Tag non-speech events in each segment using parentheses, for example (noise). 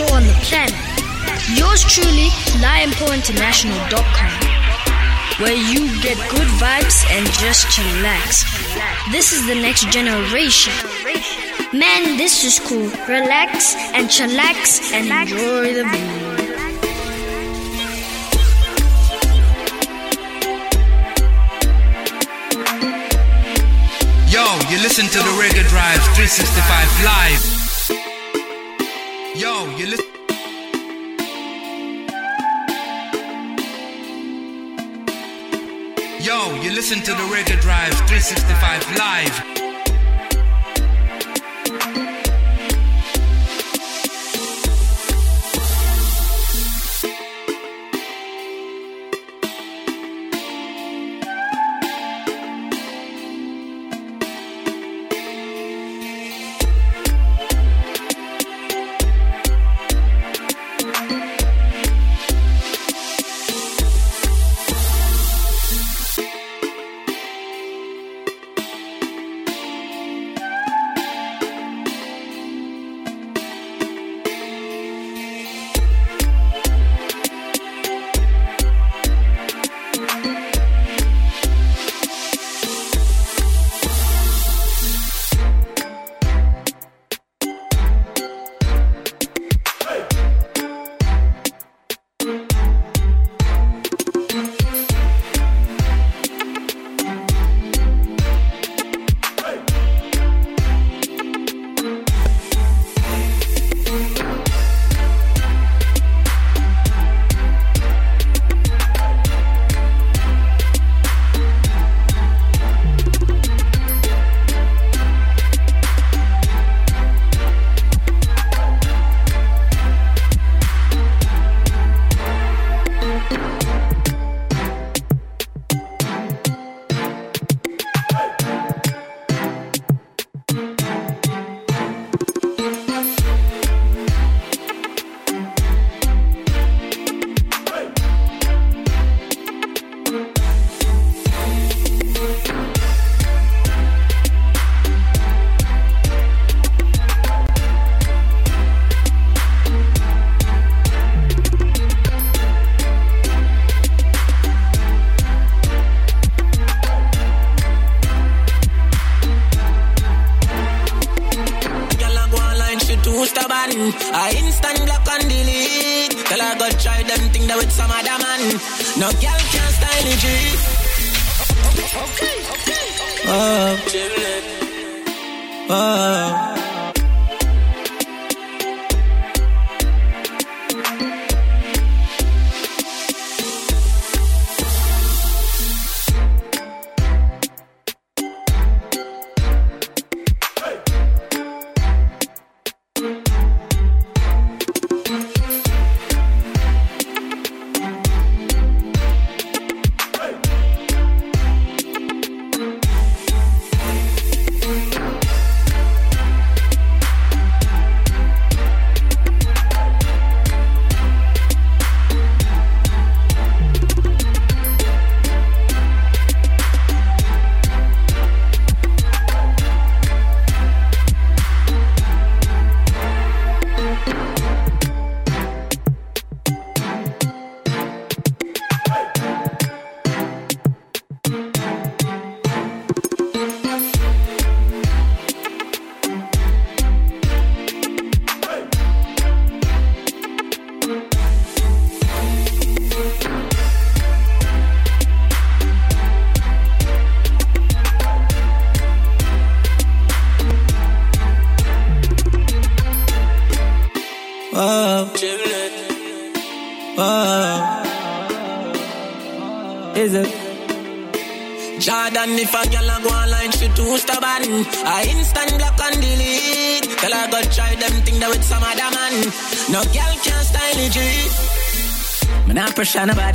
show on the planet. Yours truly, LionPawInternational.com, where you get good vibes and just chillax. This is the next generation. Man, this is cool. Relax and chillax and enjoy the view. Yo, you listen to the Reggae Drive 365 live. You listen to the Reggae Drive 365 live.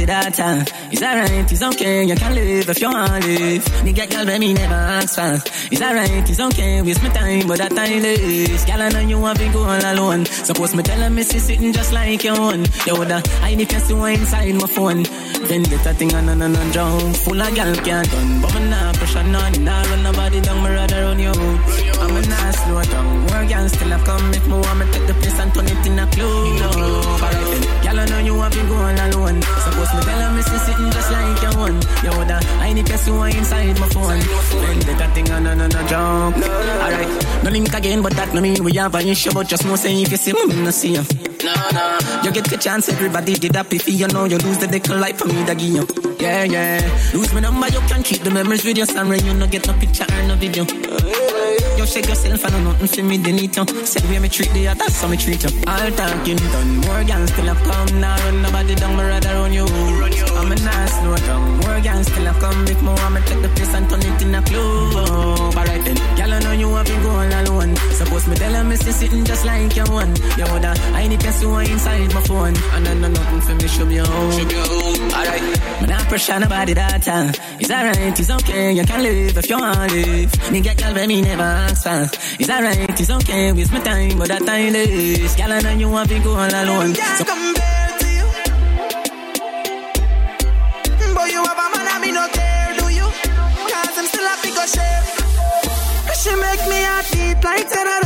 Nobody that time. It's alright, it's okay, you can live if you want to live. Nigga, girl, baby, never ask for. It's alright, it's okay, waste my time, but that time is. Girl, I know you want to go all alone. Suppose me tell her, miss you sitting just like your own. You woulda, I need to see what inside my phone. Then get a thing on and on and drown. Full of girl can't done, but me nah pressure none. Nah run nobody down, me rather run you. I'm nah slow down. Girl still have come, if me want me take the place and turn it in a club. Alright I know you want to go all alone. Suppose me tell her, miss you sitting just like your one. You woulda, I need to see inside my phone. Then get a thing on and on. Alright, no link again, but that no mean we have an issue. But just know say if you see me, no see you. No, no. You get the chance, everybody did up if you know you lose the deck life for me, that give you. Yeah, yeah. Lose my number, you can keep the memories with your son when you no get no picture or no video. You shake yourself, I know nothing for me, they need you. Said where me treat the that's how me treat you. All talking done, more gangs still have come now. Run nobody down, me rather run you. I'm a nice slow down. More gangs still have come, if more, I'ma take the place and turn it in a club. Alright then, girl, I know you have been going alone. Suppose me tell her, me sitting just like your one. You woulda, I need to see what inside my phone. And I know nothing for me, should be home. Alright, me not pressure nobody that time. It's alright, it's okay, you can live if you want to live. Nigga, girl, baby, never fast. It's alright, it's okay, waste my time, but that time is. Girl, I know you want to go all alone. So compare to you. Boy, you have a man, I no care, do I'm still a. She make me a deep like 10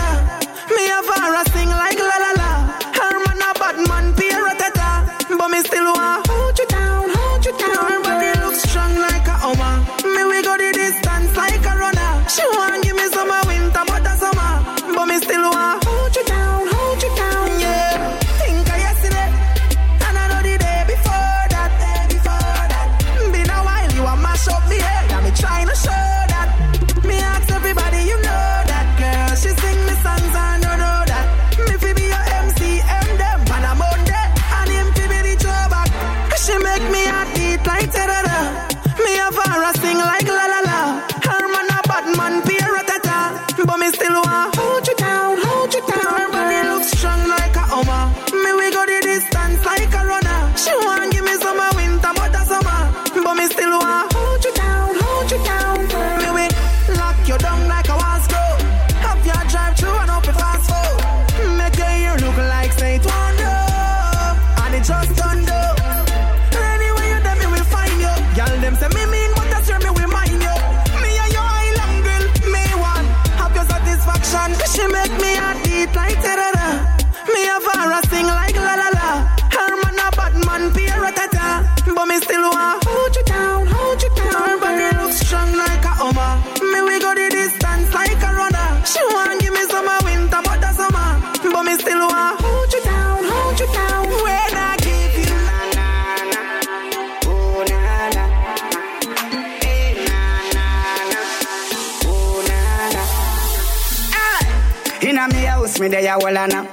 a.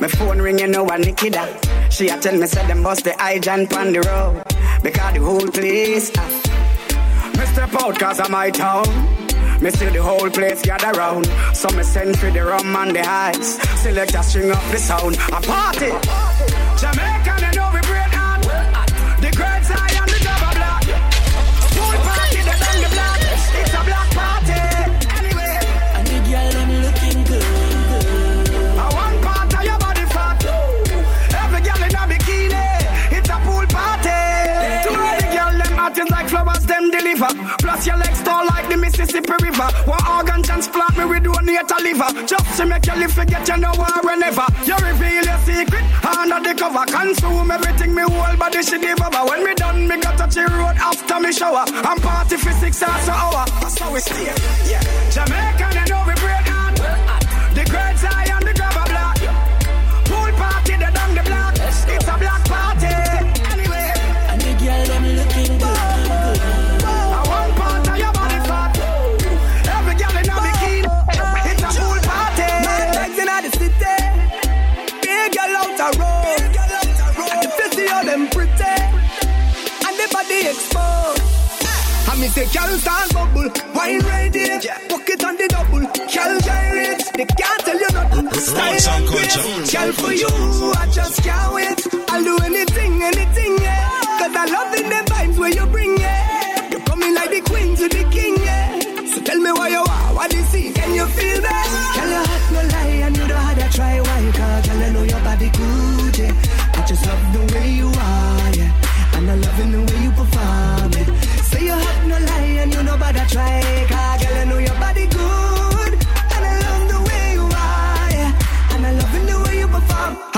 My phone ring, you know, and Nikki da. She a tell me say them bust the high jump on the road because the whole place. Ah. Me step out cause of my town. Me see the whole place gather round. So me send for the rum and the ice. Select a string up the sound. A party. Jamaican, River. One organ transplant me, we donate a liver. Just to make you live, forget you know where whenever. You reveal your secret under the cover. Consume everything, me whole body she devour. When me done, me got touch the road after me shower. I'm party for six hours an hour. That's how we stay. Yeah. Jamaican, know say, girl, start bubble. Wine right there. Pocket on the double. Girl, gyrate. They can't tell you nothing. Style and grace. Girl, for you, I just can't wait. I'll do anything, anything, yeah. Cause I love in the vibes where you bring, yeah. You're coming like the queen to the king,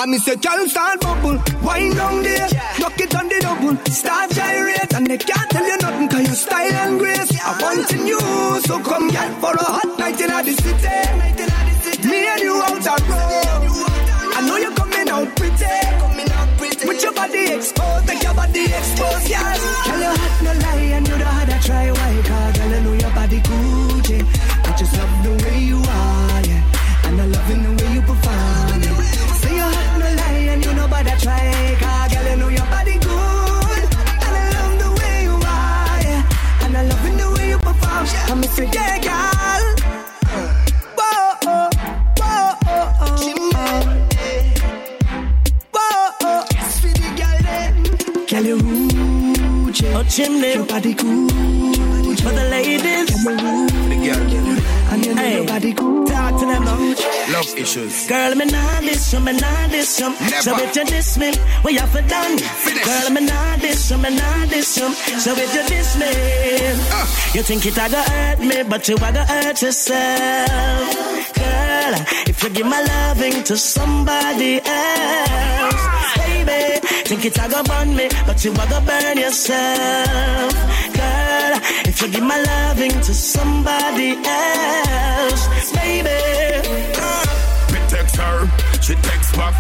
And me say, girl, start bubble, wind down there, knock it on the double, start gyrate, and they can't tell you nothing, cause your style and grace, I want you, so come get for a hot night in the city. Me and you out a road, I know you're coming out pretty, with your body exposed, make your body exposed, yeah. Girl, your heart no lie, rude, yeah. Oh, chimney. Your body good. For the ladies. And you know Hey. your body good. Talk to them now. Love issues. Girl, me nah diss you, me nah diss you. Never. So if you diss me, what you have done? Finish. Girl, me nah diss you, me nah diss you. So if you diss me, Uh. you think it a go hurt me, but you a go hurt yourself. Girl, if you give my loving to somebody else, baby, think it a go burn me, but you a go burn yourself. Girl, if you give my loving to somebody else, baby. Me text her, she text back.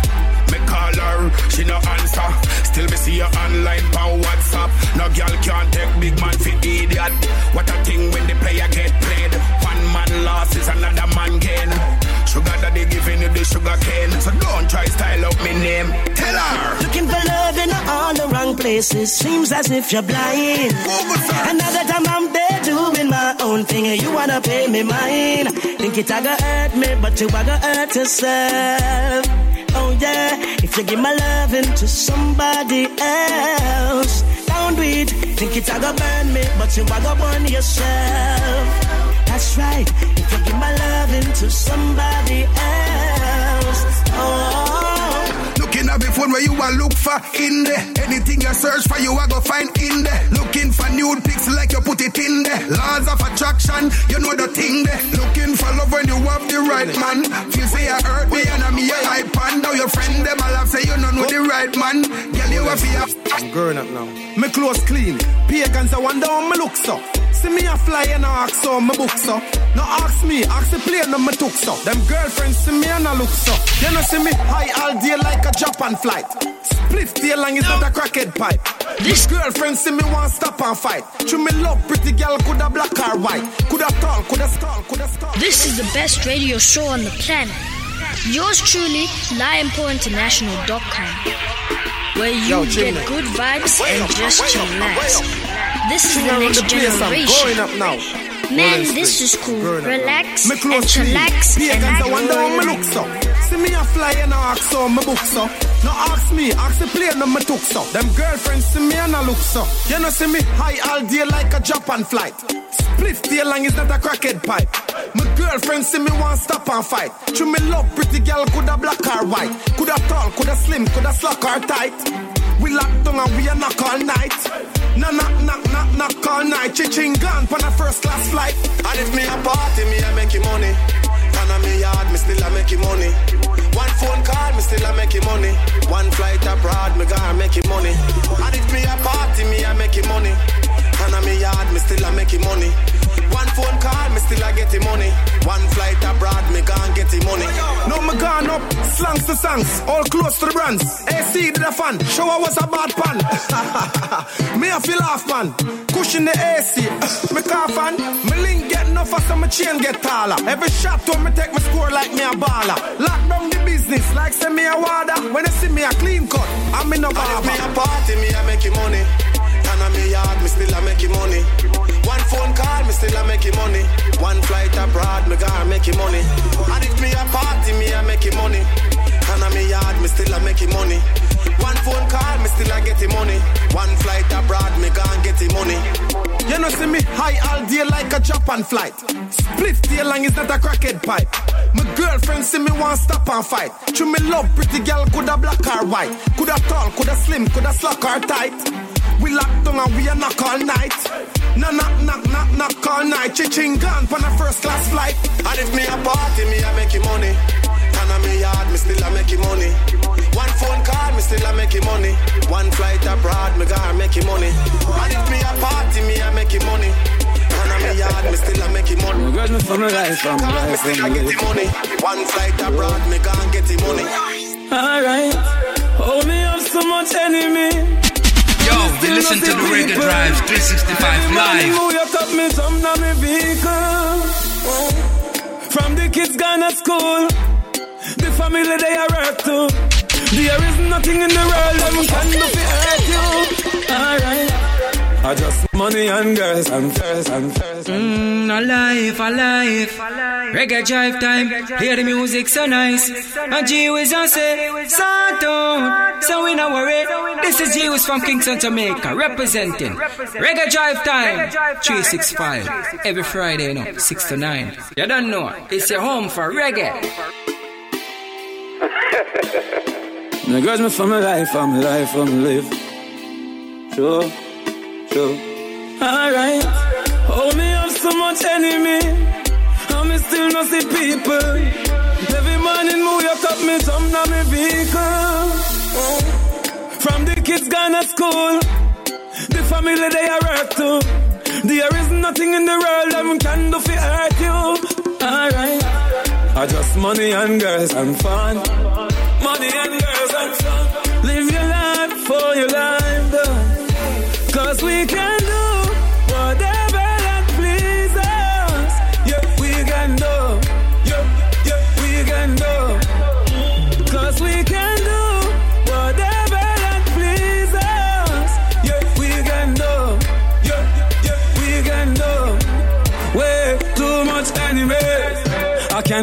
Me call her, she no answer. Still me see her online pa WhatsApp. No girl can't take big man for idiot. What a thing when the player get played. One man lost is another man gain. Sugar daddy giving you the sugar cane. So don't try style up me name. Tell her. Looking for love in all the wrong places. Seems as if you're blind. Search. Another time I'm there doing my own thing, and you wanna pay me mine. Think it a go hurt me, but you a go hurt yourself. Oh yeah, if you give my loving to somebody else, don't do it. Think it a go burn me, but you a go burn yourself. That's right. If you give my loving to somebody else, oh. Looking at the phone where you a look for in there. Anything you search for, you a go find in there. Looking for nude pics like you put it in there. Laws of attraction, you know the thing there. Looking for love when you have the right man. Feel say you hurt me and I'm your hype and now your friend them all have say you don't know the right man. Girl, you a fear. I'm growing up now. Me clothes clean. Pagans, I wonder how me look so. See me a fly and I ask so me book so. No ask me, ask the plane no me took so. Them girlfriends see me and I look so. You know see me high all day like a Japan flight. Split tail long is not a crackhead pipe. This girlfriend see me want stop and fight. True me love pretty girl, coulda black or white. Coulda tall, coulda tall, coulda tall. This is the best radio show on the planet. Yours truly, LionPawInternational.com, where you Yo, get good vibes and just chillax. This is the next the place, I'm generation. up now. Man, this is cool. Growing up now. Relax Me and chillax I wonder how me look so. See me a fly and I ask so me book so. No ask me, ask the plane no me took so. Them girlfriends see me and I look so. You know see me high all day like a Japan flight. Split tail long is not a crackhead pipe. My girlfriend see me want stop and fight. True me love pretty girl, coulda black or white. Coulda tall, coulda slim, coulda slack or tight. We lock down and we a knock all night. No knock, knock, knock, knock all night. Ching ching, gone on a first class flight. And if me a party, me a make money. And a me yard, me still a make money. One phone call, me still a make money. One flight abroad, me gonna make money. And if me a party, me a make money. And a me yard, me still a make money. One phone call, me still a get the money. One flight abroad, me gonna get the money. No, me gone up, slangs to songs, all close to the brands. AC to the fan, shower was a bad pan. (laughs) me a feel off, man. Cushion the AC, me car fan. Me link get enough for some chain get taller. Every shot to me take me score like me a baller. Lock down the business like send me a water. When you see me a clean cut, I'm in a And if me a party, me a make money. And a me yard, me still a make money. One phone call, me still I make money. One flight abroad, me gonna make money. And if me a party, me a make money. And a me yard, me still a make money. One phone call, me still a get money. One flight abroad, me gonna get it money. You know see me high all day like a Japan flight. Split tail long is not a crackhead pipe. My girlfriend see me want stop and fight. True me love pretty girl, coulda black or white, coulda tall, coulda slim, coulda slack or tight. We lock down and we a knock all night. No knock knock knock knock all night. Ching gone on a first class flight. And if me a party, me a make money. And a me yard, me still a make money. One phone call, me still a make money. One flight abroad, me gonna make money. And if me a party, me a make money. And a me yard, me still a make money. Girl, me from my life, from my life, Still a my get life. the money. One flight abroad, me gonna get the money. Alright. Oh, me have so much enemy. Yo, you listen to the Reggae Drive 365 live. You cut me some na me vehicle. From the kids gone to school, the family they are hurt too. There is nothing in the world that can do to hurt you. Alright. I just money and girls and girls and girls. Mm, alive, alive. Reggae drive time. Hear the music so nice. And G Wiz and say, out. So we not worry. This is G Wiz from Kingston, Jamaica, representing Reggae drive time. 365. Every Friday, you know, 6 to 9. You don't know. It's your home for reggae. Girls me from my life, from my life, from my live. Sure, sure. Alright. Oh, me have so much enemy. Me still not see people. Every morning, me wake up, me jump na me vehicle. From the kids gone to school, the family they are hurt too. There is nothing in the world that can do for hurt you. Alright. I just money and girls and fun. Money and girls and fun. Live your life for your life,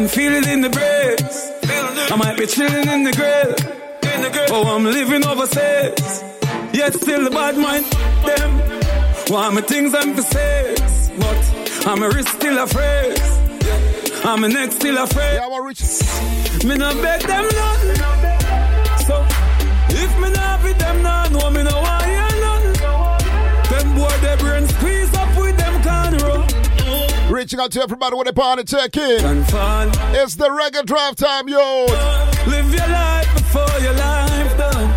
can feel it in the breeze. I might be chilling in the grill. Oh, I'm living overseas. Yet still the bad mind them. Why my things I'm for sales. But I'm a risk still afraid. I'm a neck still afraid. Yeah, what rich? Me not beg them none. So if me not with them none, no me no Reaching out to everybody with a party check in. It's the reggae drive time, yo. Live your life before your life done.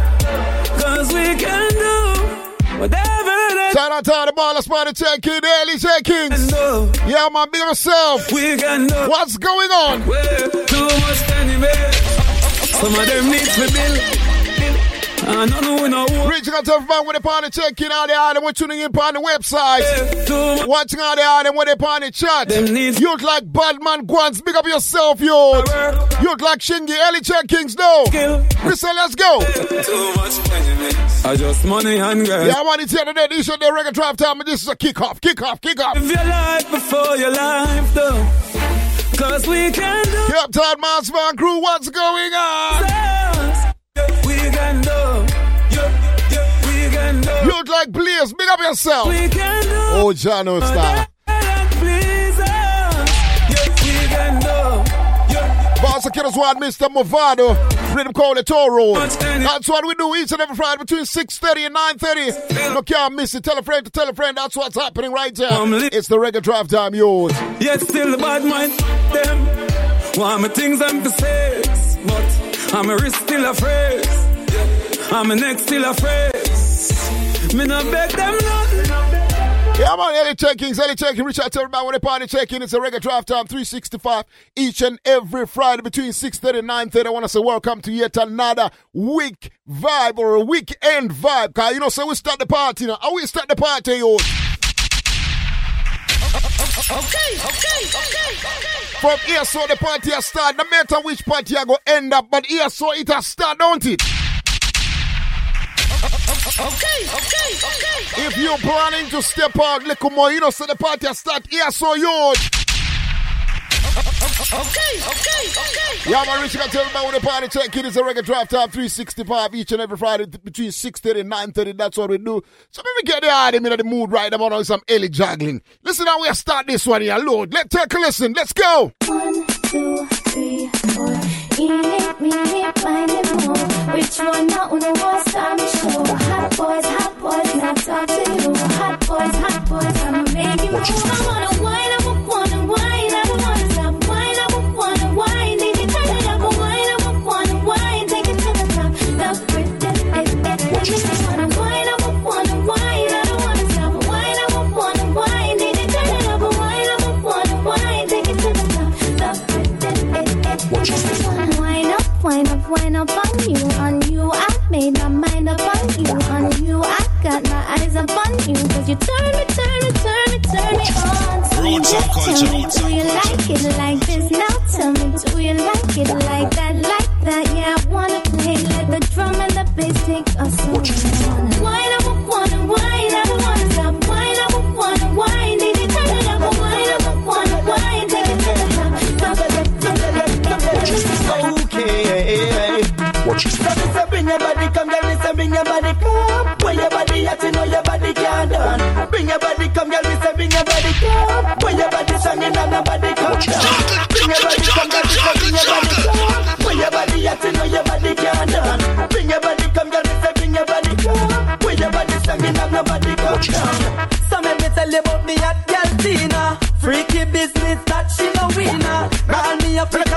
Cause we can do whatever Shout out to the ballers party check in, Jenkins. do. Yeah, man, big yourself. We can do. What's going on? Way too much enemy. Some of them need to build. I don't know no war. Reaching out to everybody with a party check in out there, and we're tuning in on the website. Much Watching out there, and with a party chat. You look like Badman Guans. Big up yourself, yo. You look like Shingy Ellie Jenkins, no. Kill. We say, let's go. Too much enemies. I just money and girls. Yeah, man, it's here today. This is the reggae drive time, and this is a kickoff, kickoff, kickoff. Live your life before your life done. Cause we can do Mouse Van Crew, what's going on? This. We can do. Yeah, yeah, we can do. You look like Blaze. Big up yourself. We can do. Oh, Jano style. Please, yeah, we can do. Yeah, Boss of Killers One, Mr. Mavado. Rhythm called the Toro. That's what we do each and every Friday between 6.30 and 9.30. You can't miss it. Tell a friend to tell a friend. That's what's happening right here. It's the reggae drive time, yo. Yet still the bad mind them. Want my things I'm for sales, but I'm a risk still afraid. I'm a neck still afraid. Me not beg them nothing. Yeah, man, Ellie Checkings, Ellie Checking. Reach out to everybody with a party check-in. It's a regular drive time, 365, each and every Friday between 6.30 and 9.30. I want to say welcome to yet another week vibe or a weekend vibe. Cause you know, so we start the party now. How we start the party, yo? From here, so the party has start. No matter which party I go end up, but here, so it has start, don't it? Okay, okay, okay. If you're planning to step out little more, you know, so the party has start here, so you. Okay, okay, okay. Yeah, man, Richie, I tell you about the party check in. It's a reggae drive time 365 each and every Friday between 6.30 and 9.30. That's what we do. So maybe get the hard in the mood right about on some Ellie juggling. Listen how we start this one here, Lord. Let's take a listen. Let's go. One, two, three, four. Eat it, me it, find it more. Which one not on the what's time to show? Hot boys, hot boys, now talk to you. Hot boys, hot boys, I'ma make you move. I wanna wine, I you, cause you turn me, turn me, turn me, turn me on. Roots yeah. Tell me, do you like it like this? Now tell me, do you like it like that, like that? Yeah, I wanna play, let the drum and the bass take us away. Wine, I wanna wine, I don't wanna stop. Wine, I wanna wine, need you turn it up. Wine, I wanna wine, take it to the top. Okay. Watch So bring your body come, girl. Say bring your body come. When your at, you know your body can't done. Bring your body come, girl. Me say bring your body come. When your body you know nobody come down. Bring your body come, girl. Me say bring your body come. When your body at, you know your body can't done. Bring your body come, girl. Me say bring your body come. When your body you know nobody come down. So let me tell you about me at girl Tina. Freaky business that she no winner. Call me African girl,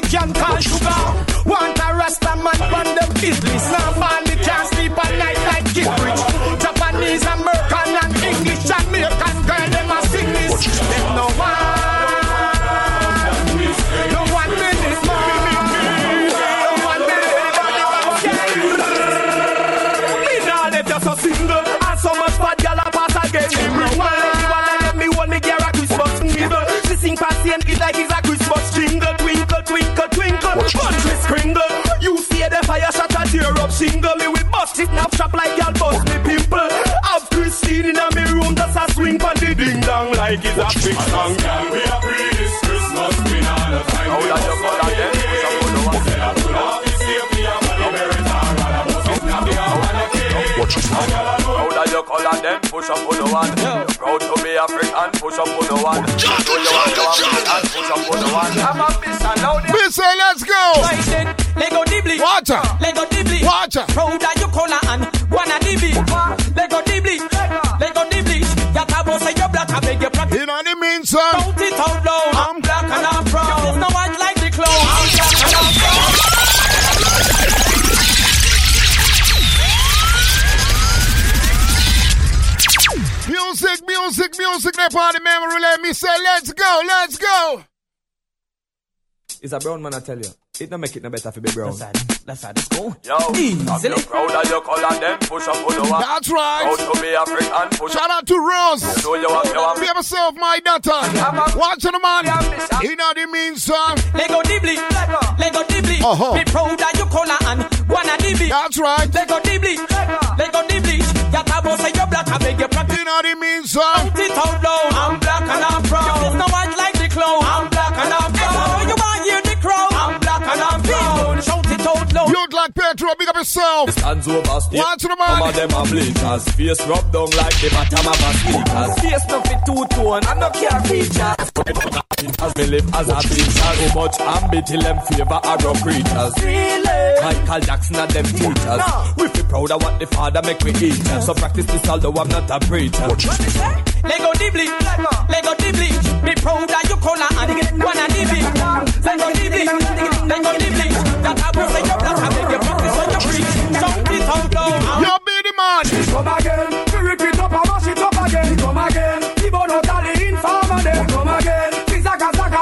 She can call sugar. Want a Rasta man from the business. Now man, can't sleep at night like Gilbridge. Japanese, American and English. Jamaican girl, them a sing this. Them no one. No one minute man. No one minute man. Me nah let you so single. And so much bad gal a pass again. Me one lady wanna let me me gear a Christmas middle. She sing patiently like it's a up single. Me we bust it now shop like gal bust me pimple. Have Christine in a me room just a swing on the ding dong like it's a big song. Gal we a pre this Christmas we eh? not the time. How that you call that then? What's up with the one? Say that we not this year we a money meritor. And a bust it now we a wanna kill. Watch it. How that you call that then? Push up on the one. You're proud to be African. Push up on the one. Show you what you want and push up on the one. I'm a miss and now the Listen, let's go. Lego dibli. Water. Lego dibli. Water. Proud that you call and wanna dibli. Lego dibli. Lego dibli. Yata boss say you black, I beg you practice. You know what I mean, son? Shout it out loud. I'm black and I'm proud. There's no one like the clown. I'm black and I'm proud. Music, music, music. That party memory. Let me say, let's go, let's go. It's a brown man, I tell you. It don't make it no better for be brown. Let's let's go. Yo, Easily. I'm proud that you call and then push up on the one. That's right. Proud to be African, push Shout out to Rose. Show you what you want. Be yourself, my daughter. Watching the man. You know what I mean, son? Lego dibli. Lego dibli. Uh-huh. Be proud that you call and wanna dibli. That's right. Lego dibli. Lego dibli. Yata boss say you black, I beg you practice. You know what I mean, son? Shout it out loud. I'm black and I'm proud. There's no one like the clown. I'm black and I'm proud. Loud. You'd like Pedro, big up yourself. Hands over stick. Watch the Some of them are bleachers. Face rub down like the bottom of a sneakers. Face no fit two tone and no care features. As me live as a preacher, so much ambit till them favor arrow preachers. Really? Michael Jackson and them teachers. We feel proud of what the father make we eat. So practice this although I'm not a preacher. Lego dibli. Lego dibli. Be proud that you call and wanna dibli. Lego dibli. Lego dibli. I. Come again. It up and mash it up again. Come again. Tally informer them. Come again.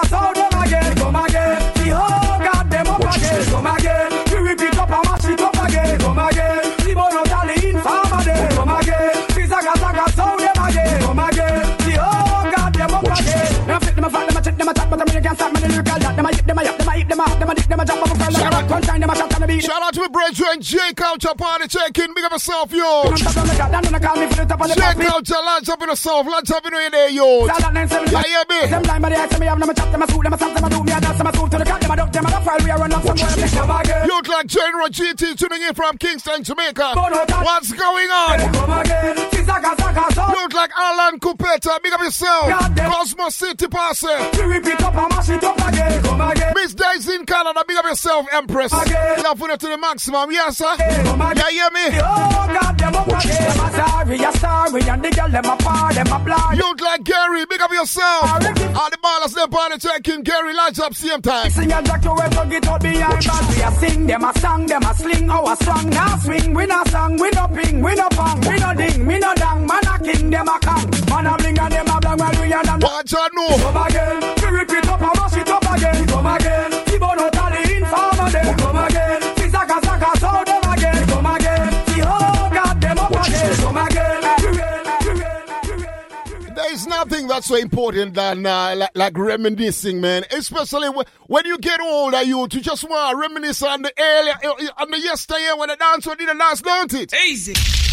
Sound them again. Come again. The whole god up again. Come again. It up and mash it up again. Come again. Tally informer them. Come again. Sound them again. Come again. The whole god up again. Fit a a a but can't stop me a hit a yap hit them a them a dick them a jump up a fell like a rock. One time them a shot and a beat. Shout out to my brethren, J Culture Party Check-in. Big up yourself, yo. Them a me got, them a call me for the top of the J pop. Culture, launch up in the south, launch up in the there, yo. Tell that Yeah, yeah, me. Them blind by the eyes, me have them a chop, them a scoop, them a stamp, them a do me a dance, them a scoop to the cut, them a duck, them a duck, while we are run up some boy, them come again. Youth like General GT tuning in from Kingston, Jamaica. What's going on? Come again. Zaka zaka so. Youth like Alan Kupeta, big up yourself. Cosmos City Passe. It up and mash it up again. Come again. Miss Daisy in Canada, big up yourself, Empress. Again. Love it to the maximum, yes, sir. Yeah, hear me? Oh God, them up again. Them a sorry, a sorry, and the girl them a par, them a blind. Youth like Gary, big up yourself. All the ballers, them party checking. Gary, launch up same time. Sing a jack to it, plug it out behind band. We a sing, them a song, them a sling. Our song now swing. We no song, we no ping, we no pong, we no ding, we no dang. Man a king, them a kong. Man a bling and them a blang while we a dance. Watch out, no. Come again, we rip it up and mash it up again. Come again, again, them again. Come again, the whole them up again. Come again. There is nothing that's so important than uh, like, like reminiscing, man. Especially when, when you get older, you to just want to reminisce on the earlier, uh, on the yesterday when the dance did the dance, don't it? Easy.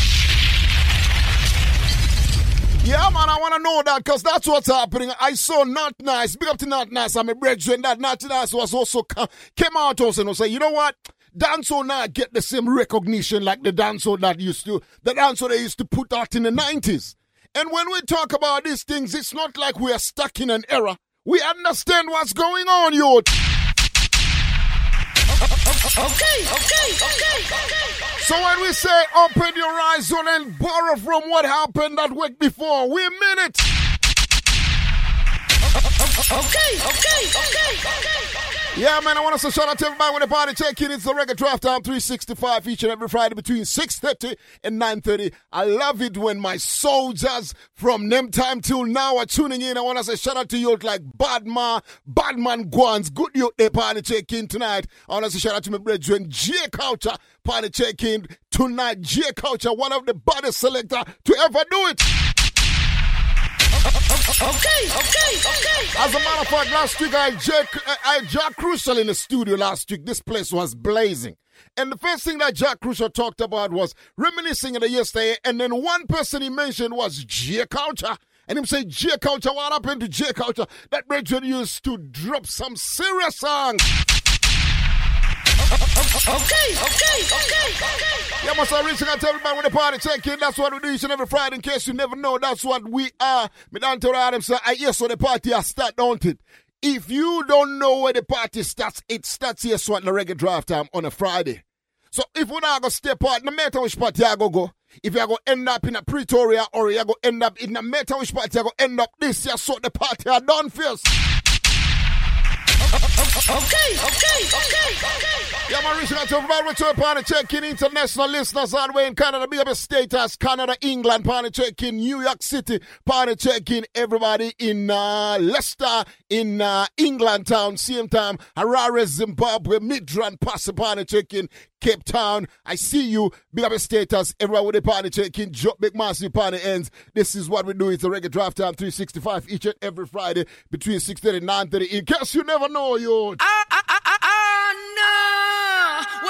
Yeah, man, I want to know that because that's what's happening. I saw Not Nice. Big up to Not Nice. I'm a brethren. That Not Nice was also came out also and say, you know what? Dancehall now get the same recognition like the dancehall that used to, the dancehall they used to put out in the 90s. And when we talk about these things, it's not like we are stuck in an era. We understand what's going on, youth. (laughs) Okay, okay, okay, okay. So when we say open your eyes and borrow from what happened that week before, we mean it. Okay, okay, okay, okay. Yeah, man, I want to say shout out to everybody when the party check-in. It's the record Drive Time 365 each and every Friday between 6.30 and 9.30. I love it when my soldiers from them time till now are tuning in. I want to say shout out to you like Badman, Badman Guans. Good youth they party check-in tonight. I want to say shout out to my brethren, J Culture party check-in tonight. J Culture, one of the baddest selector to ever do it. Okay, okay, okay. As a matter of fact, last week I Jack, I Jack Crucial in the studio last week. This place was blazing. And the first thing that Jack Crucial talked about was reminiscing of the yesterday. And then one person he mentioned was J Culture. And him say, J Culture, what happened to J Culture? That Bridget used to drop some serious songs. Okay, okay, okay, okay. Yeah, must I reaching out to everybody when the party check in. That's what we do each and every Friday. In case you never know, that's what we are. Me down to say, I yes, so the party has start, don't it? If you don't know where the party starts, it starts here so at the reggae drive time on a Friday. So if we're not gonna step out, no matter which party you go go, if you're gonna end up in a Pretoria or you're gonna end up in no matter which party you're gonna end up this year, so the party are done first. Okay, okay, okay, okay. Yeah, man, reaching out to everybody party check-in international. Listeners all the way in Canada, big up your status, Canada, England, party check-in, New York City, party check-in, everybody in uh, Leicester, in uh, England town, same time, Harare, Zimbabwe, Midrand, Passa, party check-in, Cape Town. I see you. Big up your status. Everyone with the party check-in. Drop big massive party ends. This is what we do. It's a reggae drive time 365 each and every Friday between 6.30 and 9.30. In case you never know, you. Ah.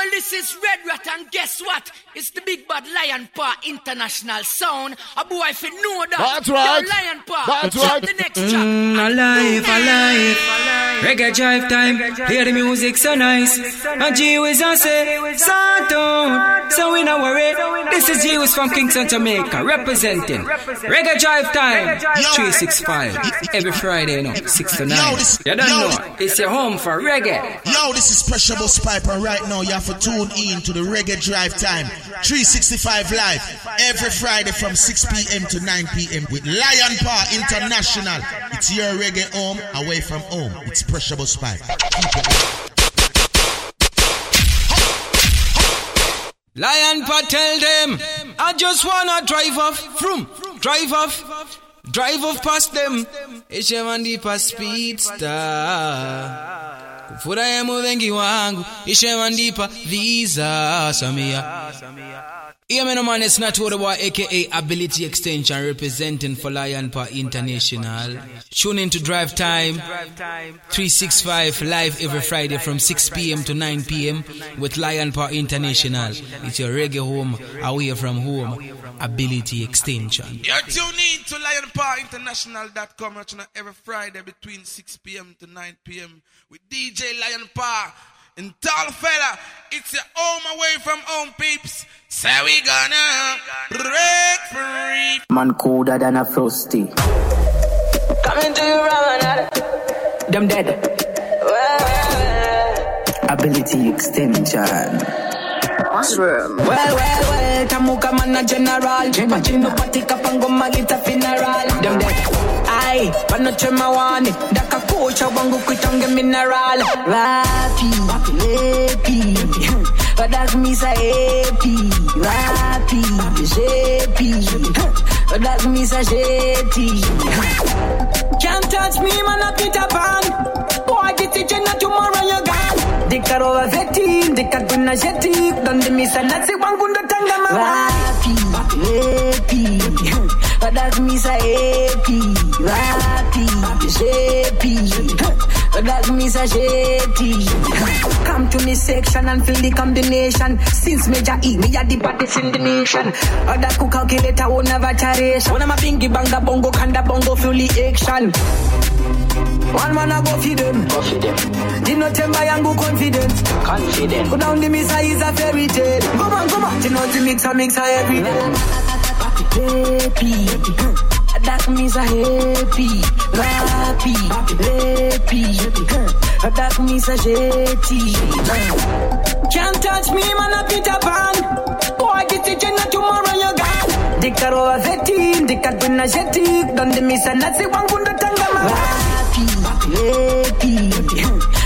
Well, this is Red Rat, and guess what? It's the Big Bad Lion Paw International Sound. A boy, if you know that. That's right. Yo, Lion Paw. That's Drop right. the next track. Mm, alive, alive. Reggae drive time. Hear the music so nice. And G was I say, Santo. So we not worry. This is G was from Kingston, Jamaica, representing Reggae drive time. 365. Every Friday, you know, 6 to 9. Yo, this- You don't yo, know. It's your home for reggae. Yo, this is Pressure Busspipe, and right now you have to tune in to the Reggae Drive Time 365 Live every Friday from 6 p.m. to 9 p.m. with Lion Paw International. It's your reggae home away from home. It's Pressure Busspipe. Lion Pa tell them, I just wanna drive off, from, drive off, drive off past them. Ishe mandipa speedster. Kufurahi muvengi wangu, ishe mandipa visa samia. Yeah, man, what about aka Ability Extension representing for Lion Paw International. Tune in to Drive Time 365 live every Friday from 6 p.m. to 9 p.m. with Lion Paw International. It's your reggae home, away from home. Ability Extension. You're tuned in to LionPawInternational.com every Friday between 6 p.m. to 9 p.m. with DJ Lion Paw. And tall fella, it's your home away from home, peeps. So we gonna break free. Man colder than a frosty. Coming to you, Ramadan. Them dead. Ability extension. Mushroom. Well, well, well, Tamuka man a general. Machino patika pango magita funeral. Them dead. Aye, panoche mawani. Daka kucha wangu kuitonge mineral. Rapi, lepi. But that's me say happy. Rapi, jepi. But that's me say jetty. Can't touch me, man, a Peter Pan. Boy, get it, not tomorrow you're gone. Dikar over 15, dikar kuna jeti. Donde mi sanat si wangu ndo tanga mama. Rapi, lepi. That's me say happy. Jepi. But that's me say jetty. Come to me section and feel the combination. Since Major E, me a the baddest in the nation. Other cook calculator will never variation. One of my bingy banga bongo kanda bongo fully action. One man a go feed them. Go feed them. Dino temba yangu confident. Confident. Go down the mixer is a fairy tale. Come on, come on. Dino the mixer mixer every day. Happy. That means a happy. Happy. Happy. That means a jetty. Can't touch me, man, a Peter Pan. Boy, get it, and tomorrow you're gone. Dikar over 15, dikar kuna jetty. Donde misa nasi wangu ndo tanga ma. Happy. Happy.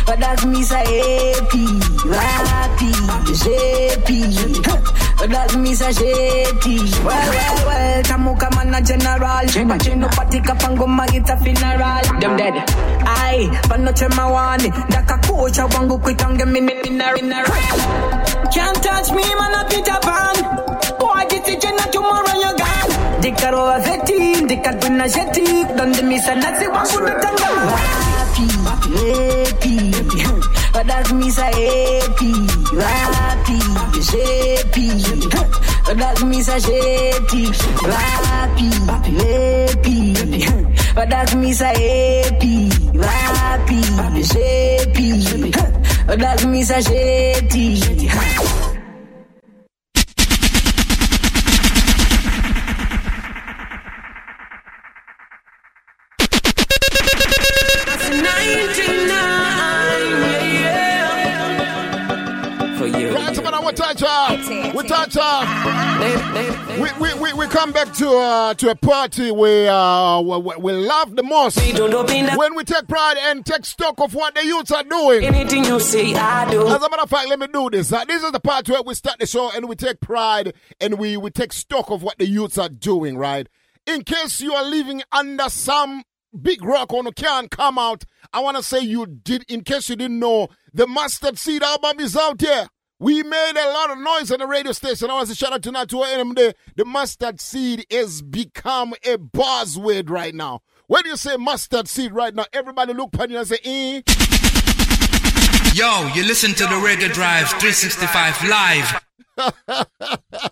But that's me say happy. Happy. Happy. Say jetty. Well, well, well. Tamuka man a general. Machino patika pango magita funeral. Them dead. Aye. Panoche mawani. Daka kucha wangu kuitonge mineral. Can't touch me, man, a Peter Pan. Boy, and tomorrow you're gone. Dikar over 15, dikar kuna jetty. Donde misa nasi wangu ndo tanga Happy, happy. But that's me say happy. Happy, happy. But that's me say jetty. Happy, happy. But that's me say happy. Happy, happy. But that's me say jetty. Right about our touch up. We touch up. We, we, we, we come back to uh, to a party we, uh, we, we love the most. When we take pride and take stock of what the youths are doing. Anything you say, I do. As a matter of fact, let me do this. Uh, this is the part where we start the show and we take pride and we, we take stock of what the youths are doing, right? In case you are living under some big rock on can't come out, I want to say you did, in case you didn't know, the Mustard Seed album is out here. We made a lot of noise on the radio station. I want to shout out to Natua NMD. The mustard seed has become a buzzword right now. When you say mustard seed right now, everybody look at you and say, eh? Yo, you listen to the Reggae Drive 365 live. (laughs)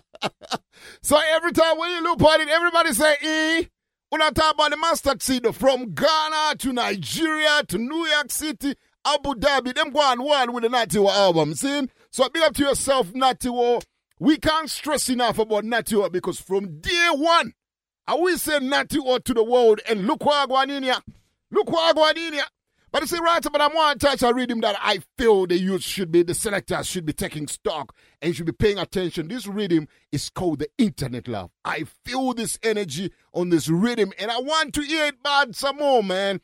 so every time when you look at it, everybody say, eh? When I talk about the mustard seed from Ghana to Nigeria to New York City, Abu Dhabi, them go on one with the Natiwa album. See? So big up to yourself, Natiwa. We can't stress enough about Natiwa because from day one, I will say Natiwa to the world and look what I go in here. Look what I go in here. But you see, right, but I'm one touch, I read him that I feel the youth should be, the selectors should be taking stock and should be paying attention. This rhythm is called the internet love. I feel this energy on this rhythm and I want to hear it bad some more, man.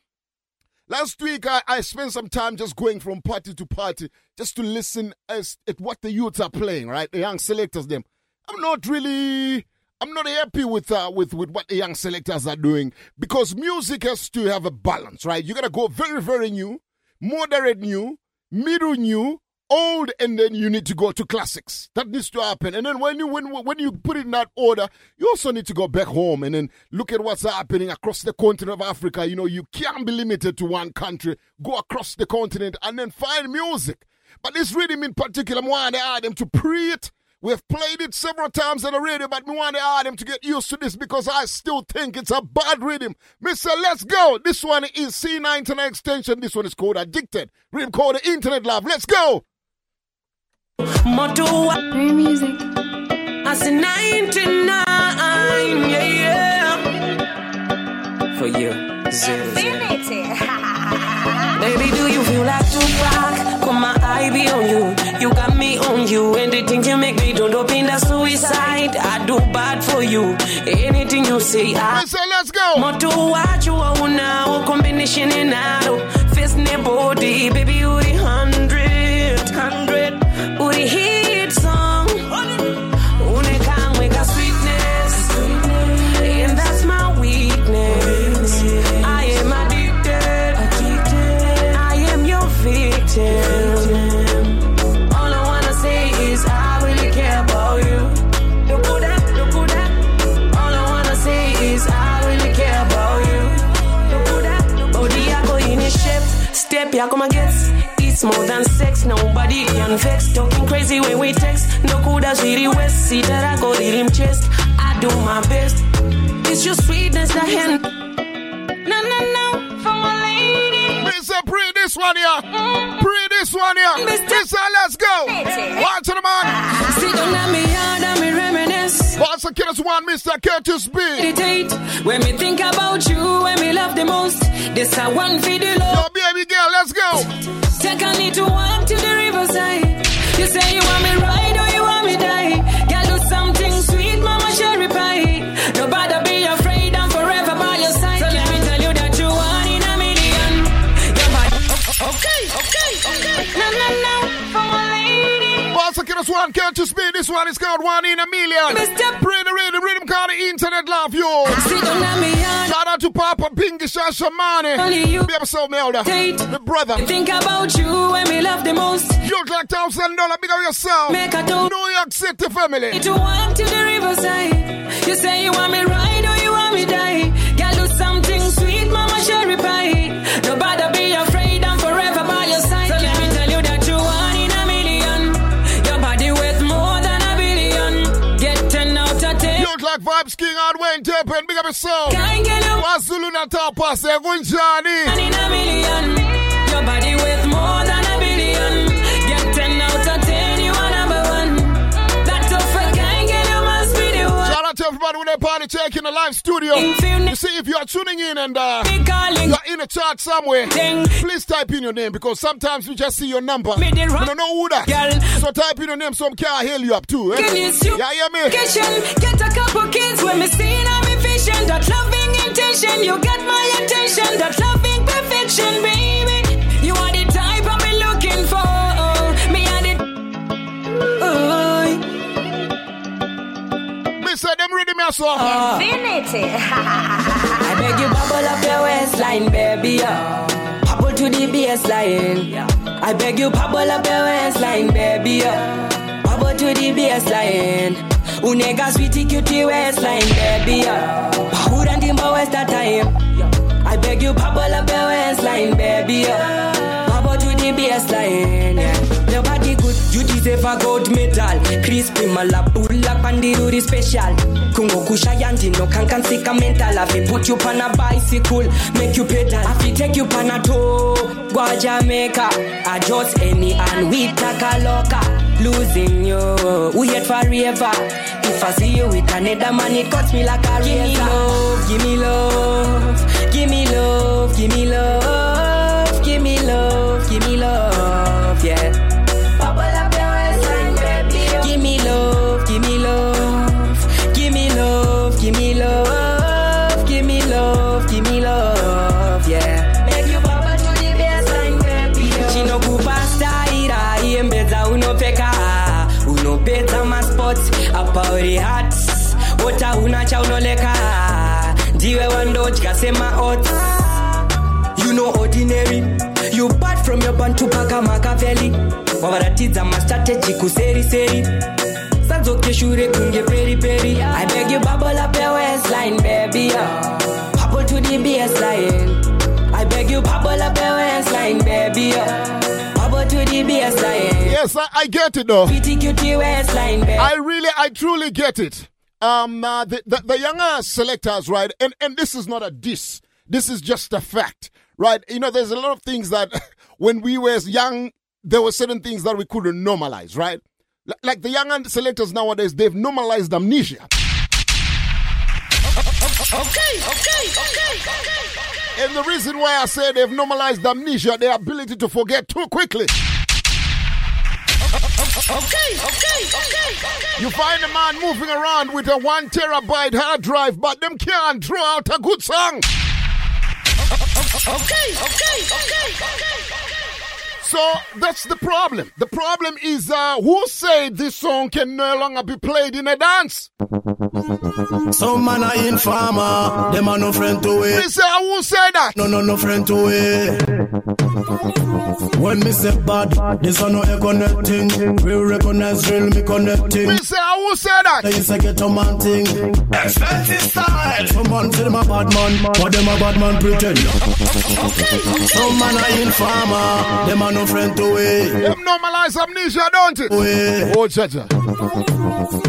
Last week, I, I spent some time just going from party to party just to listen as at what the youths are playing, right? The young selectors, them. I'm not really, I'm not happy with uh, with with what the young selectors are doing because music has to have a balance, right? You gotta go very, very new, moderate new, middle new, old, and then you need to go to classics. That needs to happen. And then when you when when you put it in that order, you also need to go back home and then look at what's happening across the continent of Africa. You know, you can't be limited to one country. Go across the continent and then find music. But this rhythm in particular, I want to add them to pre it. We've played it several times on the radio, but we want to add to get used to this because I still think it's a bad rhythm. Mister, let's go. This one is C99 extension. This one is called Addicted. Rhythm called the Internet Love. Let's go. Moto music. I said 99, yeah, yeah. For you, zero, zero. (laughs) Baby, do you feel like Tupac? Put my eye be on you. You got me on you. And the things you make me do, don't be the suicide. I do bad for you. Anything you say, I. So let's go. Moto watch you all now. Combination in auto. Fist body. Baby, you the hundred. Ya come and get. It's more than sex, nobody can vex. Talking crazy when we text. No could as really west. See that I go in him chest. I do my best. It's your sweetness that hand. No, no, no, for my lady. Mister, pre this one here. Mm-hmm. Pre this one here. Mister, let's go. Watch to the man. Sit down on me yard and me reminisce. Boss of Killers One, Mr. Curtis B. Meditate. When me think about you, when me love the most. This a one for the love. Yo, baby girl, let's go. Take a need to walk to the riverside. You say you want me ride or you want me die. Girl, do something sweet, mama cherry pie. Lady. Boss of Killers One, Curtis B. This one is called One in a Million. Mr. Pre the rhythm, rhythm called the Internet Love, yo. Sit down on me yard. Shout out to Papa Pinky Shashamani. Only you. Be episode Melda. Date. The brother. Think about you when me love the most. You look like thousand dollar big of yourself. Make a do. New York City family. To walk to the riverside. You say you want me ride or you want me die. Girl, do something sweet, mama cherry pie. Nobody be afraid, I'm forever by your side. Vibes King on Wayne and big up yourself. Can't get you KwaZulu-Natal Pass, Gunjani. one in a million. Your body to everybody with their party check in the live studio. You see, if you are tuning in and uh, you're in a chat somewhere, please type in your name because sometimes we just see your number. We don't know who that. So type in your name so I can hail you up too. Eh? Yeah, yeah, me. Get a couple kids when me seeing I'm vision. That loving intention, you get my attention. That loving perfection, baby. The. Me say them ready, me so. Infinity. Ah. (laughs) I beg you, bubble up your waistline, baby. Yeah. Bubble to the baseline. I beg you, bubble up your waistline, baby. Yeah. Bubble to the baseline. Unega sweetie cutie waistline, baby. Yeah. Power and timber waste that time. I beg you, bubble up your waistline, baby. Yeah. Bubble to the baseline. Yeah. Your body good, you deserve a gold medal. Crispy malapula pandiri special. Kungo kusha yanti no can can sick a mental. I fi put you on a bicycle, make you pedal. I fi take you on a tour, go Jamaica. I just any and we take a loca. Losing you, we yet forever. If I see you with another man, it cuts me like a razor. Give me love, ndiwe wandodya semaots you know ordinary you bad from your bantu paka makaveli wavaratidza mastrategy kuseriseri sadzoke shure kunge peri peri i beg you bubble up your waistline baby yeah. bubble to the baseline i beg you bubble up your waistline baby yeah. bubble to the baseline Yes, I, I get it though. Pretty cutie waistline baby I really, I truly get it. Um, uh, the, the the younger selectors, right? And and this is not a diss. This is just a fact, right? You know, there's a lot of things that (laughs) when we were young, there were certain things that we couldn't normalize, right? L- Like the younger selectors nowadays, they've normalized amnesia. Okay, okay, okay, okay. And the reason why I say they've normalized amnesia, their ability to forget too quickly. Okay, okay, okay, okay. You find a man moving around with a one terabyte hard drive, but them can't draw out a good song. Okay, okay, okay, okay. So that's the problem. The problem is uh, who said this song can no longer be played in a dance? Some man a informer, them a no friend to Me it. say, who said that? No, no, no friend to it. When me say bad, this a no a connecting. We recognize real me connecting. Me say, who said that? It's a ghetto man thing. Expensive style. Some man say them a bad man, but them a bad man pretend. Some man a informer, them a no friend to it. Them normalize amnesia, don't it? Oh, Jaja.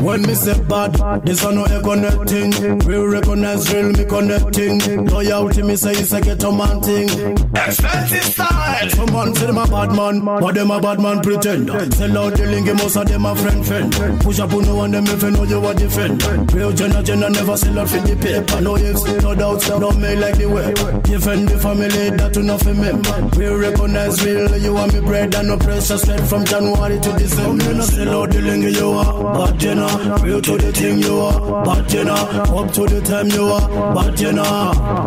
When me say bad, this a no a connecting. We recognize real me connecting. Loyalty me say it's a ghetto man thing. Expensive style. Some man say them a bad man, but them a bad man pretend. Sell out the link, most of them a friend friend. Push up on no one them if you know you a defend. Real Jenna Jenna never sell out for the paper. No ifs, no doubts, no me like the way. Defend the family, that to nothing me. Real recognize real, you want me bread and no pressure straight from January to December. Me no sell out the link you are, bad Jenna. Real to the thing you are, bad Jenna. Up to the time you are, bad Jenna.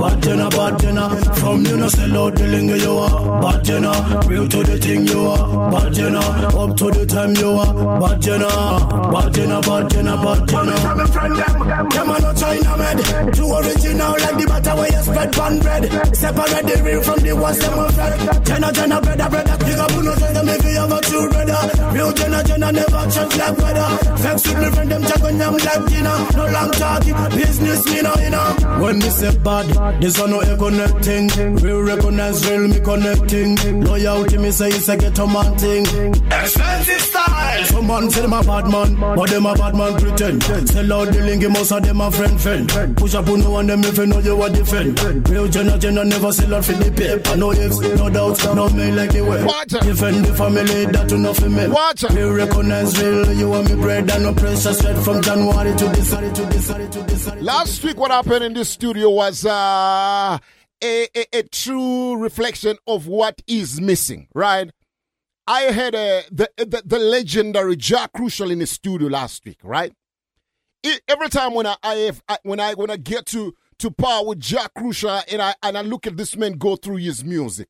Bad Jenna, bad Jenna. From you no sell out the link you are, bad Jenna. Real to the thing you are, bad Jenna. Up to the time you are, bad Jenna. Bad Jenna, bad Jenna, bad Jenna. From a friend them, them a no China made. Too original like the butter where you spread pan bread. Separate the real from the ones them a fed. Jenna, Jenna, brother, brother. Big up no tell them if you have a true brother. Real Jenna, Jenna never change like weather. Vex with me friend them jago nyam like dinner. No long talking, business me no you know. When me say bad, this one no connecting. Real recognize real me connecting. Loyalty me say it's a ghetto man thing. Expensive style. Some man say them a bad man, but them a bad man pretend. Sell out the link, most of them a friend friend. Push up on no one them if you know you a defend. Real Jenna Jenna never sell out for the paper. No ifs, no doubts, no me like it way. Defend the family, that to nothing me. Watch Real recognize real, you want me bread and no pressure straight from January to December to December to December. Last week, what happened in this studio was uh, a, a, a true reflection of what is missing, right? I had uh, the, the the legendary Jack Crucial in the studio last week, right? E- every time when I, I, have, I when I when I get to to par with Jack Crucial and I and I look at this man go through his music,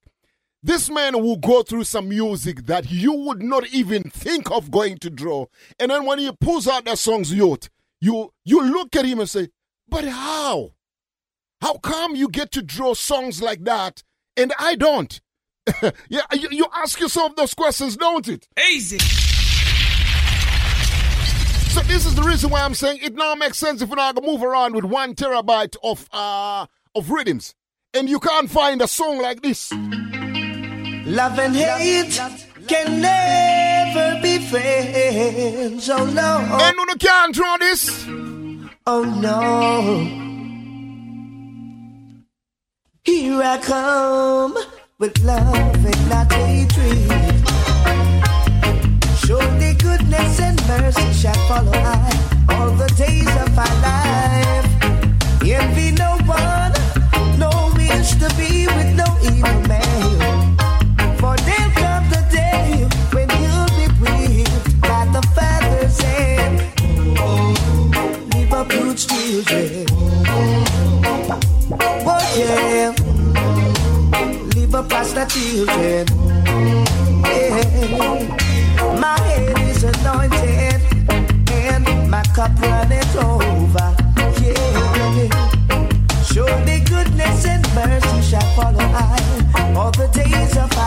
this man will go through some music that you would not even think of going to draw, and then when he pulls out that song's yacht, you you look at him and say, but how? How come you get to draw songs like that and I don't? (laughs) yeah, you, you ask yourself those questions, don't it? Easy. So this is the reason why I'm saying it now makes sense if we're not gonna move around with one terabyte of uh of rhythms, and you can't find a song like this. Love and hate can never be friends. Oh no. And you can't draw this. Oh no. Here I come with love and not hatred. Surely goodness and mercy shall follow I all the days of our life. Envy no one, no wish to be with no evil man. For there'll come the day when you'll be whipped by the father's hand. Leave up children. Oh yeah. Up pasta children. Yeah. My head is anointed and my cup runneth over. Yeah. Surely goodness and mercy shall follow I all the days of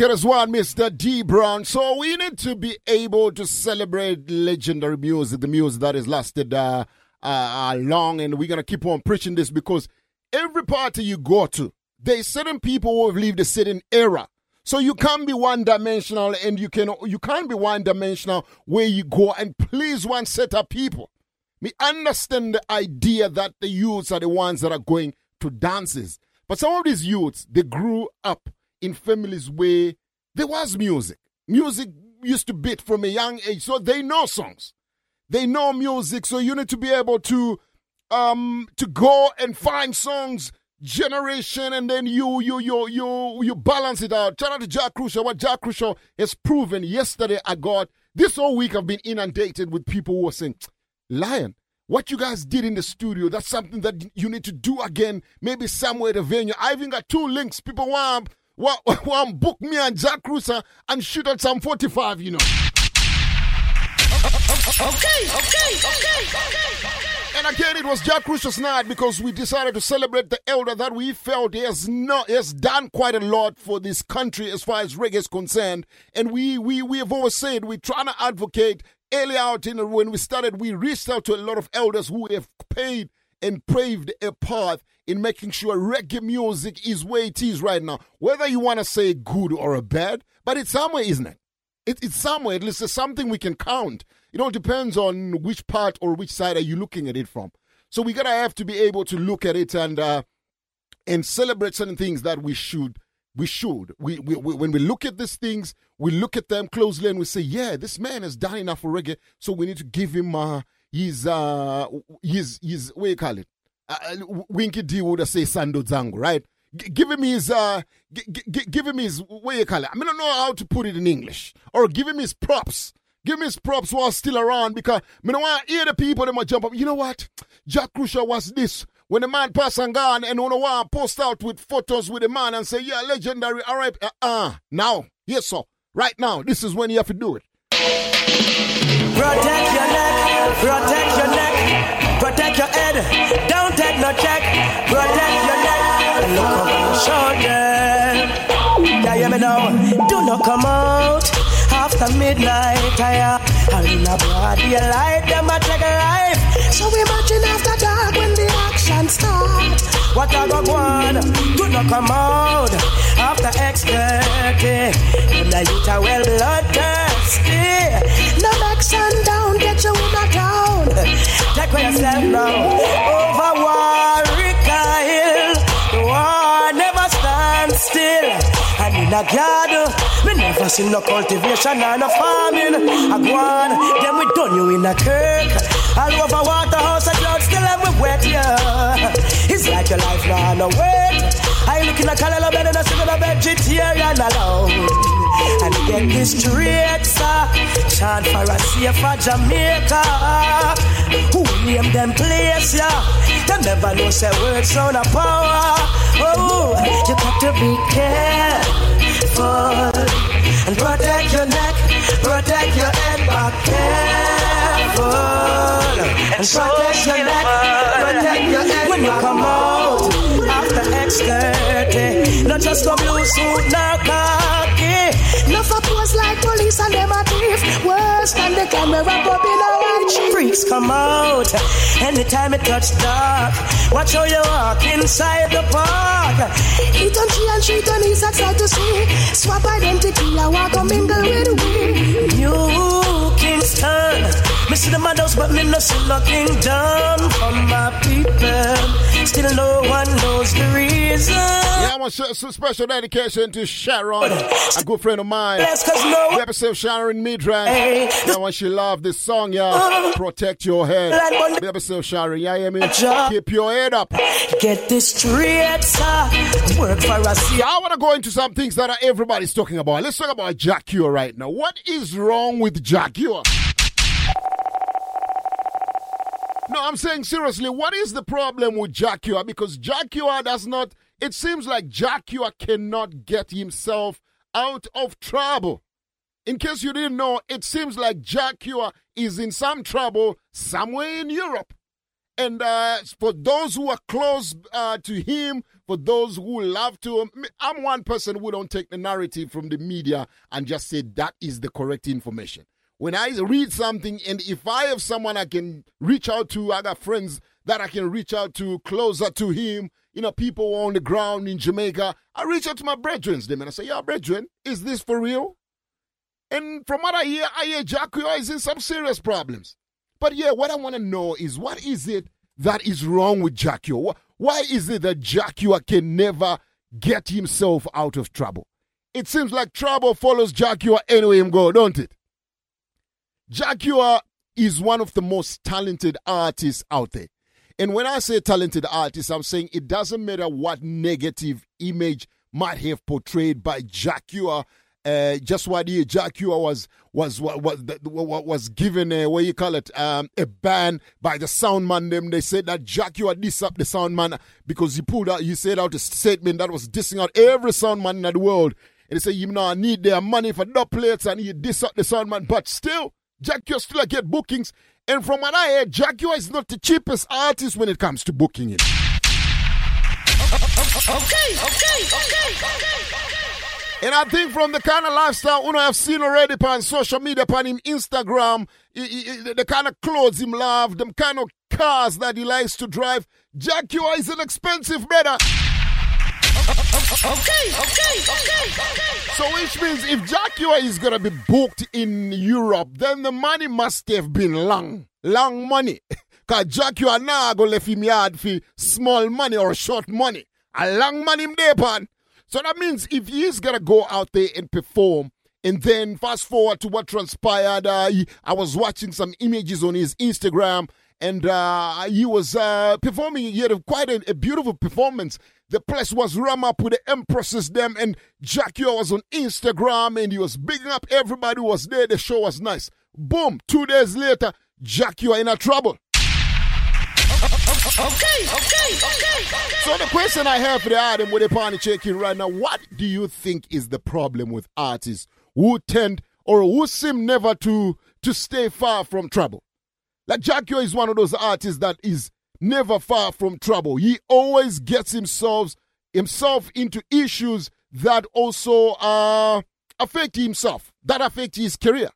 Once as one, Mr. D Brown. So we need to be able to celebrate legendary music, the music that has lasted uh, uh, uh, long, and we're gonna keep on preaching this because every party you go to, there's certain people who have lived a certain era. So you can't be one dimensional, and you can you can't be one dimensional where you go and please one set of people. Me understand the idea that the youths are the ones that are going to dances, but some of these youths they grew up in families where there was music. Music used to beat from a young age, so they know songs. They know music, so you need to be able to um to go and find songs generation and then you you you you you balance it out. Shout out to Jack Crucial. What Jack Crucial has proven yesterday I got this whole week I've been inundated with people who are saying, Lion, what you guys did in the studio, that's something that you need to do again, maybe somewhere at a venue. I even got two links. People want want, want book me and Jack Crucial and shoot at some 45, you know. Okay, okay, okay, okay. And again, it was Jack Crucial's night because we decided to celebrate the elder that we felt he has not has done quite a lot for this country as far as reggae is concerned. And we we we have always said we're trying to advocate. Early out in when we started, we reached out to a lot of elders who have paid and paved a path in making sure reggae music is where it is right now. Whether you want to say good or a bad, but it's somewhere, isn't it? it it's somewhere. At least it's something we can count. It all depends on which part or which side are you looking at it from. So we gotta have to be able to look at it and uh, and celebrate certain things that we should. We should. We, we, we when we look at these things, we look at them closely and we say, yeah, this man has done enough for reggae, so we need to give him uh, his uh his his what you call it? Uh, Winky D would say Sando Zango, right? G- give him his uh g- g- give him his what you call it? I mean, I don't know how to put it in English. Or give him his props. Give him his props while still around because me don't want to hear the people that might jump up. You know what? Jack Crucial was this. When the man pass and gone and wanna want to post out with photos with the man and say, yeah, legendary, all right, uh, uh now, yes, sir. Right now, this is when you have to do it. Protect your neck, protect your neck, protect your head. Don't take no check. Protect your neck. Look over your shoulder. Yeah, hear me now. Do not come out after midnight. I uh, am in a broad daylight. Them a take a life. So imagine after dark when the action starts. What I go on? Do not come out after X30. Them the youth are well bloodthirsty. No make sundown, get you a town. Take yourself now. Over Warwick Hill. The war never stands still. And in a garden, we never see no cultivation or no farming. I go then we done you in a kirk. All over Waterhouse, a cloud still and we wet, yeah. It's like your life now, no wait. I look in a color bed and I in a vegetarian alone. And get this straight, sir. Chant for a safer Jamaica. Who name them place, yeah? Them never know say words sound of power. Oh, you got to be careful and protect your neck, protect your head back careful and protect your neck, protect your head when you come out after X30. Not just no blue suit, no khaki. No for pose like police and them a thief. Worse than the camera pop in a white freaks come out. Anytime it touch dark, watch how you walk inside the park. Eat on tree and treat on his excited to see. Swap identity, I walk a mingle with we. New Kingston. Me see the madhouse, but me no see no kingdom from my people. Still no one knows the reason. Yeah, I want some special dedication to Sharon, a good friend of mine. Yes, cause no episode Sharon Midran. Hey. Yeah, when she love this song, yeah. Uh. Protect your head. Like episode Sharon, yeah, yeah, me. Keep your head up. Get this straight, sir. Work for us. Yeah, I want to go into some things that everybody's talking about. Let's talk about Jah Cure right now. What is wrong with Jah Cure? No, I'm saying seriously, what is the problem with Jah Cure? Because Jah Cure does not, it seems like Jah Cure cannot get himself out of trouble. In case you didn't know, it seems like Jah Cure is in some trouble somewhere in Europe. And uh, for those who are close uh, to him, for those who love to, I'm one person who don't take the narrative from the media and just say that is the correct information. When I read something, and if I have someone I can reach out to, I got friends that I can reach out to closer to him, you know, people on the ground in Jamaica, I reach out to my brethren, them and I say, yeah, brethren, is this for real? And from what I hear, I hear Jah Cure is in some serious problems. But yeah, what I want to know is what is it that is wrong with Jah Cure? Why is it that Jah Cure can never get himself out of trouble? It seems like trouble follows Jah Cure anywhere him go, don't it? Jah Cure is one of the most talented artists out there. And when I say talented artist, I'm saying it doesn't matter what negative image might have portrayed by Jah Cure uh, just what year Jah Cure was was was was, given a what you call it um, a ban by the sound man. Them they said that Jah Cure dissed up the sound man because he pulled out he said out a statement that was dissing out every sound man in the world. And they say you know I need their money for dub plates and he diss up the sound man, but still Jah Cure still get bookings. And from what I heard, Jah Cure is not the cheapest artist when it comes to booking it. Okay, okay, okay, okay. And I think from the kind of lifestyle Uno have seen already on social media, on him Instagram, he, he, the kind of clothes him love, the kind of cars that he likes to drive, Jah Cure is an expensive brother. Okay, okay, okay, okay. So which means if Jah Cure is gonna be booked in Europe, then the money must have been long, long money. (laughs) Cause Jah Cure now go left him yard for small money or short money. A long money him there, pan. So that means if he's gonna go out there and perform, and then fast forward to what transpired, uh, I was watching some images on his Instagram, and uh, he was uh, performing. He had a, quite a, a, beautiful performance. The place was ram up with the empresses, them, and Jah Cure was on Instagram, and he was bigging up everybody who was there. The show was nice. Boom! Two days later, Jah Cure in a trouble. Okay, okay, okay, okay. So the question I have for the Adam with the party checking right now, what do you think is the problem with artists who tend or who seem never to to stay far from trouble? Like Jah Cure is one of those artists that is never far from trouble. He always gets himself himself into issues that also uh, affect himself, that affect his career.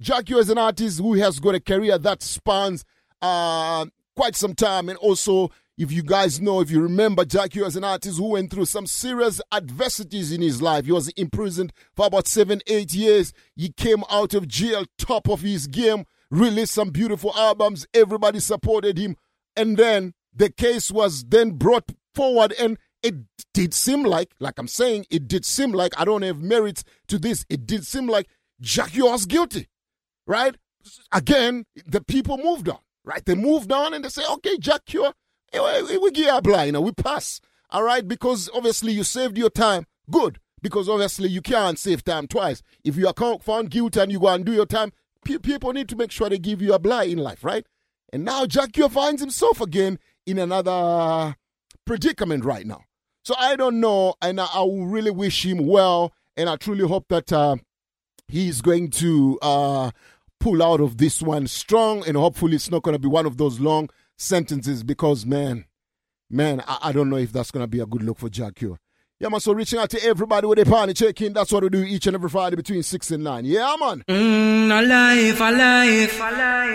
Jah Cure is an artist who has got a career that spans uh, quite some time. And also, if you guys know, if you remember, Jah Cure was an artist who went through some serious adversities in his life. He was imprisoned for about seven, eight years. He came out of jail, top of his game, released some beautiful albums. Everybody supported him. And then the case was then brought forward and it did seem like, like I'm saying, it did seem like, I don't have merits to this, it did seem like Jah Cure was guilty, right? Again, the people moved on right? They moved on and they say, okay, Jah Cure, eh, eh, we give blind, you know, we pass, all right? Because obviously you saved your time. Good, because obviously you can't save time twice. If you are found guilty and you go and do your time, people need to make sure they give you a blind in life, right? And now Jah Cure finds himself again in another predicament right now. So I don't know, and I, I really wish him well, and I truly hope that uh, he's going to uh, pull out of this one strong, and hopefully it's not going to be one of those long sentences because, man, man, I, I don't know if that's going to be a good look for Jah Cure. Yeah, man, so reaching out to everybody with a party check in. That's what we do each and every Friday between 6 and 9. Yeah, man. Mmm, alive, alive.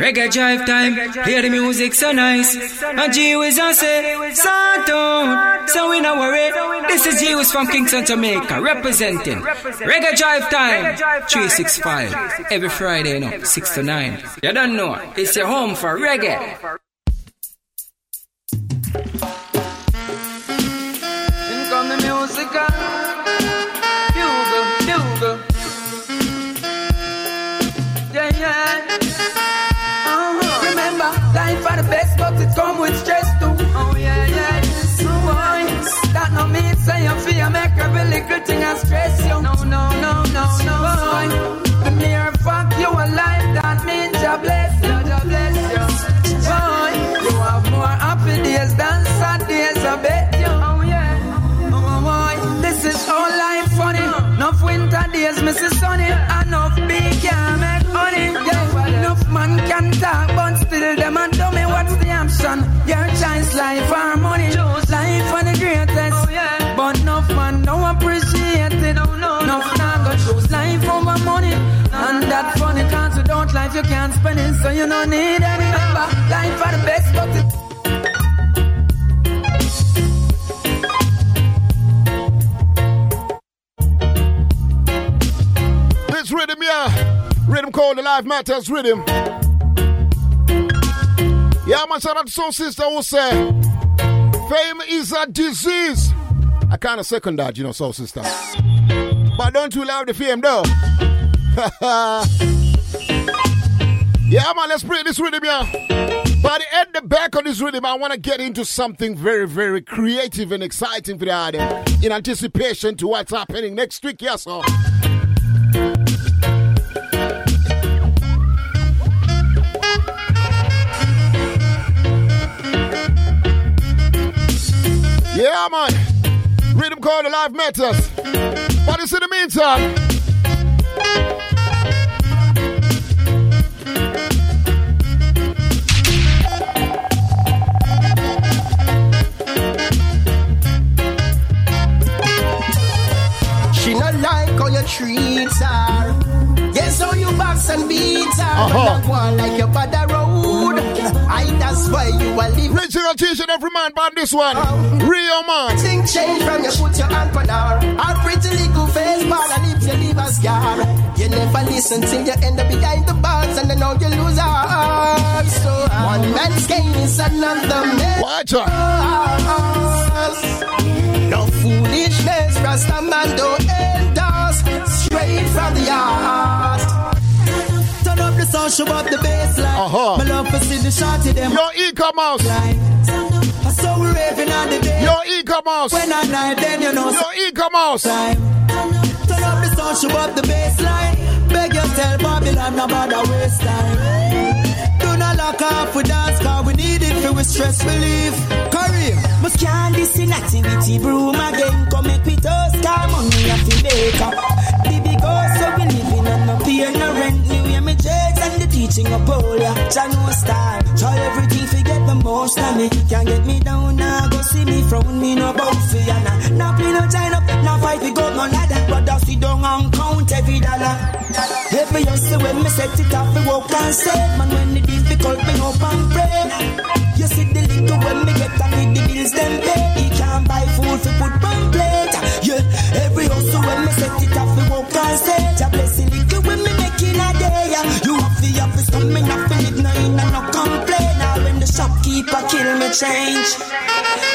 Reggae drive time. Hear the music so nice. And G was I say, Santo. So we not worry. This is G from Kingston, Jamaica, representing Reggae drive time. 365. Every Friday, you know, 6 to 9. You don't know. It's your home for reggae. Musical. Bugle, bugle. Yeah, yeah. Uh-huh. Remember, life for the best, but it come with stress too. Oh, yeah, yeah. So, that no mean say you feel make every little thing and stress you. No, no, no, no, no. Boy, the mere fact you alive, that means you bless days, Mrs. Sunny. Enough big can make honey. Yeah, enough man can talk, but still them and tell me what's the option. Your choice, life or money. Life for the greatest. Oh, yeah. But enough man don't appreciate it. No, no, enough now go choose life over money. And that funny cause without life you can't spend it. So you don't need any. Remember, life for the best, but it This rhythm, yeah. Rhythm called the Life Matters Rhythm. Yeah, shout out to Soul Sister who say, Fame is a disease. I kind of second that, you know, Soul Sister. But don't you love the fame, though? (laughs) yeah, man, let's bring this rhythm, yeah. But at the back of this rhythm, I want to get into something very, very creative and exciting for the audience in anticipation to what's happening next week, yes, sir. Yeah, man. Rhythm called the Life Matters. But it's in the meantime. She not like how you treat her. Yes, how you box and beat her. Uh-huh. But one like your bad road. I that's why you are living. Rich and teaching every man about this one. Oh. Real man. Think change from you put your hand on her. Her pretty little face, but I leave you leave a scar. You never listen till you end up behind the bars and then now you lose heart. So uh, one man's gain is another man. Watch No foolishness, Rasta man don't endorse. Straight from the heart. Turn up the sound, show up the baseline. Uh-huh. My love for see the shot of them. Yo, e-commerce. I saw we raving on the day. Yo, e-commerce. When I night, then you know. Yo, e-commerce. Turn up the sound, show up the baseline. Beg you tell Babylon about the waste time. Do not lock off with dance, cause we need it for we stress relief. Kareem. Must can't this in activity broom again. Come make we toast, car money a fi make up. The big house so we living on no pay no rent. Of Polia. Jah no star. Try everything fi get the most of me. Can't get me down now, go see me frown me no bout fi ya nah. Now play no up, now fight we go no ladder. Brother sit down and count every dollar. Every hustle when me set it up, we walk and save. Man when the difficult me hope and pray. You see the little when me get and with the bills them pay. He can't buy food to put on plate. Yeah, every hustle when me set it up, we walk and save. Office coming up in it, and no complain. Now when the shopkeeper kill me change.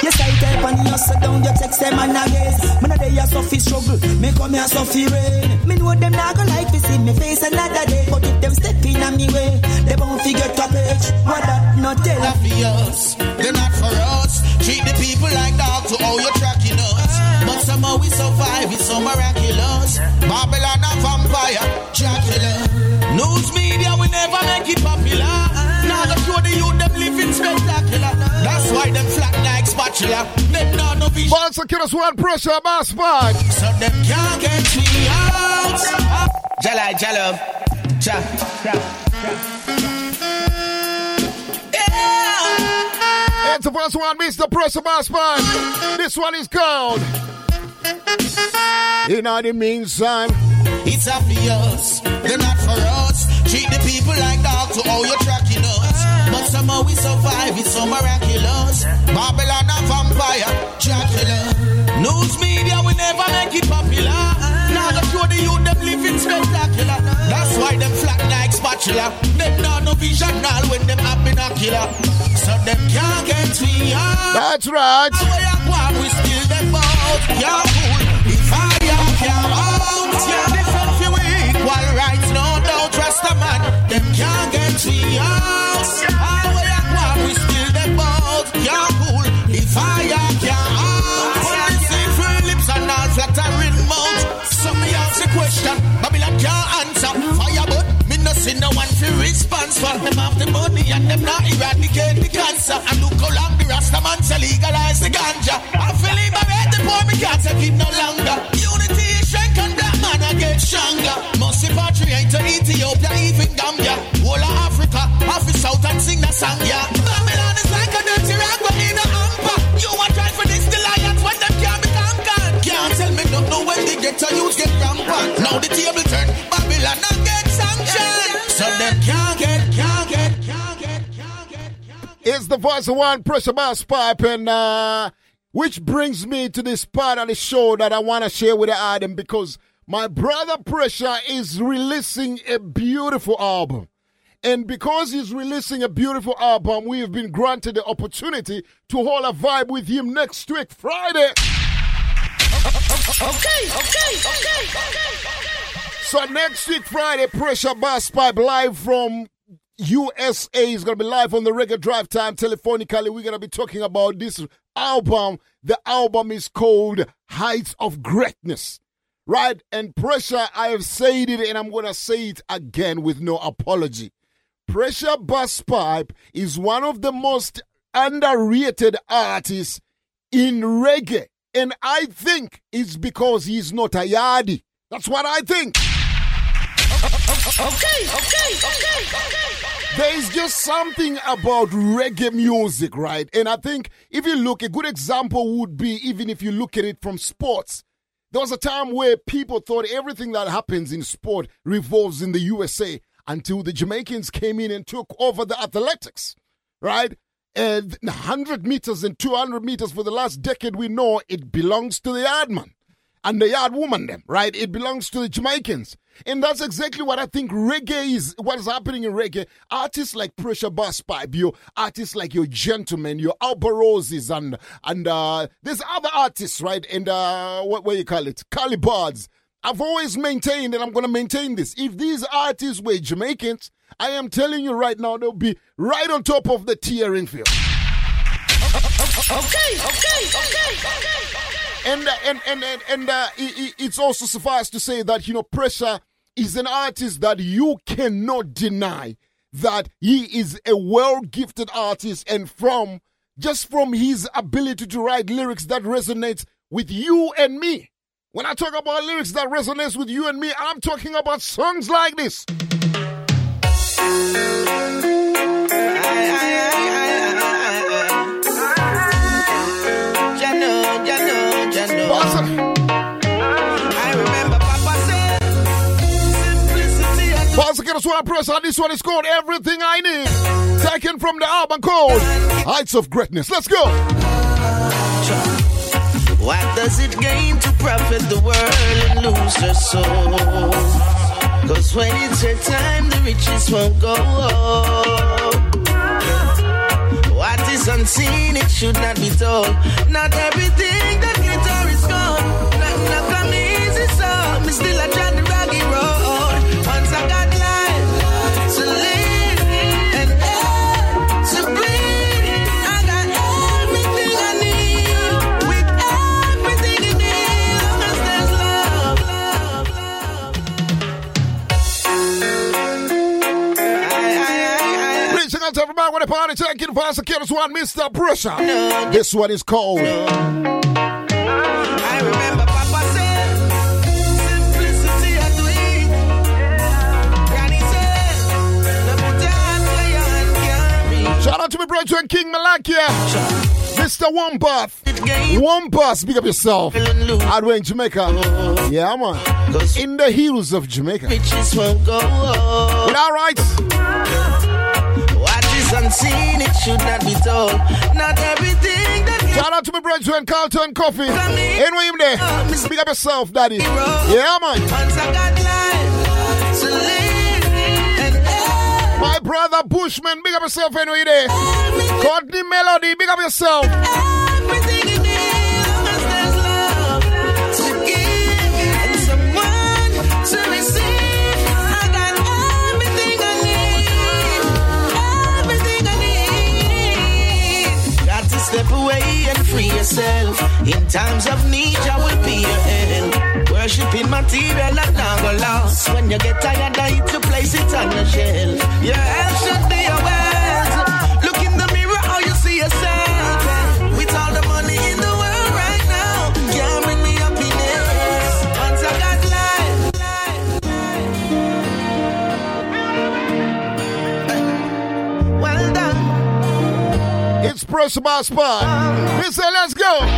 Yes, I type and you sit down, you text them and I guess. Man, they are so fi struggle, me come here fi rain. Me know them not gonna like to see me face another day. But if them step in on me way, they won't forget to page. What that not tell Not for us, they're not for us. Treat the people like dogs to how you tracking us. But somehow we survive, it's so miraculous. Babylon a vampire, Dracula. News will never make it popular. Now the show the youth them living spectacular. That's why them flat like spatula. Them not no vision. Bounce and kill us one pressure, boss bag. So them can't get me out. Jalai Jalab. Cha. It's the first one, Mr. Pressure Busspipe. This one is called In the meantime, it's obvious they're not for us. Treat the people like dogs to all your tracking us. But somehow we survive, it's so miraculous. Babylon a vampire, Dracula. News media will never make it popular. Now the show the youth them living spectacular. That's why them flat like spatula. Them not no vision all when them have binocular. So them can't get me out. That's right. We still them out. Yeah, cool. If I can't out, yeah, doubt. Trust a man, them can't get me out. All we are one, we still them out. Yeah, cool. I am can't out, when they say free lips and all flattering mouth. So me ask the question, Babylon can't answer. Fire but me no see no one for response for them have the money and them not eradicate the cancer. And look how long the Rasta man say legalize the ganja. I feel liberate the poor, me can't take it no longer. Unity get stronger. Must repatriate to Ethiopia, even Gambia. Whole of Africa, half south and sing the song, yeah. Babylon is like a dirty rag, but in a hamper. You want try for this, the lions when them can't be conquered. Can't tell me no, no when they get to use get rampant. Now the table turn, Babylon not get sanctioned. So them can't get, can't get, can't get. can't get. It's the voice of one Pressure Busspipe, and uh, which brings me to this part of the show that I want to share with the Adam because my brother Pressure is releasing a beautiful album. And because he's releasing a beautiful album, we have been granted the opportunity to hold a vibe with him next week, Friday. Okay, okay, okay, okay. So next week, Friday, Pressure Busspipe live from USA is going to be live on the Reggae Drive Time telephonically. We're going to be talking about this album. The album is called Heights of Greatness. Right? And Pressure, I have said it and I'm going to say it again with no apology. Pressure Busspipe is one of the most underrated artists in reggae. And I think it's because he's not a yardie. That's what I think. Okay, okay, okay, okay. There is just something about reggae music, right? And I think if you look, a good example would be even if you look at it from sports. There was a time where people thought everything that happens in sport revolves in the USA until the Jamaicans came in and took over the athletics, right? And 100 meters and 200 meters for the last decade, we know it belongs to the yardman and the yard woman, them, right? It belongs to the Jamaicans. And that's exactly what I think reggae is, what is happening in reggae. Artists like Pressure Busspipe, your artists like your Gentlemen, your Alborosies, and and uh, there's other artists, right? And uh, what, what you call it? Collie Buddz. I've always maintained, and I'm going to maintain this. If these artists were Jamaicans, I am telling you right now, they'll be right on top of the tearing field. Okay, okay, okay, okay. And uh, and and and, and uh, it- it's also suffice to say that you know pressure is an artist that you cannot deny that he is a well gifted artist and from just from his ability to write lyrics that resonates with you and me. When I talk about lyrics that resonates with you and me, I'm talking about songs like this. Once again, one pressure. This one is called Everything I Need. Taken from the album called Heights of Greatness. Let's go. What does it gain to profit the world and lose their soul? Cause when it's your time, the riches won't go. What is unseen, it should not be told. Not everything that glitter is gold. Not come easy, so me still a out to everybody with a party taking for us. Killers one, Mr. Pressure. This one is called. I remember Papa said, simplicity and do it. Granny said, no put your hand where your hand. Shout out to my brother King Malakia. Mr. Wombath. bus, big up yourself. Out in Jamaica. Oh. Yeah, man. In the hills of Jamaica. Won't all right. Unseen, it should not be told. Not everything that. Shout out to my brethren, Carlton Coffee. Anyway, him there. Speak up yourself, daddy. Yeah, man. My brother Bushman, big up yourself anyway there. Courtney Melody, big up yourself. Step away and free yourself. In times of need, I will be your help. Worshipping material that now go lost. When you get tired, I hit to place it on the shelf. Your health should be It's Press My Spine. We say, let's go. Over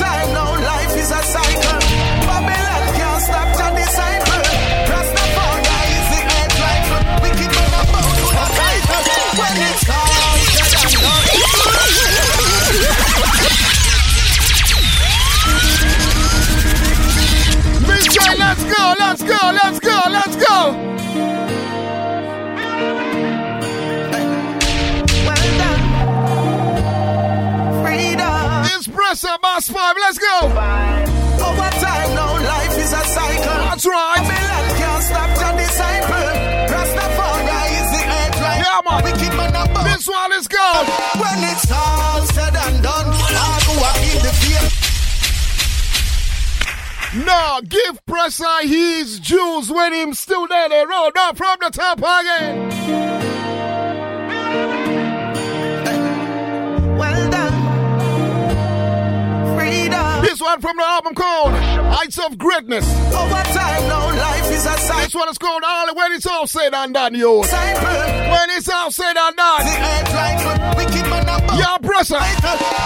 time, now life is a cycle. Babylon can't stop the disciple. Rastafari is the head rifle. Wicked men are bound to the title. When it's all said and done. Mister, let's go, let's go, let's go, let's go. Espresso Boss 5, let's go. Over time now, life is a cycle. That's right. Babylon can't stop the disciple. Rastafari is the head right. Yeah, man. Wicked man above. This one is go. When it's all said and done, all who are keep the faith. No, give Pressa his Jews when him still there. They roll down from the top again. This one from the album called Heights of Greatness. Over time now, life is a cycle. This one is called All When It's All Said and Done, yo. Cycle. When it's all said and done. The head right, wicked man above. Yeah, Pressa.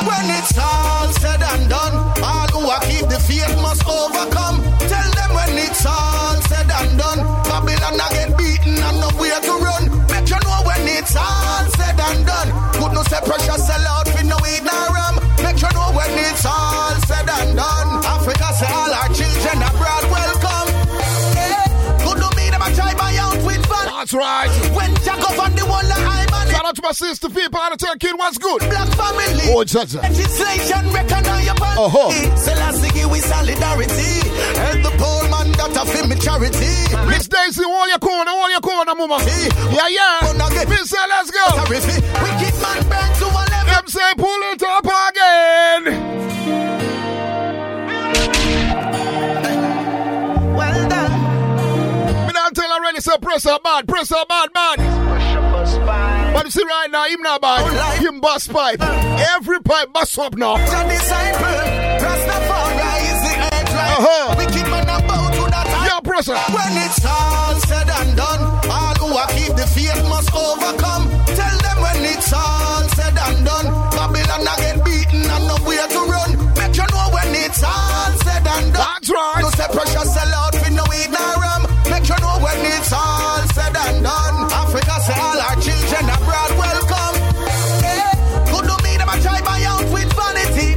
When it's all said and done, all who are keep the faith must overcome. Tell them when it's all said and done, Babylon I get beaten and nowhere to run. Make you know when it's all said and done. Good no say pressure sell out for no weed nor rum. Make you know when it's all That's right. When Jack up on the wall, I'm on Shout out to my sister, Pippa, and the kid, what's good? Black family. Oh, Jaja. Legislation recognize your party. Uh-huh. Selassie give we solidarity. Help the poor man that a me charity. Miss Daisy, all your corner, all your corner, mama. Yeah, yeah. Miss, say, let's go. Wicked man burn to a level. Them say, pull it up again. Tell already, press up bad, press up bad, bad. But you see right now, him not bad. Him bust pipe. Every pipe bust up now. The disciple. Rastafari is the head right. Uh-huh. Wicked man about to that Yeah, press. When it's all said and done, all who are keep the faith must overcome. Tell them when it's all said and done, Babylon I get beaten and nowhere to run. Make you know when it's all said and done. That's right. No say pressure sell out it's all said and done. Africa say all our children abroad welcome. Yeah. Good to me them a try buy out with vanity.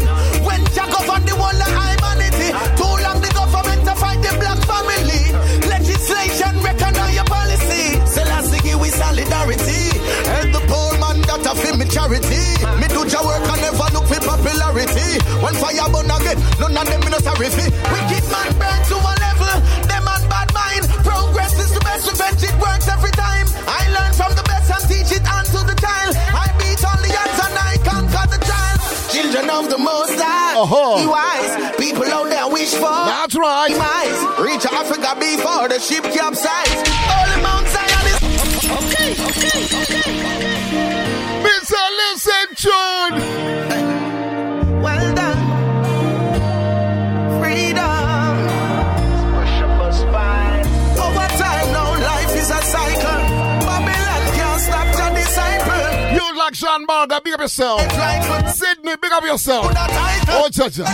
When Jack up on the wall of humanity. Too long the government to fight the black family. Legislation recognize your policy. Selassie we solidarity. Help the poor man that a feel me charity. Me do your work and never look for popularity. When fire burn again, none of them me no sorry. Wicked man burn Children of the Most High. Uh-huh. Be wise. People out there wish for. That's right. Demise. Reach Africa before the ship capsize. Holy Mount Zion is. Okay, okay, okay. Mr. Listen, John. Sean Barger, big up yourself. Sydney, big up yourself. Oh, Jaja.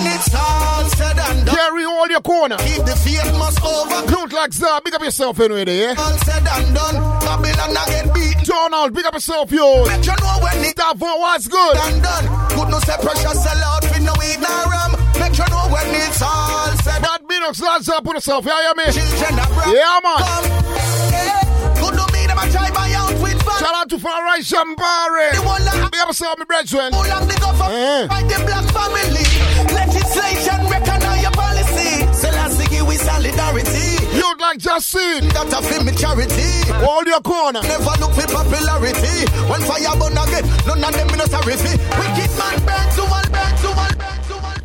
Carry all your corner. Keep the faith must over. Don't like that. Big up yourself anyway, there. All said and done. Babylon get beat. Donald, big up yourself, yo. Make you know when it for what's good. done done. Good no say pressure sell out with no weed no rum. Make you know when it's all said. Bad Minox, lads uh, up on yourself. Yeah, yeah, me. Children are. Yeah, man. Come. Shout out to Shambari. The one that Big up yourself, my brethren. How long they go for eh. the black family? Legislation recognize your policy. Selassie we solidarity. You'd like just seen. That a film me charity. All your corner. Never look for popularity. When fire burn again, none of them in a sorry. Wicked man burn to one, burn to one, burn to one.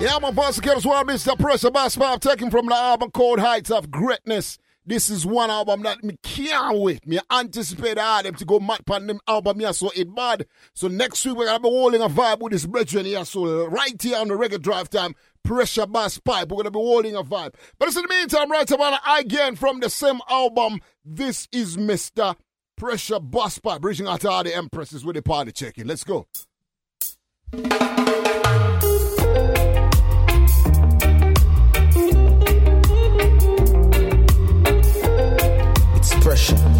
Yeah, my boss as well, Mr. Pressure Busspipe, taken from the album called Heights of Greatness. This is one album that me can't wait. Me anticipate all them to go mad on them album here, so it bad. So next week we're gonna be holding a vibe with this brethren here. So right here on the reggae drive time, Pressure Busspipe. We're gonna be holding a vibe. But in the meantime, right about again from the same album, this is Mr. Pressure Busspipe, reaching out to all the empresses with the party checking. Let's go. It's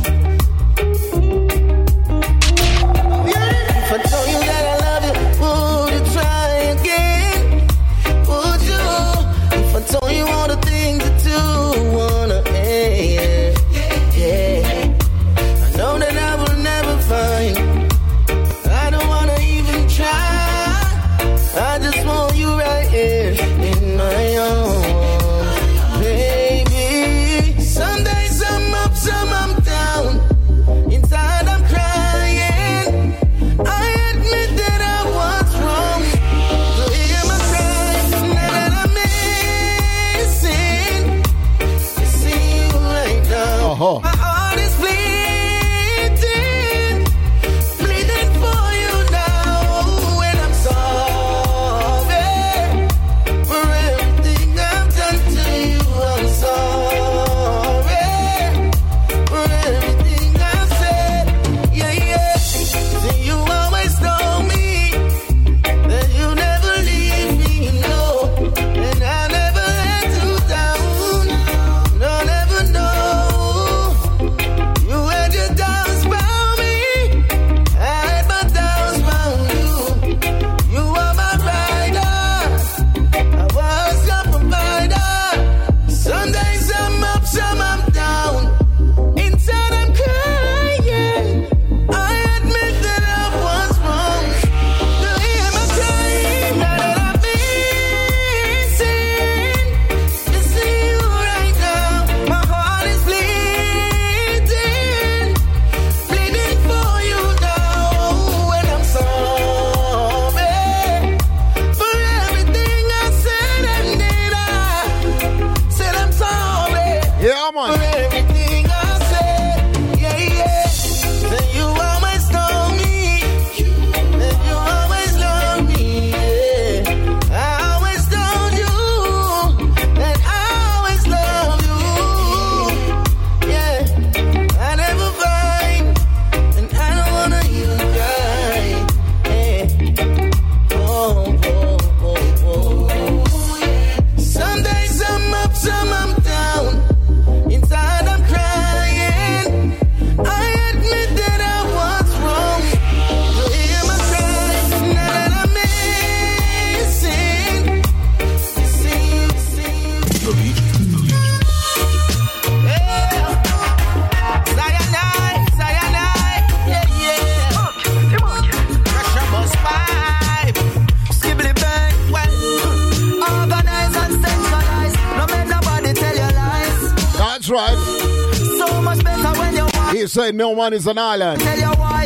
man is an island. Tell you why.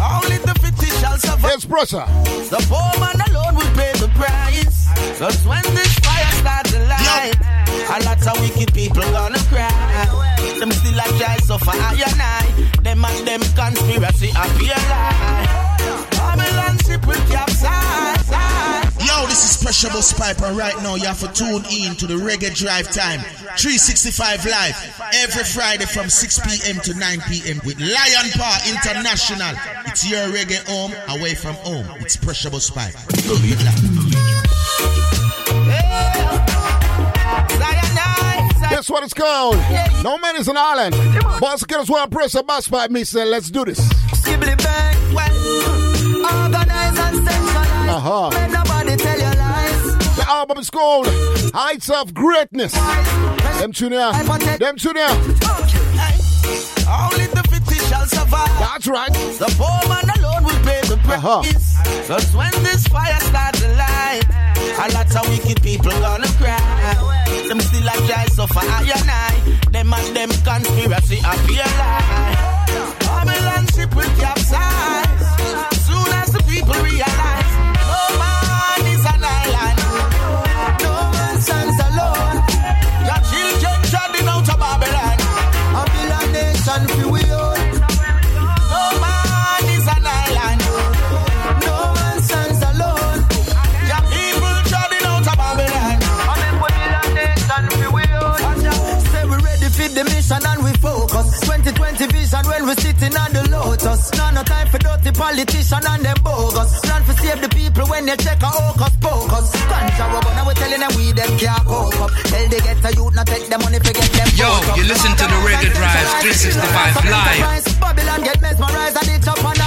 Only the fittest shall survive. It's pressure. The poor man alone will pay the price. Cause when this fire starts to light, a lot of wicked people gonna cry. Them still a try suffer I and I. Them and them conspiracy appear lie. Babylon ship will capsize. Yo, this is Pressure Busspipe, and right now you have to tune in to the Reggae Drive Time 365 Live every Friday from 6 p.m. to 9 p.m. with Lion Paw International. It's your reggae home away from home. It's Pressure Busspipe. Guess what it's called? No man is an island. Boss, get us one Pressure Busspipe, me say, let's do this. Skibbly bang, well, organize and centralize. Uh-huh. Let nobody tell you lies. The album is called Heights of Greatness. Them tune here. Them tune here. Only the fittest shall survive. That's right. The poor man alone will pay the price. Uh-huh. Cause when this fire starts to light, a lot of wicked people gonna cry. Them still a try suffer I and I. Them and them conspiracy appear lie. Babylon ship will capsize. Soon as the people realize, sitting on the lotus. Now no time for dirty politician and them bogus. Plan for save the people when they check a hocus pocus. Ganja we gonna we telling them we them can't cope up. Tell they get a youth not take them money for get them. Yo, you listen to the Reggae Drive 365 live. Babylon get mesmerized and it up on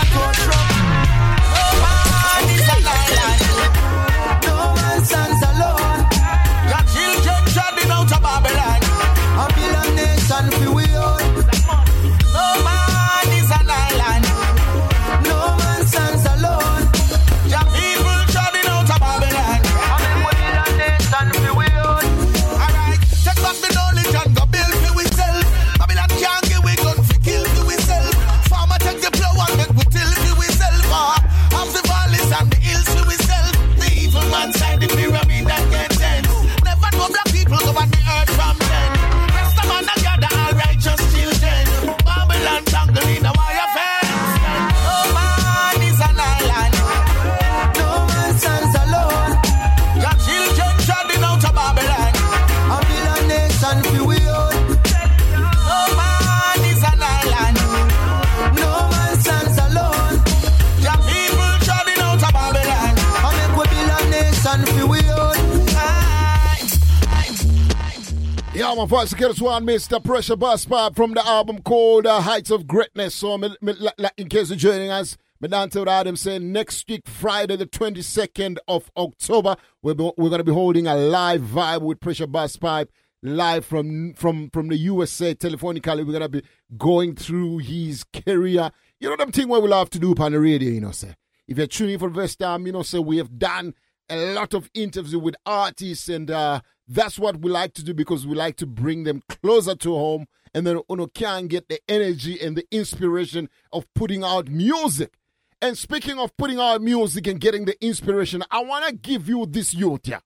My voice get us one, Mr. Pressure Busspipe from the album called uh, Heights of Greatness. So, me, me, la- in case you're joining us, me down to Adam saying next week, Friday, the 22nd of October, we're, we're going to be holding a live vibe with Pressure Busspipe live from from from the USA telephonically. We're going to be going through his career. You know, them thing what we love to do on the radio, you know, sir. If you're tuning in for the first time, you know, sir, we have done a lot of interviews with artists and uh, that's what we like to do because we like to bring them closer to home and then know, can get the energy and the inspiration of putting out music. And speaking of putting out music and getting the inspiration, I want to give you this youth here.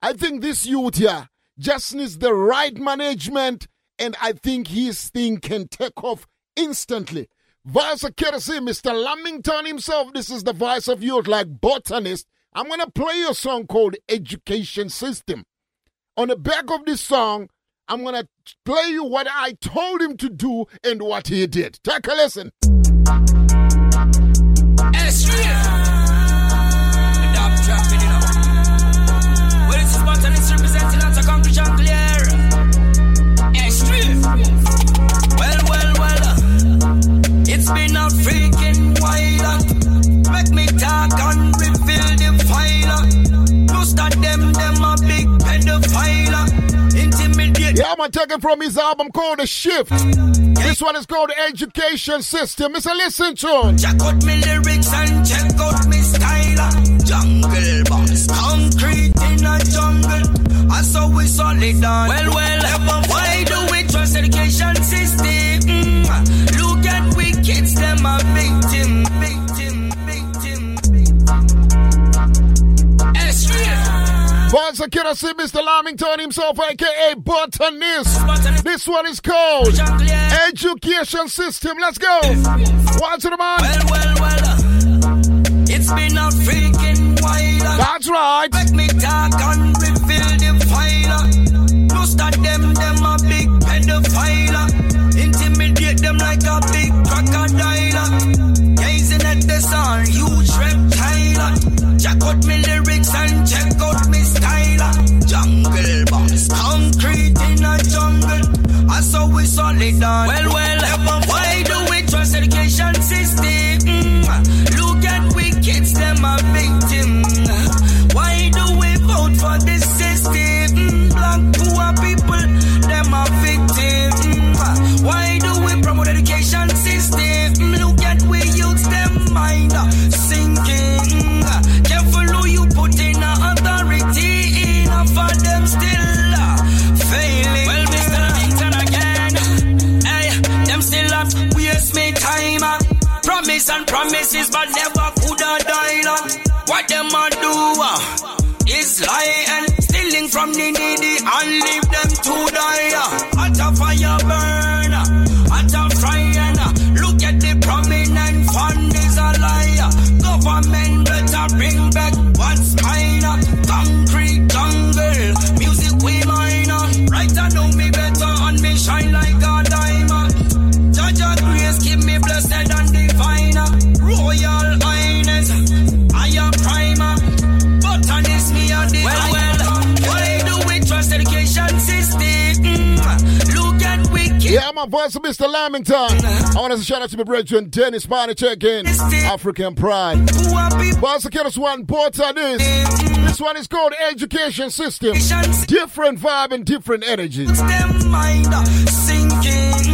I think this youth here just needs the right management and I think his thing can take off instantly. Vice of courtesy, Mr. Lamington himself. This is the voice of youth like botanist. I'm going to play a song called Education System. On the back of this song, I'm going to play you what I told him to do and what he did. Take a listen. Freaking while. Make me talk and reveal the file. Most of them, them a big pedophile. Intimidate. Yeah, I'm taking from his album called The Shift. This one is called Education System. It's a listen to. Check out me lyrics and check out me style. Jungle boss, concrete in a jungle. I saw we solid on. Well, well, I see Mr. Lamington himself, aka Botanist. This one is called Education System. Let's go. To the man. Well, well, well. Uh, it's been a freaking while. That's right. Make me talk and reveal the. Most of them, them a big pedophile. Intimidate them like a big crocodile. Gazing at the sun, huge reptile. Check out me lyrics and check out. Jungle boss, concrete in a jungle. I saw we solid on. Well, well, why do we trust education system? Look at we kids, them a victim. Why do we vote for this Promise and promises, but never could a dial. What them a do uh, is lie and stealing from the needy and leave them to die. uh. At a fire burn, uh, at a frying. uh. Look at the prominent fund is a liar. Government better bring back what's mine. uh. Concrete jungle, music we mine. uh. Right I know me better and me shine like diamond. Judge keep me blessed and divine. Royal Highness, I am primer. Botanist, me a the Well, well, why do we trust education system? Mm, Look at we kids. Yeah, my voice of Mr. Lamington. I want to shout out to my brethren, Dennis Barney check in. African Pride. Boss of us one portal this. This one is called Education System. Different vibe and different energies. them mind uh, sinking.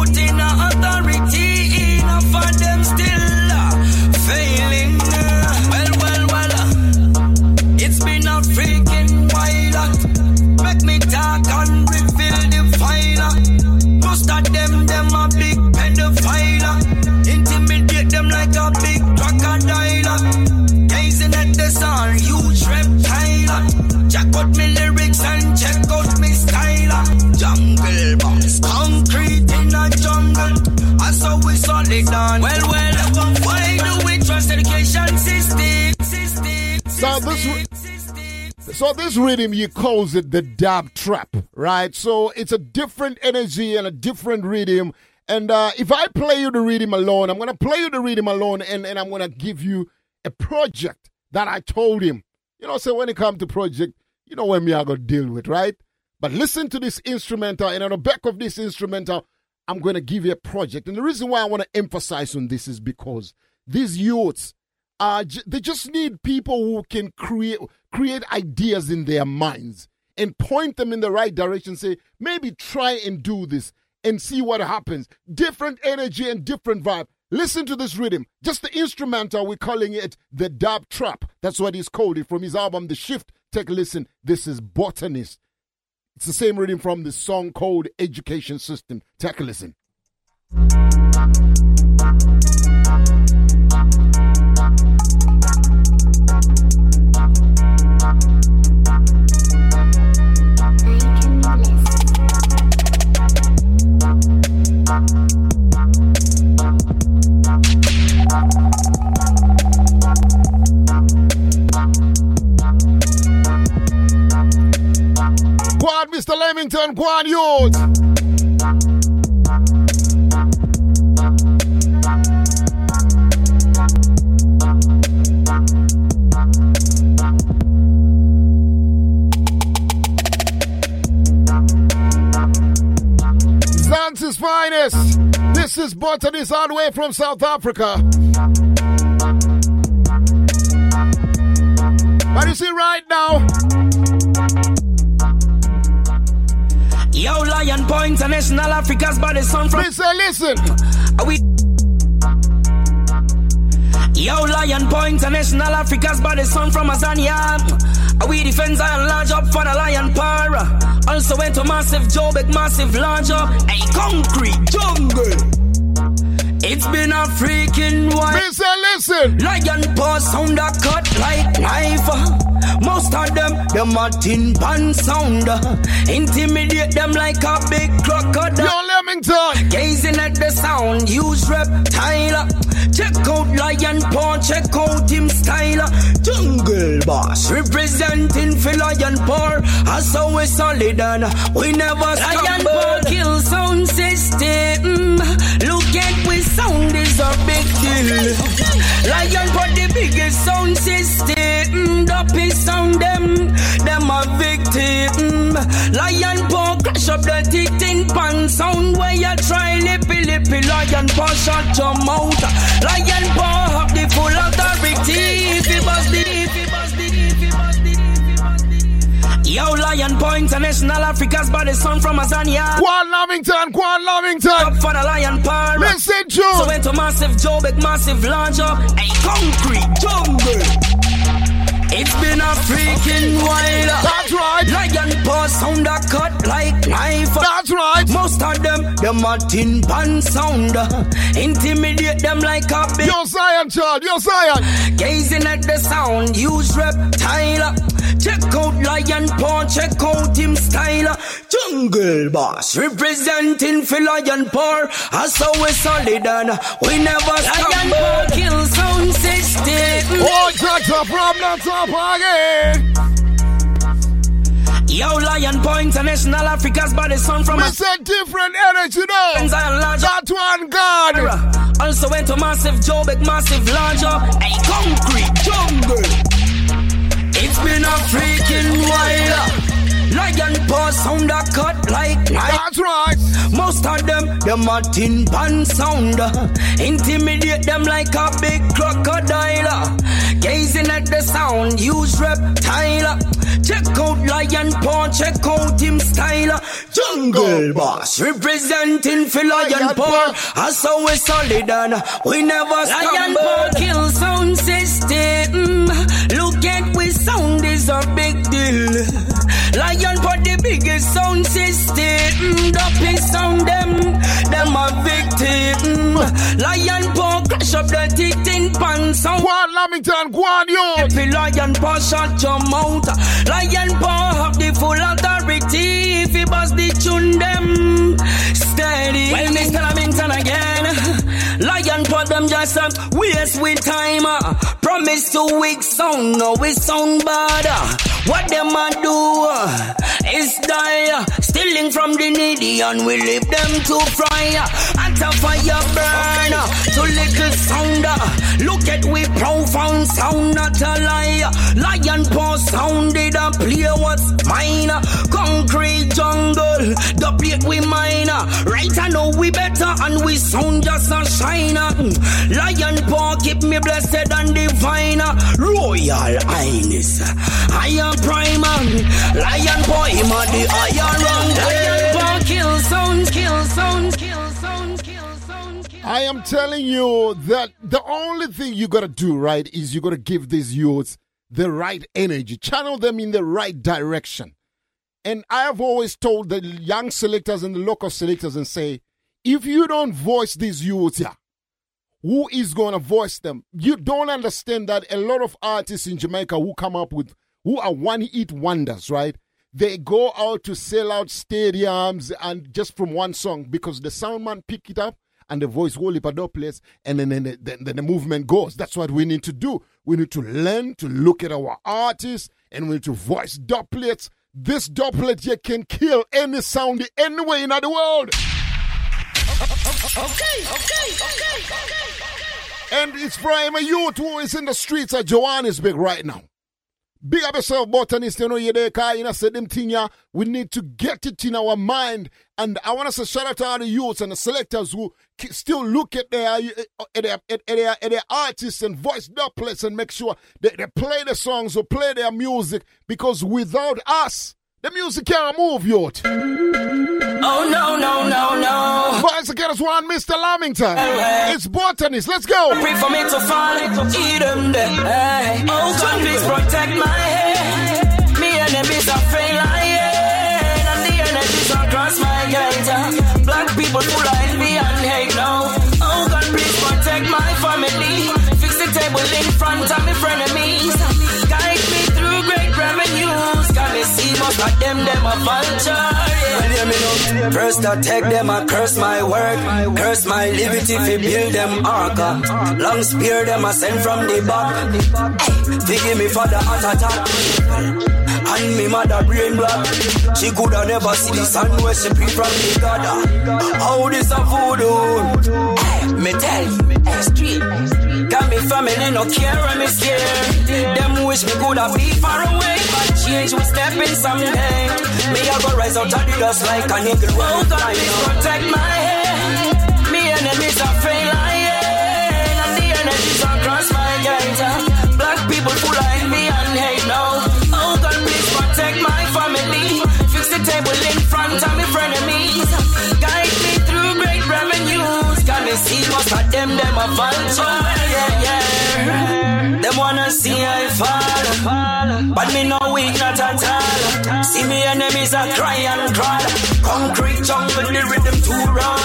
Put authority for them still uh, failing. Uh, Well, well, well, uh, it's been a freaking while. Make me talk and reveal the file. Most of them, them a big pedophile. Intimidate them like a big crocodile. Gazing at the sun, huge reptile. Check out me lyrics and check out me style. Jungle boss, concrete in a jungle. I saw we solid on. Well, well, why do we trust education system? So this, so this rhythm you calls it the dab trap, right? So it's a different energy and a different rhythm. And uh, if I play you the rhythm alone, I'm gonna play you the rhythm alone, and, and I'm gonna give you a project that I told him. You know, so when it comes to project, you know when me I gonna deal with, right? But listen to this instrumental, and on the back of this instrumental, I'm gonna give you a project. And the reason why I want to emphasize on this is because these youths uh, j- they just need people who can create create ideas in their minds and point them in the right direction. Say maybe try and do this and see what happens. Different energy and different vibe. Listen to this rhythm. Just the instrumental. We're calling it the dab trap. That's what he's called it from his album The Shift. Take a listen. This is Botanist. It's the same reading from the song called Education System. Take a listen. Mr. Lamington. Go on. Mzansi's finest. This is Botanist all the way from South Africa. But you see right now, Yo, Lion Paw International Africa's body son from. Listen, listen. Are we? Yo, Lion Paw International Africa's body sun from Azania. Are we defense and large up for the Lion Power? Also went to massive Joe, big massive large up. A concrete jungle. It's been a freaking while. Listen, listen. Lion paw sound a cut like knife. Most of them, them a tin pan sound. Intimidate them like a big crocodile. Yo, Lamington. Gazing at the sound, use reptile. Check out Lion Paw, check out him style. Jungle boss, representing for Lion Paw. As always solid and we never stumble. Lion Paw kill sound system. Look at we sound is a big deal. Lion Paw the biggest sound system. Dopey sound them, them a victim. Lion Paw crash up the tin pan sound where you try lippy lippy. Lion Paw shut your mouth. Lion Paw have the full authority. If it was the, Yo, Lion Paw International Africa's body son from Azania. Quan Lamington, Quan Lamington. Up for the Lion Paw. Listen, Joe. So went to massive Joe, big massive larger. A concrete jungle. It's been a freaking while. That's right. Lion paw sound a cut like knife. That's right. Most of them, them a tin pan sound. Intimidate them like a big. Yo, Zion, child. Yo, Zion. Gazing at the sound, use reptile. Check out Lion Paw, check out him style. Jungle Boss, representing for Lion Paw. As so we solid and we never stop. Lion Paw kill sound system. Oh, that's a problem, top again. Yo, Lion Paw International Africa's body son from It's a different energy, though. That one, God. Also went to massive Joe, massive larger. A concrete jungle. Been a freaking while. Lion paw sound a cut like knife. That's right. Most of them, them a tin pan sound. Intimidate them like a big crocodile. Gazing at the sound, use reptile. Check out Lion Paw, check out him style. Jungle Boss, representing for Lion Paw. As always solid and we never Lion Paw kill sound system. Look at we sound is a big deal. Lion Paw the biggest sound system. Dopey sound them, them a victim. Lion Paw crash up the teeth in pan sound. Quan Lamington, Quan yo. If the Lion Paw shut your mouth, Lion Paw have the full authority. If he bust the tune them steady. Well, Mr. Lamington again. Lion Paw them just a waste with time. uh. Promise to weak sound, no we sound bad. uh. What them a do uh, is die. uh. Stealing from the needy and we leave them to fry. uh. At a fire burn uh, to little sound. uh. Look at we profound sound, not a lie. Lion paw sounded a play what's mine. Concrete jungle, the plate we mine. Right I know we better and we sound just a shine. Lion paw keep me blessed and divine. Royal Highness, I am prime. Lion paw him the iron. Lion paw kill kill kill. I am telling you that the only thing you gotta do, right, is you gotta give these youths the right energy, channel them in the right direction. And I have always told the young selectors and the local selectors and say, if you don't voice these youths here, who is going to voice them? You don't understand that a lot of artists in Jamaica who come up with, who are one hit wonders, right? They go out to sell out stadiums and just from one song because the sound man pick it up and the voice heap of and then, then, then, then the movement goes. That's what we need to do. We need to learn to look at our artists and we need to voice doublets. This doublet here can kill any sound anywhere in the world. Okay, okay, okay, okay. And it's from a youth who is in the streets of Johannesburg right now. Big up yourself, botanist. You know, you're there, car, you know, say them thing, yeah. We need to get it in our mind. And I want to say shout out to all the youths and the selectors who still look at their, eh, eh, at their, at their, at their artists and voice doublets and make sure that they play the songs or play their music because without us, the music can't move, youth. Oh no, no, no, no. Boys and girls, one Mr. Lamington. Alright. It's botanist. Let's go. Pray for me to fall, eat them dead. Hey. Oh God, please protect my head. Me enemies are fail lying, and the enemies are cross my gate. Black people full of envy and hate now. Oh God, please protect my family. Fix the table in front of me of them, them a vulture. Yeah. hear me now. First I take them, I curse my work, curse my liberty fi build them arca. Long spear them I send from the back. Forgive me for the heart attack. And me mother brain black. She coulda never see the sun where she pre from the God. How this a voodoo? Me tell you, street. Got me family no care and me scared. Them wish me coulda be far away, change will step in someday. Me I go rise out of the dust like an eagle. Oh God, protect my enemies a cry and crawl. Concrete jungle, the rhythm too wrong.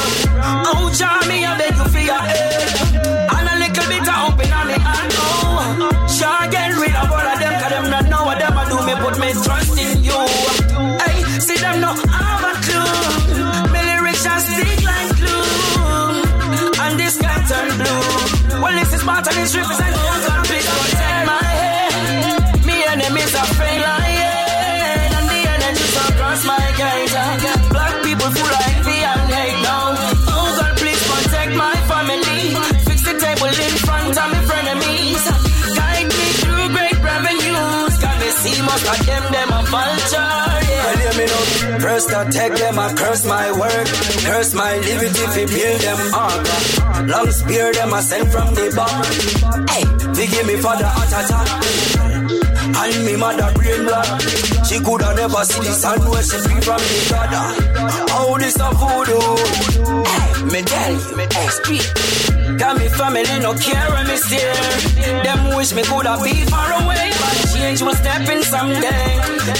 Oh, Jamie, I beg you for your help. And a little bit of open on me hand. Oh, sure, get rid of all of them, cause them not know what them a do. Me put me trust in you. Hey, see them no have a clue. Me lyrics just stick like glue. And this sky turn blue. Well, this is part of this represent. Please I take them, I curse my work. Curse my liberty fi build them arca. Long spear them, I send from the back. Hey, give me for the heart attack. And me mother brain black. She coulda never see the sun where she free from the God. How this a voodoo? Hey, me tell you, street. Got me family no care when me stare. Them wish me coulda be far away, but change will step in someday.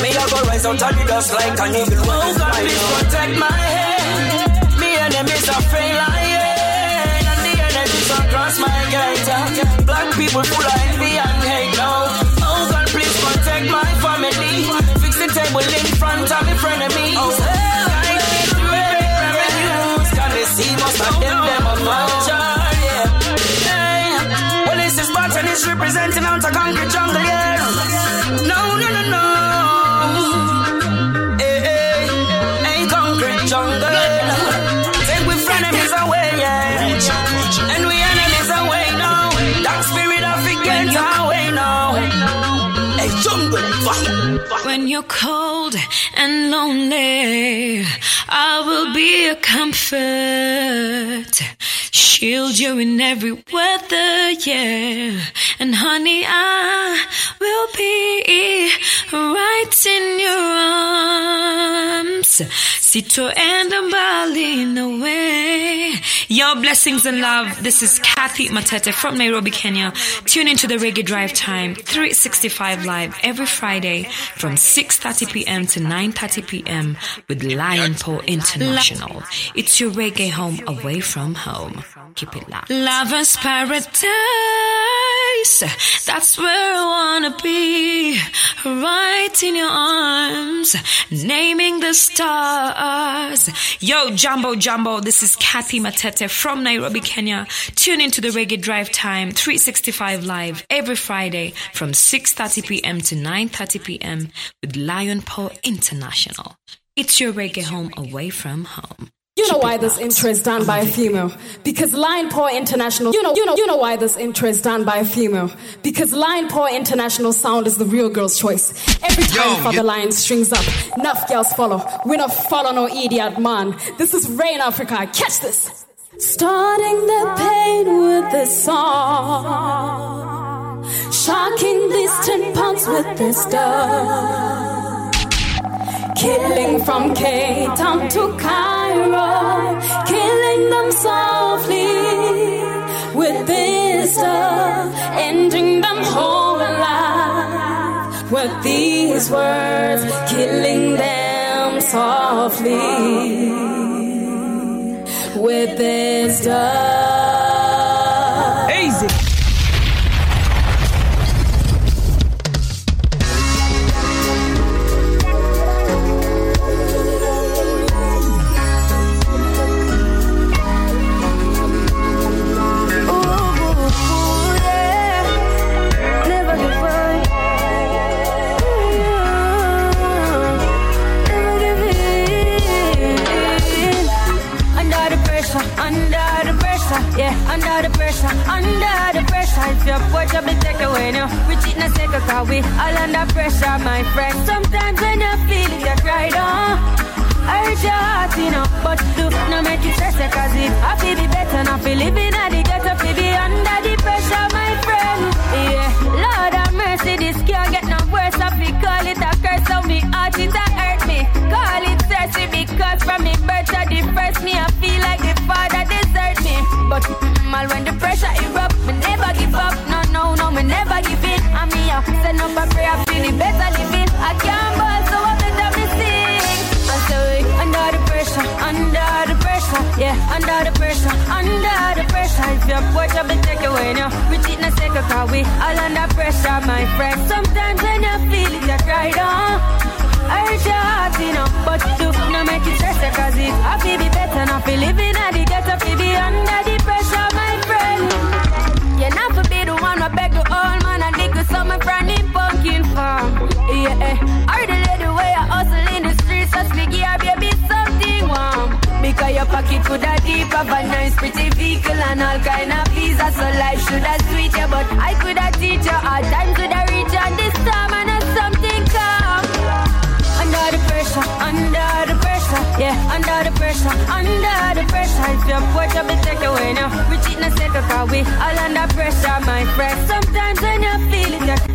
Me a go rise out of the dust like an eagle. Oh God, please protect my head. Me enemies are fail lying, and the energies across my gate. Black people full of envy and hate now. Oh God, please protect my family. Fix the table in front of me frenemies. Oh, representing out a concrete jungle, yeah. No, no, no, no. Hey, hey, hey, concrete jungle. We yeah. And we now. Spirit now. Hey, jungle. When you're cold and lonely, I will be a comfort. Shield you in every weather, yeah. And honey, I will be right in your arms. Sito and Mbali in the way. Your blessings and love. This is Kathy Matete from Nairobi, Kenya. Tune into the Reggae Drive Time 365 live every Friday from 6:30 p.m. to 9:30 p.m. with Lion Paw International. It's your reggae home away from home. Keep it locked. Lover's paradise. That's where I wanna be. Right in your arms. Naming the stars. Yo, Jumbo Jumbo. This is Kathy Matete from Nairobi, Kenya. Tune into the Reggae Drive Time 365 live every Friday from 6:30 p.m. to 9:30 p.m. with Lion Paw International. It's your reggae home away from home. You know why this intro is done by a female? Because Lion Paw International. You know, you know, you know why this intro is done by a female? Because Lion Paw International sound is the real girl's choice. Every time Yo, Father you- Lion strings up, enough girls follow. We not follow no idiot man. This is Rain Africa. Catch this. Starting the pain with this song, shocking these ten pounds with this stuff. Killing from Cape Town to Cairo, killing them softly with this stuff, ending them whole alive with these words, killing them softly with this stuff. Pressure, under the pressure. If your job be take away now, we cheat na second cause we all under pressure, my friend. Sometimes when you feel it, you cry down. Hurt your heart, you know, but do not make it stress cause it I feel be better, not feel living at the ghetto, feel be under the pressure, my friend. Yeah, Lord have mercy, this can't get no worse. I feel call it a curse, so me heart it a hurt me. Call it thirsty because from me birth to the first me, I feel like the father. But mal when the pressure erupt, me never give up. No, no, no, me never give in. I'm up, send up a prayer, feeling better living. I can't ball, so I better me sing. I say under the pressure, under the pressure, yeah, under the pressure, under the pressure. If your boy job be take away now, we cheat na second cause we all under pressure, my friend. Sometimes when you feel it, you cry down. Hurt your heart, you know, but you not make it stress you cause it I be better, not feel living at the ghetto, feel be under the pressure, my friend. You're not for be the one who beg the old man and dig with some friend in pumpkin farm. Yeah. Or the lady way I hustle in the streets, just me give her baby something warm. Because your pocket could have deep, have a nice pretty vehicle and all kind of visa. So life should have sweet you, but I could have teach you hard times could the pressure, under the pressure. If your boy job be take away now, we cheat na second cause we all under pressure, my friend. Sometimes when you feel it,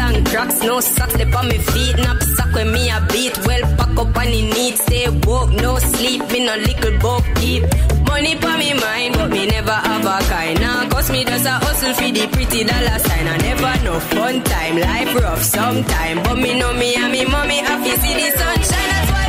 and cracks, no socks, on me feet, knapsack when me a beat, well pack up on the neat, stay woke, no sleep, me no little book keep. Money for me mind, but me never have a kind. Now, cause me just a hustle for the pretty dollar sign. I never know fun time, life rough sometime, but me know me and me mommy happy see the sunshine. That's why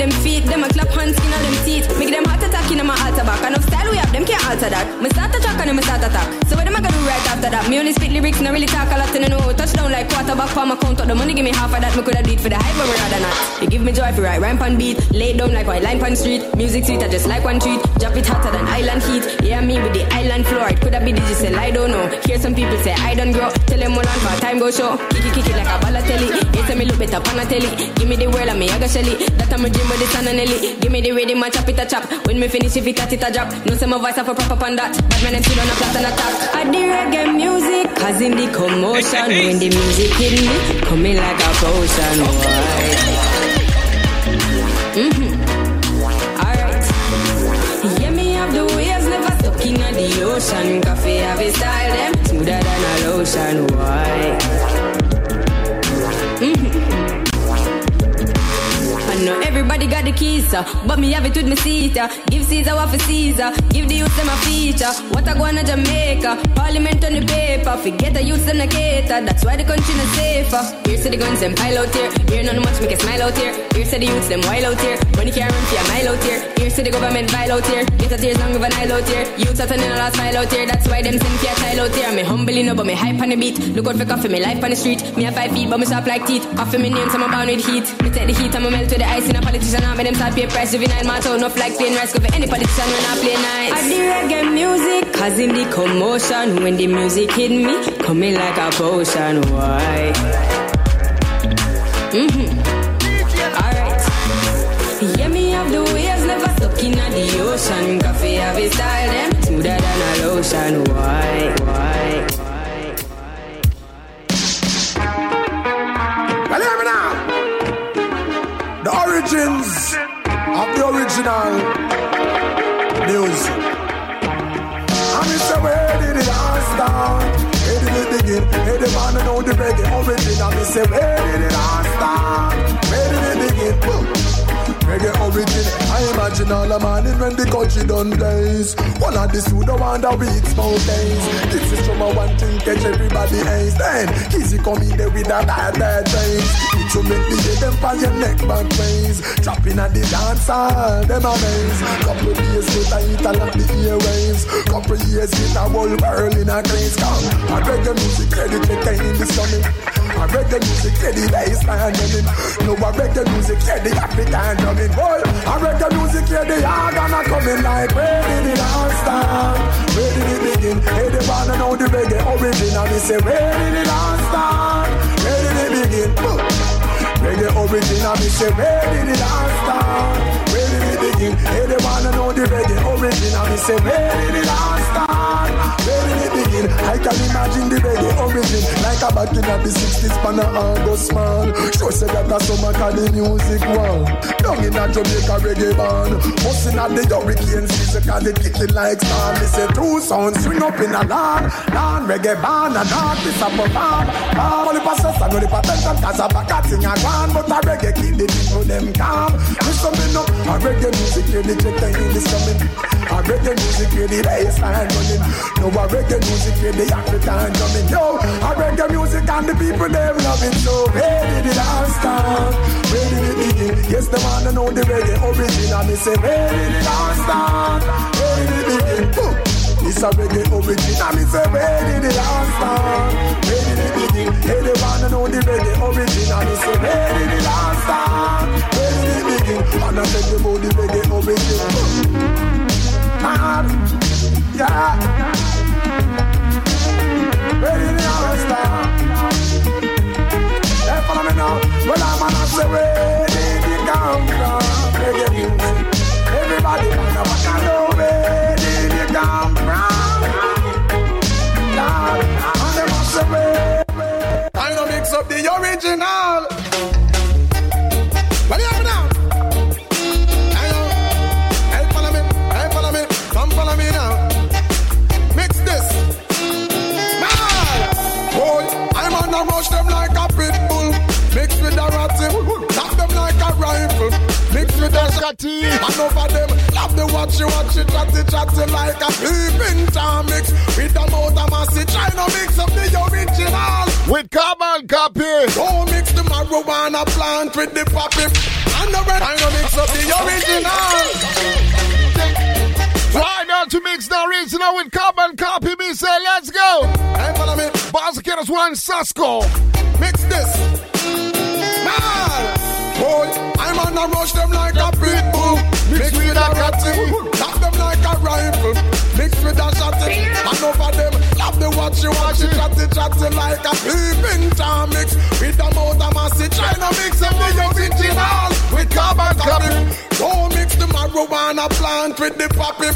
them feet. Them a clap hands in them teeth. Make them heart attack in my altar back. Enough style we have, them can't alter that. Me start a track and me start attack. So what am I gonna do right after that? Me only spit lyrics, not really talk a lot, and I know. Touchdown like quarterback for my count. The money, give me half of that. Me coulda do it for the hype, but rather not. You give me joy for right rhyme pan beat. Lay down like white line pan street. Music sweet, I just like one treat. Drop it hotter than island heat. Yeah, me with the island floor. It coulda be digital, I don't know. Hear some people say I don't grow. Tell them hold on for time go show. Kick it, kick it like a Balotelli. Say me look better pan a telly. Give me the world and me I got shelly. That I'm a dream with the sun and Nelly. Give me the rhythm, I chop it a chop. When me finish, if it at it a drop. No say my voice have a proper pan that. But man, I'm still on a flat and a top. I the reggae music, cause in the commotion. When the music hit me, coming like a potion. Mm-hmm. Alright. Yeah, me have the waves, never stuck in the ocean. Coffee have a style, them smoother than a lotion. Why? llega got the keys, uh, but me have it with me Caesar. Give Caesar what for Caesar. Give the youth them a feature. What I go on to Jamaica. Parliament on the paper. Forget the youth them the cater. That's why the country not safer. Here's to the guns them pile out here. Here none much make a smile out here. Here's to the youths them wild out here. Money can't run a mile out here. Here's to the government vile out here. Get a tears long of an aisle out here. Youths out and in a last mile out here. That's why them send a child out here. Me humble enough, but me hype on the beat. Look out for coffee, me life on the street. Me have five feet, but me sharp like teeth. Coffee me name, so I'm bound with heat. Me take the heat, I'm a melt with the ice in a politician. I make them start pay price. Juvenile man, so enough like plain rice. Go for any politician when I play nice. I the reggae music, cause in the commotion. When the music hit me, coming like a potion. Why? Mm-hmm. Alright. Yeah, me have the waves, never stuck in the ocean. Coffee have a style, them smoother than a lotion. Why? Why? Original music. I me say where did it all start? Where did it begin? Hey, the man know the reggae origin. I me say where did it all start? Where did it begin? Reggae origin. I imagine all the morning when the country done blaze. One of the the one that weeks mountains. This is from a one thing catch everybody hates. Then easy come in there with a bad bad face. It to make me get them for your neck back ways. Dropping at the dance hall, them amaze. Couple years later, it a lock the airwaves. Couple years later, whole world in a craze. Come, I reggae music credit the time is coming. I reggae music yeah, the bassline running. No, I reggae music yeah, the African drumming. Boy, I reggae music yeah, the organ a coming like where did it all start? Where did it begin? Hey, they wanna know the reggae origin. And me say where did it all start? Where did it begin? Reggae origin. And say where did it all start? Where did it begin? Hey, they wanna know the reggae origin. And say where did it all start? Where did it begin? I can imagine the reggae origin like a back in the 60s pan a man. Sure say that a summer call the music one. Down in a Jamaica reggae band. Busting at the hurricane season cause it kicking like star. Me say two sounds swing up in a land. Land reggae band and artists up a farm. Farm only process and only patent cause a back a thing a gone. But a reggae keep the people them calm. Listen me up. A reggae music here the check time is coming. A reggae music here the bassline running. No a reggae music here the African drumming. Yo, a reggae music and the people them love it. So where did it all start? Where did it begin? Yes, the man to know the reggae origin. And me say where did it all start? Where did it begin? It's a reggae origin. And me say where did it all start? Where did it begin? Hey, the man to know the reggae origin. And me say where did it all start? Where did it begin? And I tell you about the reggae origin. Man, yeah. Did it all start? Hey, follow me now. Well, I'm did it come music. Everybody wanna know come from? Lord, where. I know mix up the original. What you have now? Over them, love the watchy watchy, chatty chatty like a peeping tom mix. With the mouth of massy, trying to mix up the original. With carbon copy. Don't mix the marijuana plant with the poppy. And the red, trying to mix up the original. Try not to mix the original with carbon copy. Me say, let's go. Hey, follow me. Barzakiras one Sasko. Mix this. Man, boy, I'm on a rush them like a pit bull. Mix with a ratty, knock them like a rifle. Mix with a and over them, love the watchy watchy, chatty chatty like a peeping tom mix. With the mouth of massy, to mix up the original with carbon copy. Don't mix the marijuana plant with the poppy.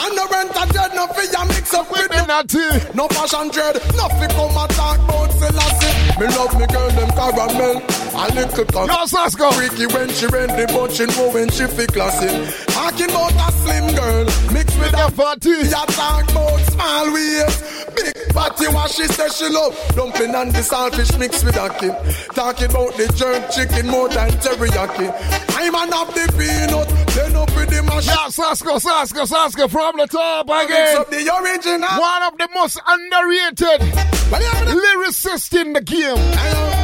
And the rent a dread, no fear mix up with the natty. No fashion dread, no fi come and talk about Selassie. Me love me girl, them caramel. A little cock. Yo, Sasko. Freaky when she ready, but she know when she fi classy. Talking about a slim girl, mixed with a fatty. Ya talk about small waist. Big fatty, what she say she love. Dumpling and the saltfish mixed with ackee. Talking about the jerk chicken more than teriyaki. I'm an of the peanut, then up with the mash. Yeah, Sasko, Sasko, Sasko from the top again. up the original. One of the most underrated lyricists in the game.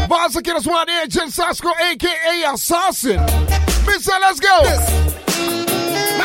Barzakiras one agent Sasko, aka Assassin. Mister, let's go.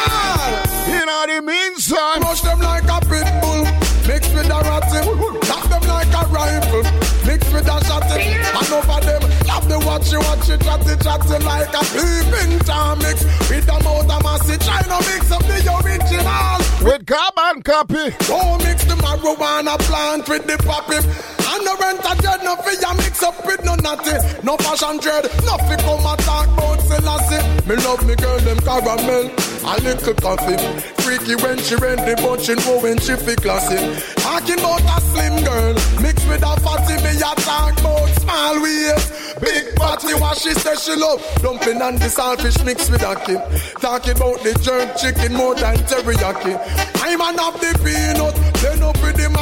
Man, You know the meantime. Rush them like a pit bull, mixed with a ratty, knock them like a rifle, mixed with a shotty, and over them, love the watchy watchy, chatty chatty like a peeping tom mix, with the mouth of massy, trying to mix up the original. With carbon copy. Don't mix the marijuana plant with the poppy. And the rent a dread, no fear mix up with no natty. No fashion dread, no fi come and talk about Selassie. Me love me girl, them caramel. A little coffee. Freaky when she ready, but she know when she fi classy. Talking about a slim girl, mixed with a fatty. Me a talk about small waist. Big fatty, what she say she love. Dumpling and the saltfish mixed with ackee. Talking about the jerk chicken more than teriyaki. I'm an of the peanut,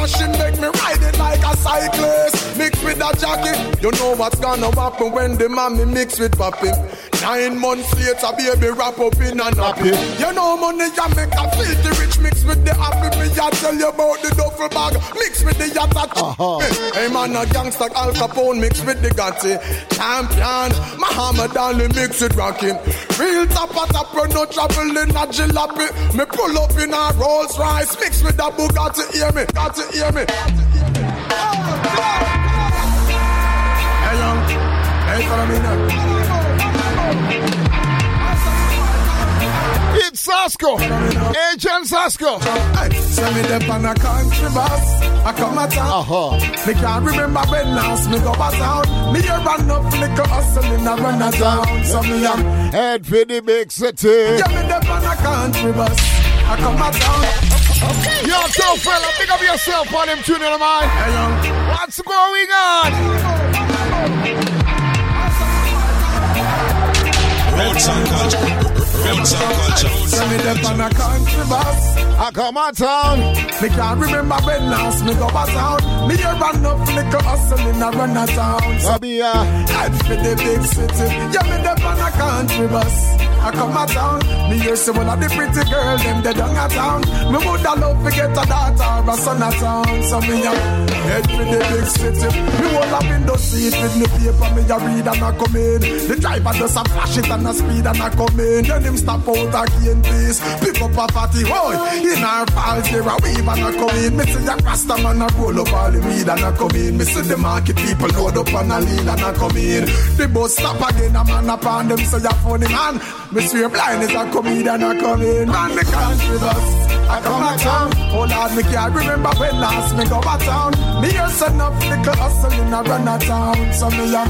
machine make me ride it like a cyclist. Mix with a jacket, you know what's gonna happen when the mommy mix with papi. Nine months later, baby wrap up in a nappy. You know money ya make a filthy rich mix with the happy. Me ya tell you about the duffel bag mix with the yatta. Uh-huh. Hey man, a gangster Al Capone mix with the Gotti. Champion, Muhammad Ali mix with rocking. Real top of top, no trouble in a jalopy. Me pull up in a Rolls Royce mix with the Bugatti. Hear me, got to hear me. Hey young, hey follow me now. It's Sasko, Agent Sasko. Hey, send me them on a country bus. I come a town. Uh-huh. Me can't remember when last me go a town. Me a run up liquor hustling a run a town. So me am head for the big city. Yeah, me them on a country bus. I come a town. Okay. Yo, so fella, pick up yourself on him tuning of mine. Hey, What's going on? Roots and culture. Roots and culture. Send me them on a country bus. I ah, come a town. Me can't remember when last me go a town. Me a run up liquor hustling a run a town. So be uh? a head for the big city. Yeah, me them on a country bus. I come a town. Me hear say one of the pretty girl them they down a town. Me woulda love to get a daughter or a son a town. So me a head for the big city. Me hold a window seat with me paper. Me a read and a come in. The driver does a flash it and a speed and a come in. Then him stop out again please. Pick up a fatty boy. In our falls there a weave and a come in. Me see rasta man a roll up all the weed and a come in. Me the market people load up and a lead and a come in. The bus stop again a man upon them say a funny man. Me swear blind is a comedian a come in. Man, me country bus. I come a town. Oh Lord, me can't remember when last me go a town. Me hear send up little hustling a run a town. So me a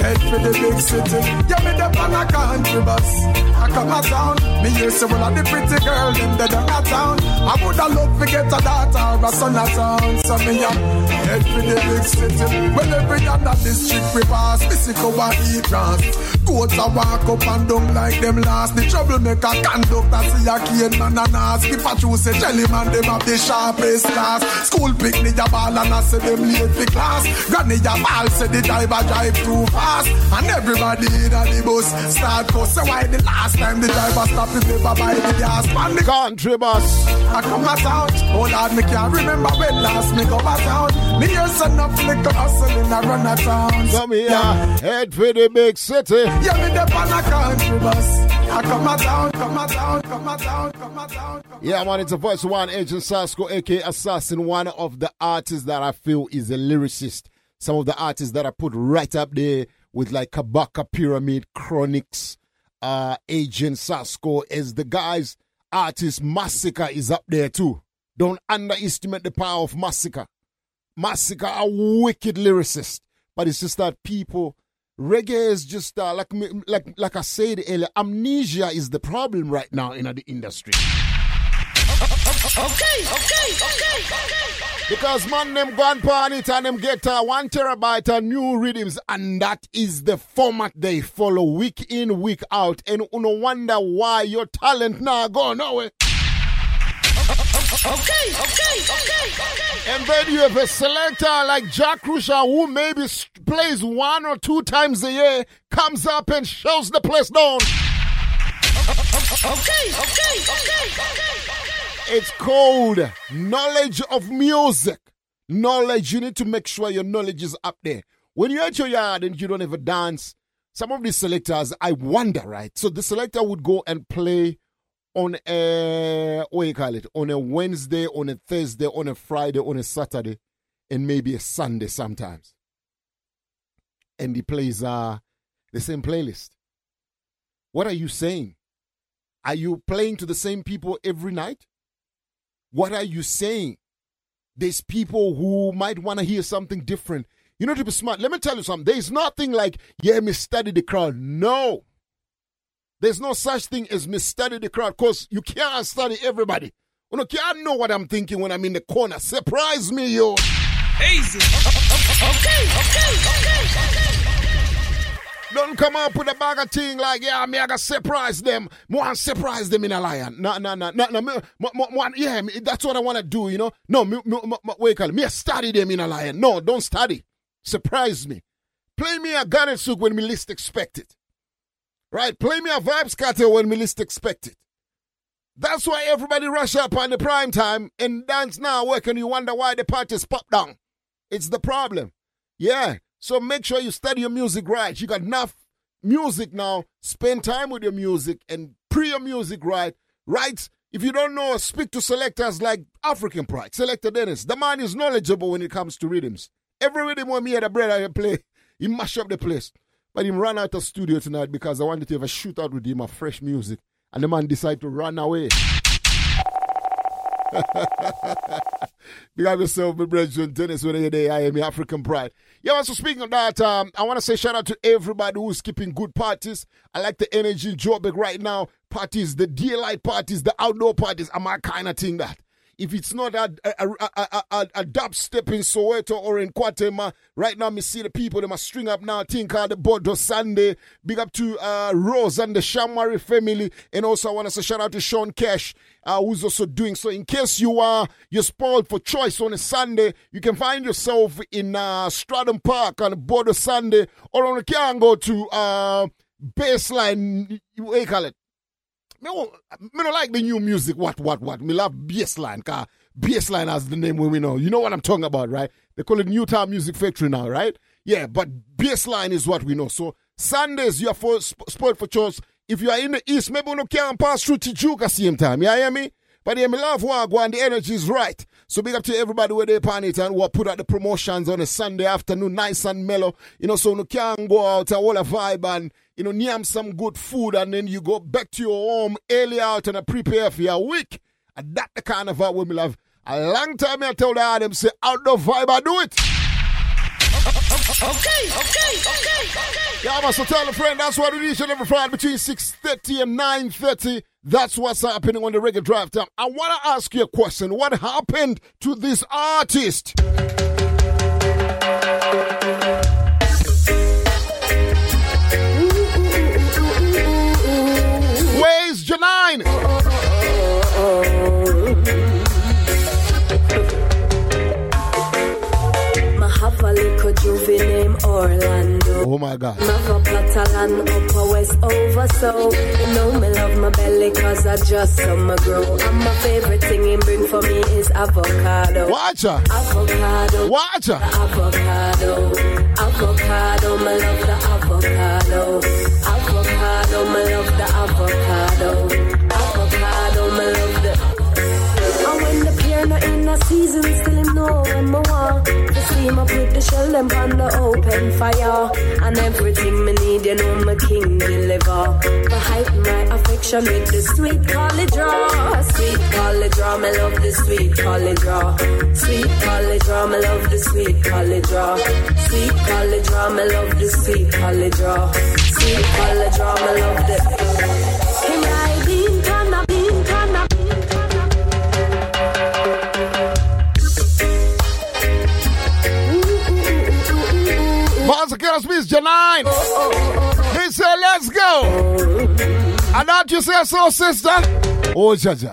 head for the big city. Yeah, me the on a country bus. I come a town. Me hear say one of the pretty girl them they down a town. I woulda love to get a daughter or a son a town. So me a head for the big city. Well, every other district we pass, me see go and eat grass. Goats a walk up and down like them last. The troublemaker conductor see a cane man and ask if I choose say jelly man them have the sharpest class. School picnic a ball and I say them late for class. Granny a ball say the driver drive too fast. And everybody in the bus start cuss. So why the last time the driver stop him never buy the gas? Man, the country bus. I come a town. Oh Lord, me can't remember when last me go a town. Me hear son of liquor hustling a run a town. So me yeah. head for the big city. Yeah, me the on a country bus. I come a town, come a town, come a town, come a town. Yeah, man, it's a voice one agent Sasko, aka Assassin, one of the artists that I feel is a lyricist. Some of the artists that I put right up there with like Kabaka Pyramid, Chronixx, uh, Agent Sasko as the guys. Artist Masicka is up there too. Don't underestimate the power of Masicka. Masicka, a wicked lyricist, but it's just that people reggae is just uh, like like like I said earlier, amnesia is the problem right now in the industry. Okay, Okay, okay, okay, okay. Because man, them go and pan it and them get uh, one terabyte of new rhythms, and that is the format they follow week in, week out. And you no wonder why your talent now go nowhere. Okay, okay, okay, okay. And then you have a selector like Jack Rusha who maybe plays one or two times a year, comes up and shows the place down. Okay, okay, okay, okay. It's called knowledge of music. Knowledge, you need to make sure your knowledge is up there. When you're at your yard and you don't ever dance, some of these selectors, I wonder, right? So the selector would go and play on a what you call it on a Wednesday, on a Thursday, on a Friday, on a Saturday, and maybe a Sunday sometimes. And he plays uh the same playlist. What are you saying? Are you playing to the same people every night? What are you saying? There's people who might want to hear something different. You know, to be smart, let me tell you something. There's nothing like, yeah, me study the crowd. No. There's no such thing as me study the crowd because you can't study everybody. You know, can't know what I'm thinking when I'm in the corner. Surprise me, yo. Easy. Okay, Okay, okay, okay, okay. Don't come up with a bag of thing like, yeah, me I got surprise them. Want surprise them in a lion. No, no, no, no, no. Me, me, me, yeah, me, that's what I want to do, you know. No, me, me, me, me, wait? Me study them in a lion. No, don't study. Surprise me. Play me a Garnett Silk when me least expect it. Right? Play me a Vybz Kartel when me least expect it. That's why everybody rush up on the prime time and dance now work and you wonder why the parties pop down. It's the problem. Yeah. So make sure you study your music right. You got enough music now. Spend time with your music and pre your music right. Right? If you don't know, speak to selectors like African Pride, Selector Dennis. The man is knowledgeable when it comes to rhythms. Every rhythm when me had a bread I play, he mash up the place. But him ran out of studio tonight because I wanted to have a shootout with him of fresh music. And the man decided to run away. (laughs) Big up yourself, my brethren. Dennis, you're there, I am your African pride. Yeah, so speaking of that, um, I want to say shout out to everybody who's keeping good parties. I like the energy in Joburg right now. Parties, the daylight parties, the outdoor parties. I'm my kind of thing that if it's not a, a, a, a, a, a dubstep in Soweto or in KwaThema, right now, me see the people, they must string up now, thing called the Bodo Sunday. Big up to uh, Rose and the Shamari family. And also, I want to say shout out to Sean Cash, uh, who's also doing so. In case you are you're spoiled for choice on a Sunday, you can find yourself in uh, Stratham Park on Bodo Sunday, or on the can go to uh, Bassline, what do you call it? Me, me don't like the new music. What, what, what? Me love bassline. Car bassline has the name we know. You know what I'm talking about, right? They call it Newtown Music Factory now, right? Yeah, but bassline is what we know. So Sundays you are for sport for choice. If you are in the east, maybe you can pass through Tijuca at the same time. Yeah, hear me? But yeah, me love Wagwan, the energy is right. So big up to everybody where they pan it and who put out the promotions on a Sunday afternoon, nice and mellow. You know, so you can go out and all a vibe and you know, yam some good food, and then you go back to your home early out and prepare for your week. And that the kind of vibe we love. A long time I tell the Adam say outdoor vibe, I do it. Okay, okay, okay, okay. Yeah, I must tell a friend that's what we each and every Friday between 6.30 and 9.30. That's what's happening on the Reggae Drive Time. I want to ask you a question. What happened to this artist? Oh bring for me is avocado. Watch her. Avocado. Watch her. Avocado. Avocado, me love the avocado Avocado, the them on the open fire And everything me need you know my king deliver. To heighten my affection with the sweet draw Sweet draw, me love the sweet draw Sweet draw, me love the sweet draw Sweet draw, me love the sweet draw Sweet draw, me love the Master Killers Miss Jah9. He said, let's go. And that you say so, sister? Oh, Jaja.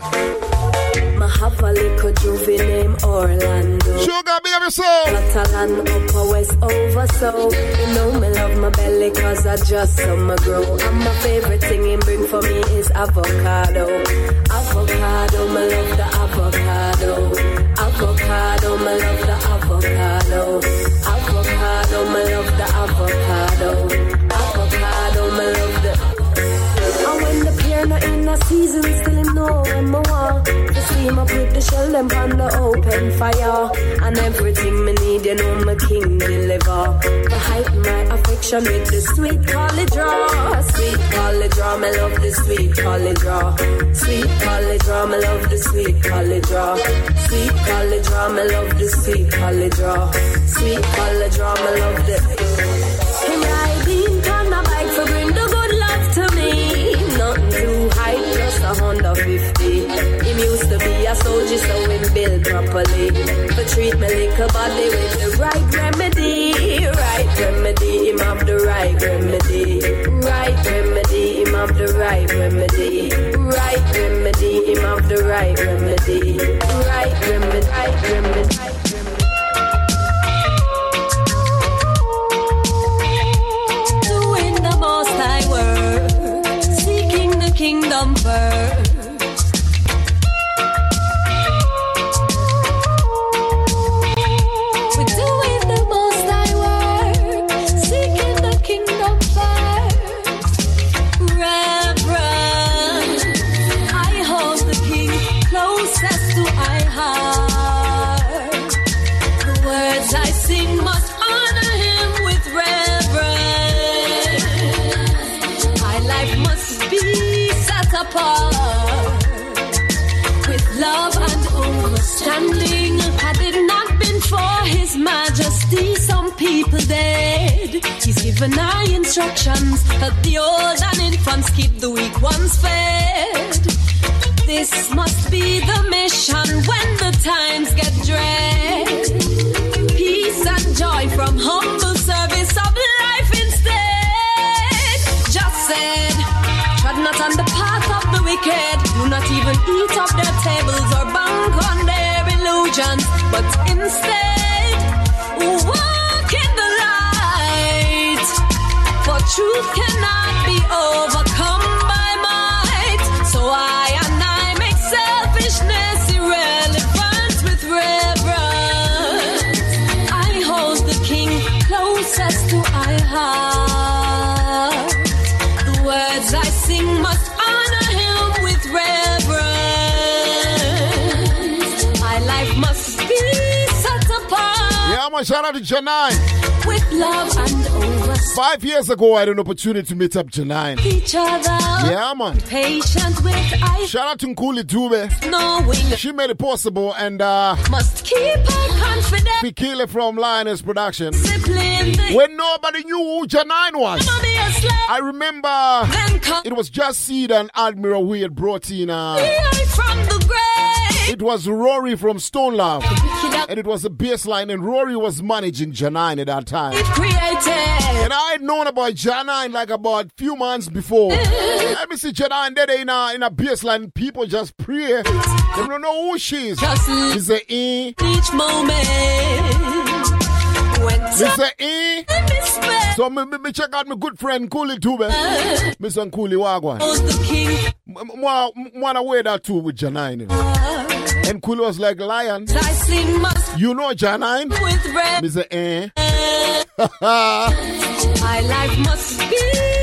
Mahavali Juvie name Orlando Sugar, be yourself. Catalan upper west over so You know me love my belly cause I just summer grow And my favorite thing in bring for me is avocado Avocado, me love the avocado Avocado, me love the Avocado, season, still him know when me want. The steam up with the shell them on the open fire. And everything me need, you know my king deliver. To heighten my affection with the sweet college draw. Sweet college draw, me love the sweet college draw. Sweet college draw, me love the sweet college draw. Sweet college draw, me love the sweet college draw. Sweet college draw, me love the. To be a soldier, so we build properly. But treat me little body with the right remedy, right remedy, him have the right remedy. Right remedy, him have the right remedy. Right remedy, him have the right remedy. Right remedy, right remedy. Doing the most high work, seeking the kingdom first. Given our instructions. Help the old and infants keep the weak ones fed. This must be the mission when the times get dread. Peace and joy from humble service of life instead. Just said, tread not on the path of the wicked. Do not even eat off their tables or bank on their illusions, but instead walk truth cannot be overcome shout out to Jah9. with love and over Five years ago, I had an opportunity to meet up Jah9. each other. Yeah, man. Patient with I Shout out to Nkuli Dube. knowing She made it possible, and uh, must keep her confidence. Fikile from Lioness Production. When nobody knew who Jah9 was. be a slave. I remember it was just Seed and Admiral we had brought in. Uh, from the grave. It was Rory from Stone Love. And it was a bass line, and Rory was managing Jah9 at that time. And I had known about Jah9 like about few months before. Let me see Jah9 there in a, in a bass line. People just pray. They don't know who she is. She say, eh. Each moment. Say, eh. So me, me, me check out my good friend Cooley Tube. Miss Cooley Wagwan. the king. Wanna wear that too with Jah9. know. And Cooley was like, Lion, I sing must you know Jah9? with red. (laughs) My life must be.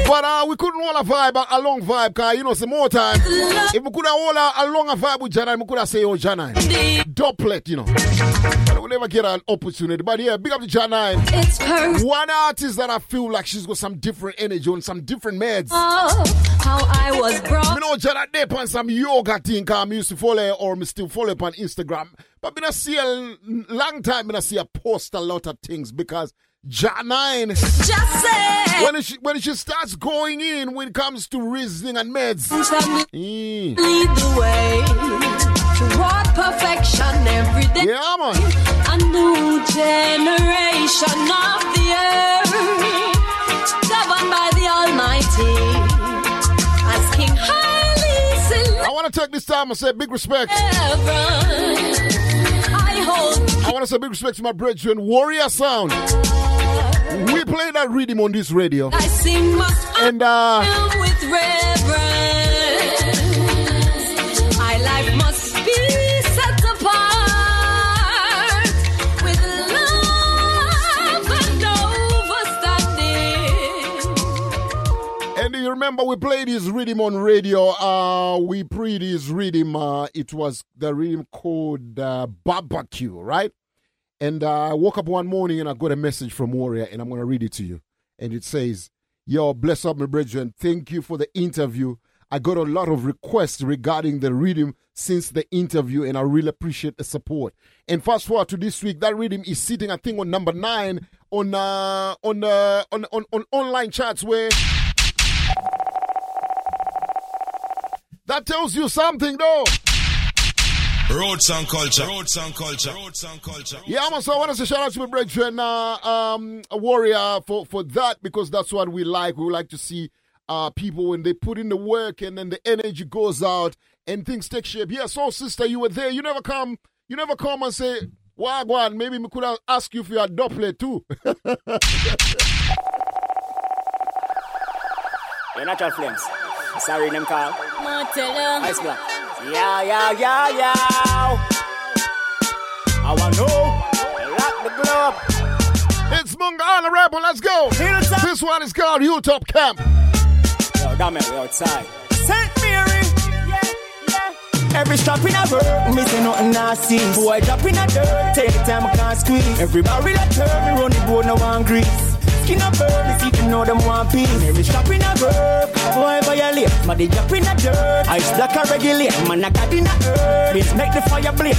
But uh, we couldn't hold a vibe, a, a long vibe, cause you know, some more time. If we could have hold a, a longer vibe with Jah9, we could have say, oh, Janine. Doublet, you know. But we never get an opportunity. But yeah, big up to Jah9. It's her. One artist that I feel like she's got some different energy on some different meds. Oh, how I was brought. Me know Jah9 there on some yoga thing, cause me used to follow her or me still follow her on Instagram. But not see a long time, me not see her post a lot of things because Jah9. Just say. When she, when she starts going in when it comes to reasoning and meds. Mm. Lead the way toward perfection every day. Yeah, man. A new generation of the earth, governed by the Almighty. As King Haile I want to take this time and say big respect. I hold I want to say big respect to my brethren, Warrior Sound. We play that rhythm on this radio. I sing must And uh, with reverence. My life must be set apart with love and overstanding. and you remember we played this rhythm on radio. Uh, we pre this rhythm. Uh, it was the rhythm called uh, barbecue, right? And uh, I woke up one morning and I got a message from Warrior, and I'm going to read it to you. And it says, Yo, bless up, my brethren. Thank you for the interview. I got a lot of requests regarding the rhythm since the interview, and I really appreciate the support. And fast forward to this week, that rhythm is sitting, I think, on number nine on uh, on, uh, on on on online charts. Where that tells you something, though. Roots and culture. Roots and culture. Roots and culture. Yeah, man, so I want to say shout out to my brethren, uh, um, a warrior for, for that because that's what we like. We like to see uh, people when they put in the work and then the energy goes out and things take shape. Yeah, so sister, you were there. You never come, you never come and say, Wagwan, maybe we could ask you for your doublet too. (laughs) You're natural flames. Sorry, name call. Martella. Ice block. Yeah, yeah, yeah, yeah. I want know. Rock the globe. It's Munga Honorebel. Let's go. This one is called Hilltop Camp. Yo, damn it, we outside. St. Mary. Yeah, yeah. Every strap in a bird, me say nothing nasty. Boy drop in a dirt, take time I can't squeeze. Every barrel a turn, me run the boat, no one grease. Skin a bird, if you know them one piece. Every strap in a bird, boy violate. Man, they drop in a dirt, ice black a regulate. Man, I got in a earth, please make the fire blaze.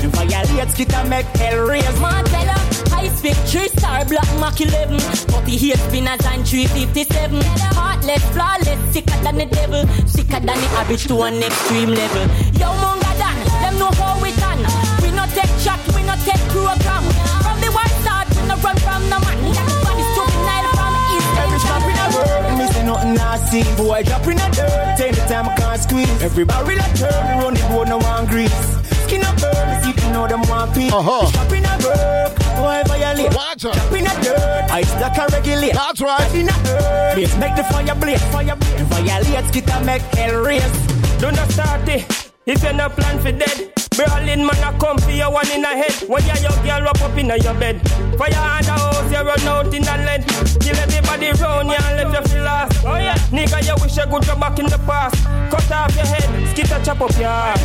The violate, skit a make hell raise. Martella. High speed, three star, black Mach 11. 48 spinners and 357. Heartless, flawless, sicker than the devil. Sicker than the average to an extreme level. Yo, Munga Dan, them know how we done. We not take shot, we not take program. Bird, me say nothing nasty. Boy drop in a dirt, take the time I can't squeeze. Every barrel a turn, me run the boat, no one grease. Skin a bird, if you can know them one piece. Uh-huh. Strap in a bird, boy violate. Watch out. Drop in a dirt, ice black a regulate. That's right. In a earth, please make the fire blaze. Fire blaze. Violate, skit a make hell raise. Don't start it. If you're not plan for dead, Berlin man a come for your one in a head. When you your girl wrap up in your bed. For your other house, you run out in the lead. Kill everybody round you and let you feel lost. Oh yeah, nigga, you wish you could go back in the past. Cut off your head, skit a chop up your heart.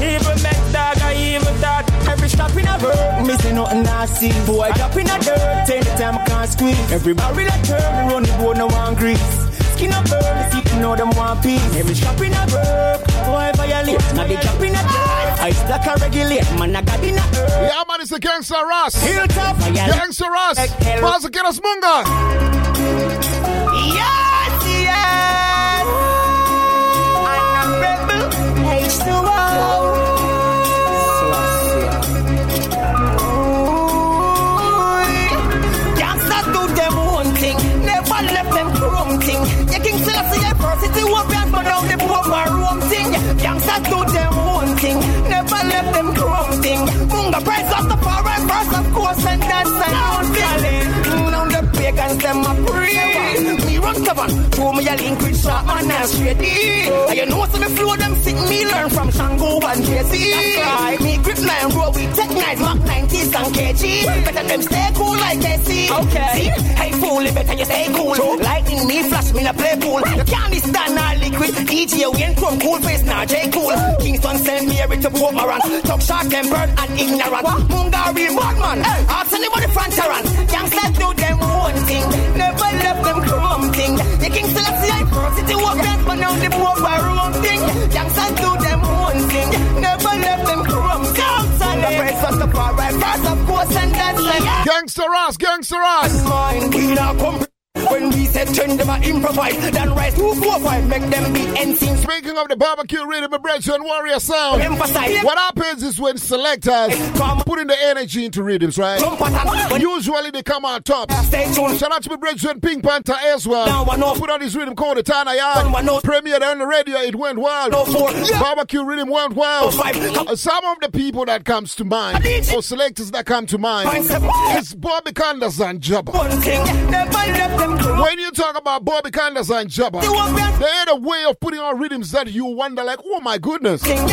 Evil makes dog a evil thought. Every strap in a me say nothing nasty. Boy drop in a dirt, take the time I can't squeeze. Every barrel a turn, run the boat, no one grease. Skin a bird, if you can know them one piece. Every strap in a bird, boy violate. Now they drop in a dirt, ice black a regulate. Man, I got in a earth. Yeah, man, it's a Gangster Ross. Hilltop. Gangster Ross. Pasa que nos munga. Yes, yes. I'm a rebel. H2O. I first city walk back, but now they put my room thing. Gangsters do them own thing. Never left them chrome thing. Munga price of the power first, of course, and that's an own thing. Now the pagans, them a pray. Cover, throw me a link with shot man and straight And you know, so me flow them sick, me learn from Shango and Jay-Z. That's right. Me grip nine, roll with tech knives, Mac 90s and KG. Better them stay cool like KC. Okay. See, hey fool, it better you stay cool. Lightning me flash, me na play pool. You can't stand all liquid. DJ Wayne from cool face, now J cool. Kingston send me every to Port Morant. Talk short tempered and ignorant. Munga real bad man. i tell you Ask anybody front run. Gangsters do them one thing. Never left them crumb thing. The King Selassie I first city walk back, but now they walk by wrong thing. Gangsters do them one thing. Never left them crumb. The praise of all, right first of course, and that's like Gangster Ross, Gangster Ross. mine. We not come. When we said turn them a improvise, then rise two, four, five, make them beat NSYNC. Speaking of the barbecue rhythm and brethren warrior sound, Emphasize. what happens is when selectors put in the energy into rhythms, right? Usually they come out top. Shout out to my brethren Pink Panther as well. Put on this rhythm called the Tana Yard. Premiered on the radio, it went wild. Barbecue rhythm went wild. Uh, Some of the people that comes to mind, or selectors that come to mind, is Bobby Konders and Jabba. When you talk about Bobby Konders and Jabba, they had a way of putting on rhythms that you wonder, like, oh my goodness. And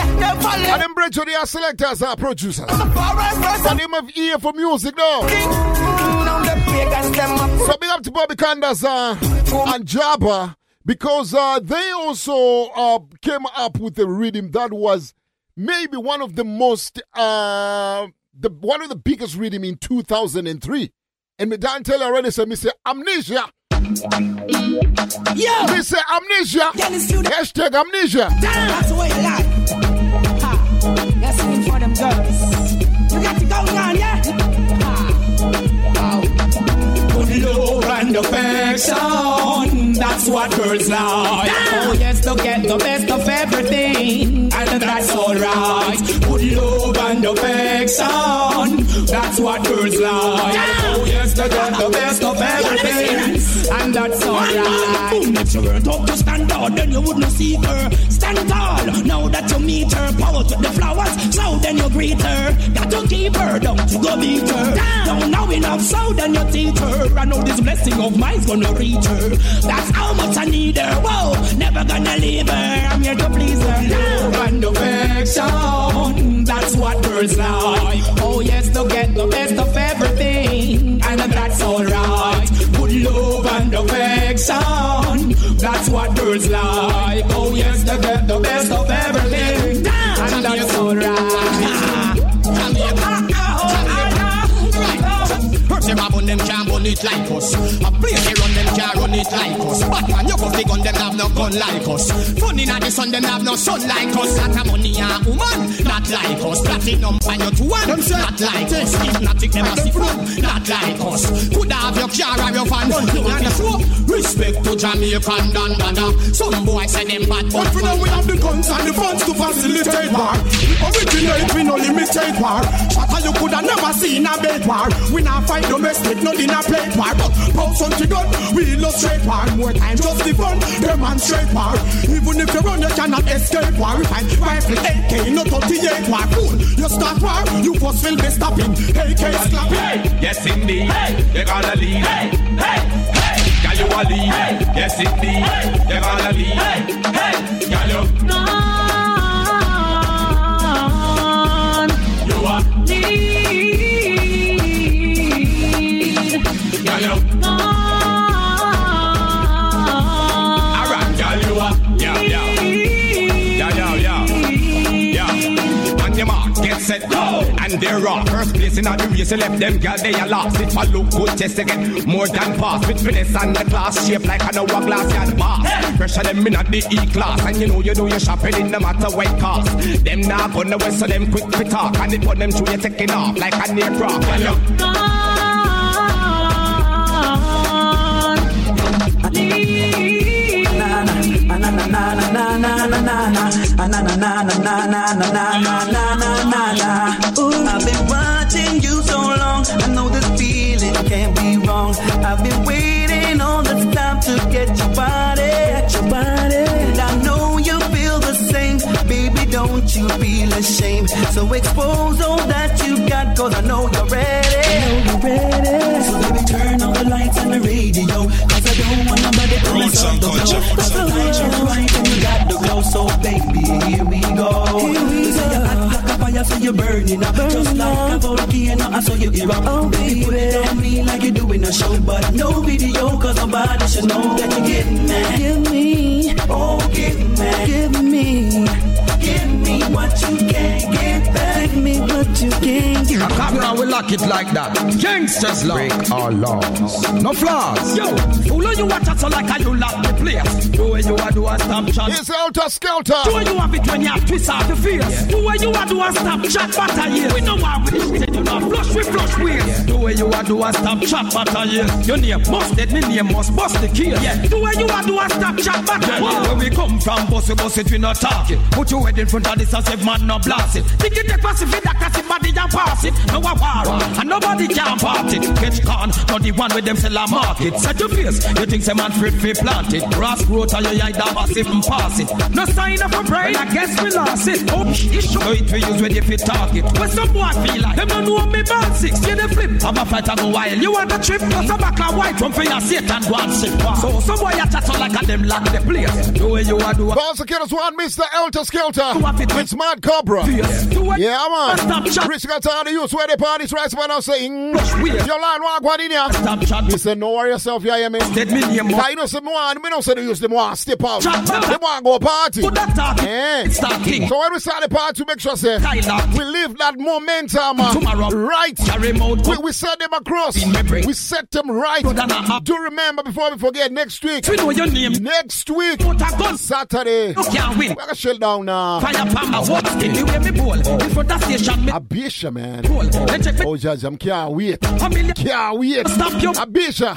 them brethren, they are selectors, are producers. And them have ear for music, though. So big up to Bobby Konders uh, and Jabba because uh, they also uh, came up with a rhythm that was maybe one of the most, uh, the one of the biggest rhythm in 2003. And me don't tell you already, so me say amnesia. Yeah. Me say amnesia. Hashtag amnesia. That's the way you like. Ha. That's it for them girls. You got to go on, yeah? Good love and affection, that's what girls like. Oh yes, to get the best of everything, and that's alright. Good affection. That's what girls like. Oh they get the best of everything, and that's alright. If you weren't up to stand out, then you wouldn't see her. Stand tall. Now that you meet her, power with the flowers. So then you greet her. Got to keep her down to go beat her. Down now enough, so then you teach her. I know this blessing of mine's gonna reach her. That's how much I need her. Whoa, never gonna leave her. I'm here to please her. Love and affection. That's what girls like. Oh yes, to get the best of everything, and that's alright. Good love and affection. That's what girls like. Oh yes, to get the best of everything, and that's alright. Them a bun them can't it like us. A place they run them can't run it like us. Batman you go fi gun them have no gun like us. Funny na the sun them have no sun like us. Lot of money and woman not like us. Platinum and you two one not like us. Hypnotic them a see not like us. Could have your car or your van. You and the show respect to Jamaican dan dada. Some boy say them bad but for now we have the guns and the funds to facilitate war. Originate we no limitate war. Shatter you coulda never seen a bed war. We not fight domestic, no dinner plate war. But post on the gun, we illustrate war. More time just the fun, demonstrate war. Even if you run, you cannot escape war. We find rifle AK, no 38 war. Cool, you start war, you first will be stopping. AK slapping. Hey, yes indeed, hey, you gotta lead. Hey, hey, hey, girl you a lead. Hey, yes indeed, hey, you gotta lead. Hey, hey, girl you. You Girl you. Alright, girl you a. Yeah, yeah. Yeah, yeah, yeah. Yeah. On your mark, get set, go. And they're off. First place in the race, you left them girl, they are lost. If I look good, just get more than pass. With finesse and the class, shape like an hourglass, yeah, the boss. Pressure them in at the E-class. And you know you do your shopping in no matter what cost. Them not gonna west, so them quick to talk. And it put them through, you taking off like an aircraft. Girl, you. I've been watching you so long. I know this feeling can't be wrong. I've been waiting all this time to get your body. Get your body. And I know feel ashamed? So expose all that you got, cause I know you're ready. I know you're ready. So baby, turn on the lights and the radio. Cause I don't want nobody to miss out the flow. Cause the lights right and you got the glow. So baby, here we go. Here we go. You act like a fire, so you're burning up. Just like a volcano, I saw you erupt. Oh, baby, put it on me like you're doing a show. But no video, cause nobody should know that you're getting mad. Give me, oh, get mad. Give me, give me what you can't get back. Me what you can't get I come around, we lock it like that. Gangsters law. Break our laws. No flaws. Yo, fool you watch us so like how you lock the place. Do what you a do a stamp chat. It's Elter Skelter. Do what you have it when you have twist off the face. Do what you a do a stamp chat batter here. We know why we this shit, you know. Flush with flush ways. Do what you a do a stamp chat batter here. Your name must dead, me name must bust the case. Yeah. Do what you a do a stamp chat batter here. Where we come from, bust it, bust it, we not talk it. Put your head in front of this and say man no blast it. Think it take Pacific, that cause it body and pass it. No a war, and nobody can part it. Catch con, not the one with them sell a market. Set your face, you think some man fit fi plant it. Grass growth and you either massive and pass it. No sign of a brain, I guess we lost it. Oh, you show it we use when you fit target. When some boy feel like them don't know me bad six, you the flip. Have a fight and go wild. You want the trip, cause a back and white from for your Satan go and sit. So some boy a chat so like a them lock the place. Do what you a do. Prosecutors want Mr. Elter Skelter. It's Mad Cobra. Yeah, man. Rich got all the youths where they parties right now now saying, Your line walk one in here. He said, No worry yourself, yeah, yeah, me. Dead me name. I know some one, we don't say the youths, them want step out. They want go party. Put that talk. Yeah. So when we start the party, make sure say, we live that momentum, man. Tomorrow. Right. We, we set them across. In me brain. We set them right. Uh, Do remember before we forget next week. We know your name. Next week. Put a gun. Saturday. You. We're gonna shell down now. Fire pam. I watch it. The way me bowl. In front of station. Me Abisha, man. bowl. Oh, Judge, I'm can't wait. A. Can't wait. Stop you. Abisha.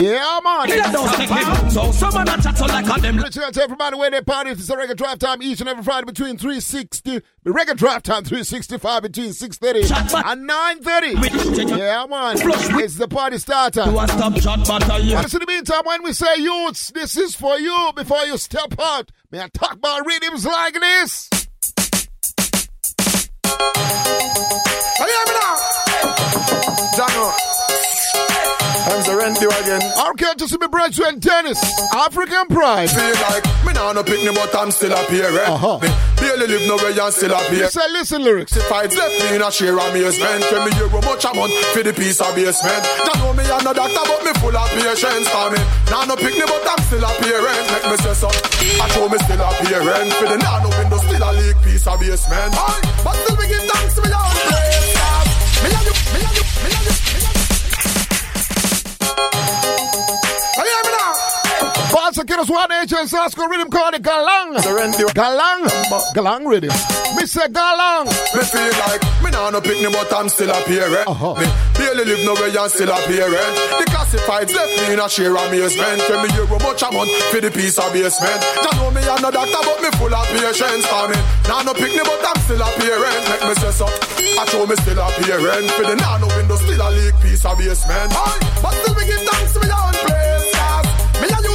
Yeah, man. Yeah, don't stick me. So someone a chat so like a them. Let's tell everybody where they party. It's a regular drive time each and every Friday between 360 The Reggae Drive Time 365 between 6.30 and 9.30. Yeah, man. It's the party starter. One stop shot battle, yeah. But in the meantime, when we say youths, this is for you before you step out. May I talk about rhythms like this? You hear me now? Django. I'm you again. Our to see me brethren Dennis, African pride. Feel like me now no pick me, but I'm still up here. Eh? Uh-huh. Me barely live nowhere and still up here. Say listen lyrics. If I left me in a share amazement, tell me you how much a month for the piece of basement. Don't know me I'm no doctor, but me full of patience for me. Now no pick me, but I'm still up here. Rent make me say so. I show me still up here. Rent for the now no window still a leak piece of basement. Aye, but still we give thanks to me own place. Me and you, me and you, me and you. Again, one agent Sasko rhythm called it Galang. Galang. Galang rhythm. Say Galang. Me feel like me no but I'm still up here. Eh? Uh-huh. Me barely live nowhere and still up here. Eh? The classifieds left me in a amazement. Tell me much a month for the piece of basement. Don't know me I'm no doctor, but me full of patience for me. Now no but I'm still up here. Eh? Make me say so. I show me still up here. Eh? For the no window still a leak piece of basement. Aye, but still we give thanks to me. Cause me and you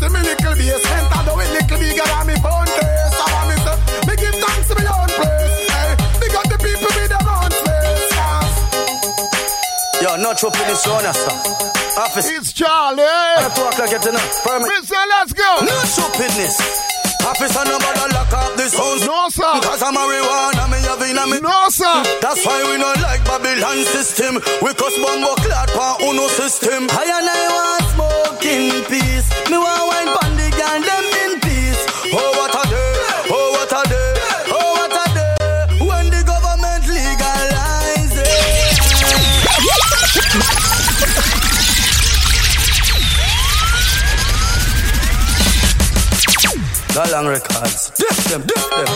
give thanks to me little basement. And the way little bigger than me phone case. I want me say, me give thanks to me own place. Aye. Big up the people with their own space. Cause Yo, not chopping this on us, Office. It's Charlie. At 2 o'clock, get enough. Permit. Mister, let's go. No stupidness. Officer, nobody lock up this house. No, sir. Because I'm marijuana, me have in a me. No, sir. That's why we don't like Babylon system. We cause bumbo clad pa uno system. I and I want smoke in peace. Me want wine pon the gang, them in peace. Oh, what a day. Oh, what a day. Oh, what a day. When the government legalize it. Galang Records. Diff them, diff them.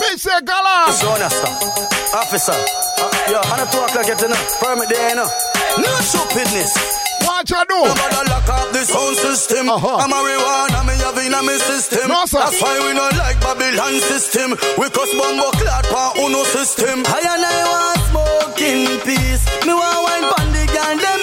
Me say Galang. Officer. Uh, yo, on a 2 o'clock, get enough. Permit there, you know. No stupidness. What you do? Nobody lock up this sound system. Uh-huh. I'm marijuana, me have in a me system. No, sir. That's why we don't like Babylon system. We cause bumbo clad pa uno system. I and I want smoke in peace. Me want wine pon the gang, them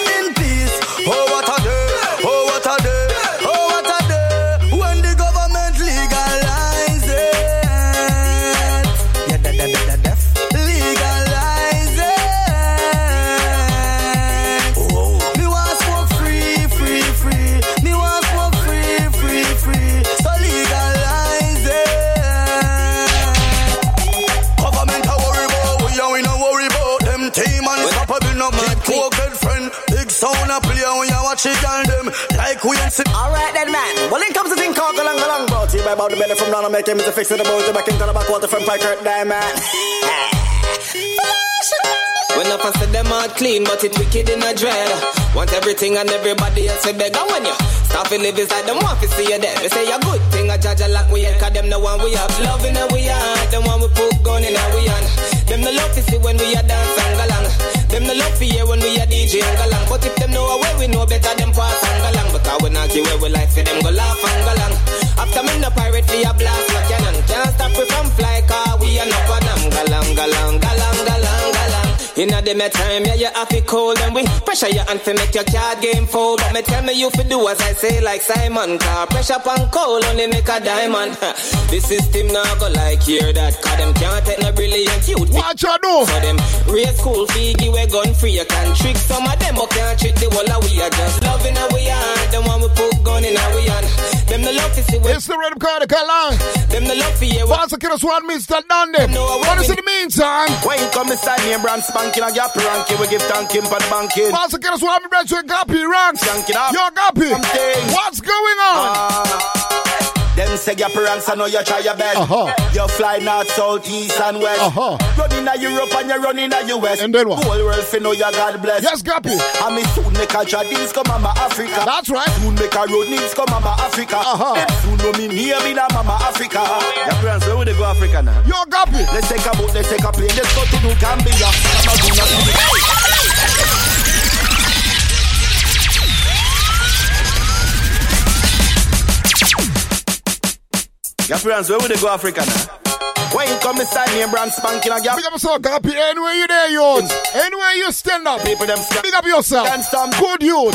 when you and them like we ain't sit. Alright then, man. Well, it comes to thing called Galang Galang, brought to you by Bob the Belly from down and make him to fix it about the back into the back water from Pike Kurt Diamond. (laughs) When up and say them heart clean, but it wicked in a dread. Want everything and everybody else to beg. And when you start to live inside them, want to see you dead. They say a good thing, I judge a lock we head, cause them the one we have love in our we heart. Them one we put gun in our we hand. Them the love to see when we are dance and galang. Them no love to hear when we a DJ and galang. But if them know where we know better, them pass and galang. Because we not give away we life for them go laugh and galang. After me no pirate for a blast no cannon. Can't stop we from fly, car we a up on them. Galang, galang, galang, galang. Inna the me time, yeah, you have to cold and we pressure you and fi make your card game fold. But me tell me you fi do as I say like Simon. Car pressure pan cold only make a diamond. (laughs) the system now go like hear that. Cause them can't take no brilliant youth. What you do? So them raise school fee, give a gun free. You can trick some of them, but can't trick the whole of we are just loving how we are. The one we put gun in our we on. Them the love to see It's the rhythm the Galang. Them the love for you. Once again, it's one Mr. Dundee. What is in the meantime? When you come inside me, and brand spanking a gap ranking, we give thank him for banking. Once again, it's one brethren Gappy ranks. Yank it up. Yo, Gappy. What's going on? Ah. Them say your parents, I know you try your best. Uh-huh. You fly north, south, east, and west. Uh-huh. Running a Europe and you're running a US. And then what? Whole world fi know you God bless. Yes, Gappy. And me soon make a Jadis come mama Africa. That's right. Soon make a road needs come mama Africa. Uh-huh. Them soon know me near me na mama Africa. Your parents, where would they go Africa now? Yo, Gappy. Let's take a boat, let's take a plane, let's go to New Gambia. Your friends, where would they go Africa now? When you come inside name brand spanking a gap. Big up yourself, Gappy. Anywhere you there, youth. Anywhere you stand up. People them Big up yourself. Good youth.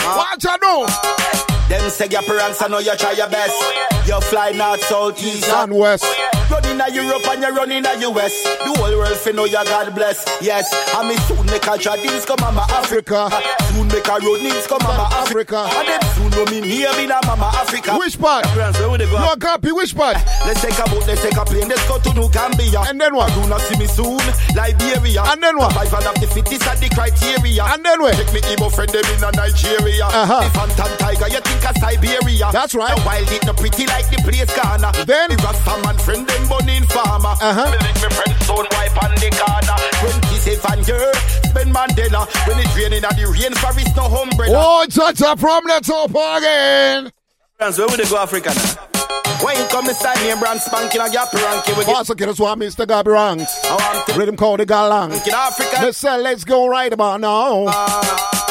Ah. Watch out now. Them say your parents, I know you try your best. You fly north, south, east, and west. Running a Europe and you're running a US. The whole world fi know you God bless. Yes, I me soon make a traditions come mama Africa. Soon make a road needs come mama Africa. And them soon know me near me na mama Africa. Which part? Friends, where they go? No, Gappy, which part? Let's take a boat, let's take a plane, let's go to New Gambia. And then what? Do not see me soon, Liberia. And then what? Survival of the fittest and the criteria. And then what? Take me Igbo friend them in a Nigeria. Uh-huh. The phantom tiger, you think of Siberia. That's right. The wild it no pretty like the place Ghana. Then the Rasta man friend them bunny in farmer. Uh-huh. Me lick me friend son wipe on the corner. 27 years, spend Mandela. When it's raining at the rainforest, no umbrella. Oh, cha-cha from the top again. Friends, where would they go Africa now? When you come inside name brand spanking a gap ranking with Also, get us one Mr. Gappy Ranks. I want to Rhythm called the Galang. in Africa. Let's say, let's go right about now.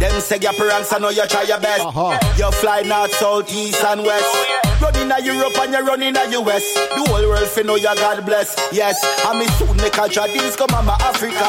Them say your parents, I know you try your best. Uh-huh. You fly north, south, east, and west. Running a Europe and you're running a US. The whole world fi know you God bless. Yes, I me soon make a traditions come mama Africa.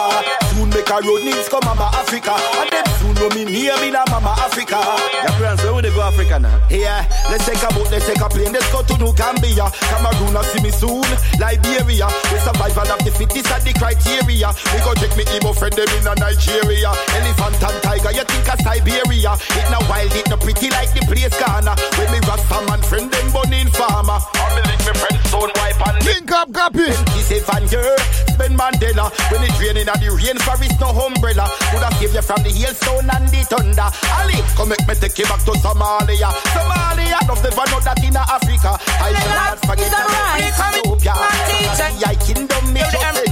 Soon make a road needs come mama Africa. And them soon know me near me na mama Africa. Your parents, where would they go Africa now? Yeah, let's take a boat, let's take a plane, let's go to New Gambia. Cameroon, I see me soon. Liberia, the survival of the fittest and the criteria. We go check me Igbo friend them in a Nigeria. Elephant and tiger, you think of Siberia. It no wild, it no pretty like the place Ghana. When me Rasta man friend them bunny in farmer. I me lick me friend stone wipe and Link up, Gappy. Seven years, spend Mandela. When it raining at the rainforest, no umbrella. Could have saved you from the hailstone and the thunder. Ali, come make me take you back to Somalia. Somalia, no never know that in Africa. I shall not forget Ethiopia. Yeah, kingdom, me just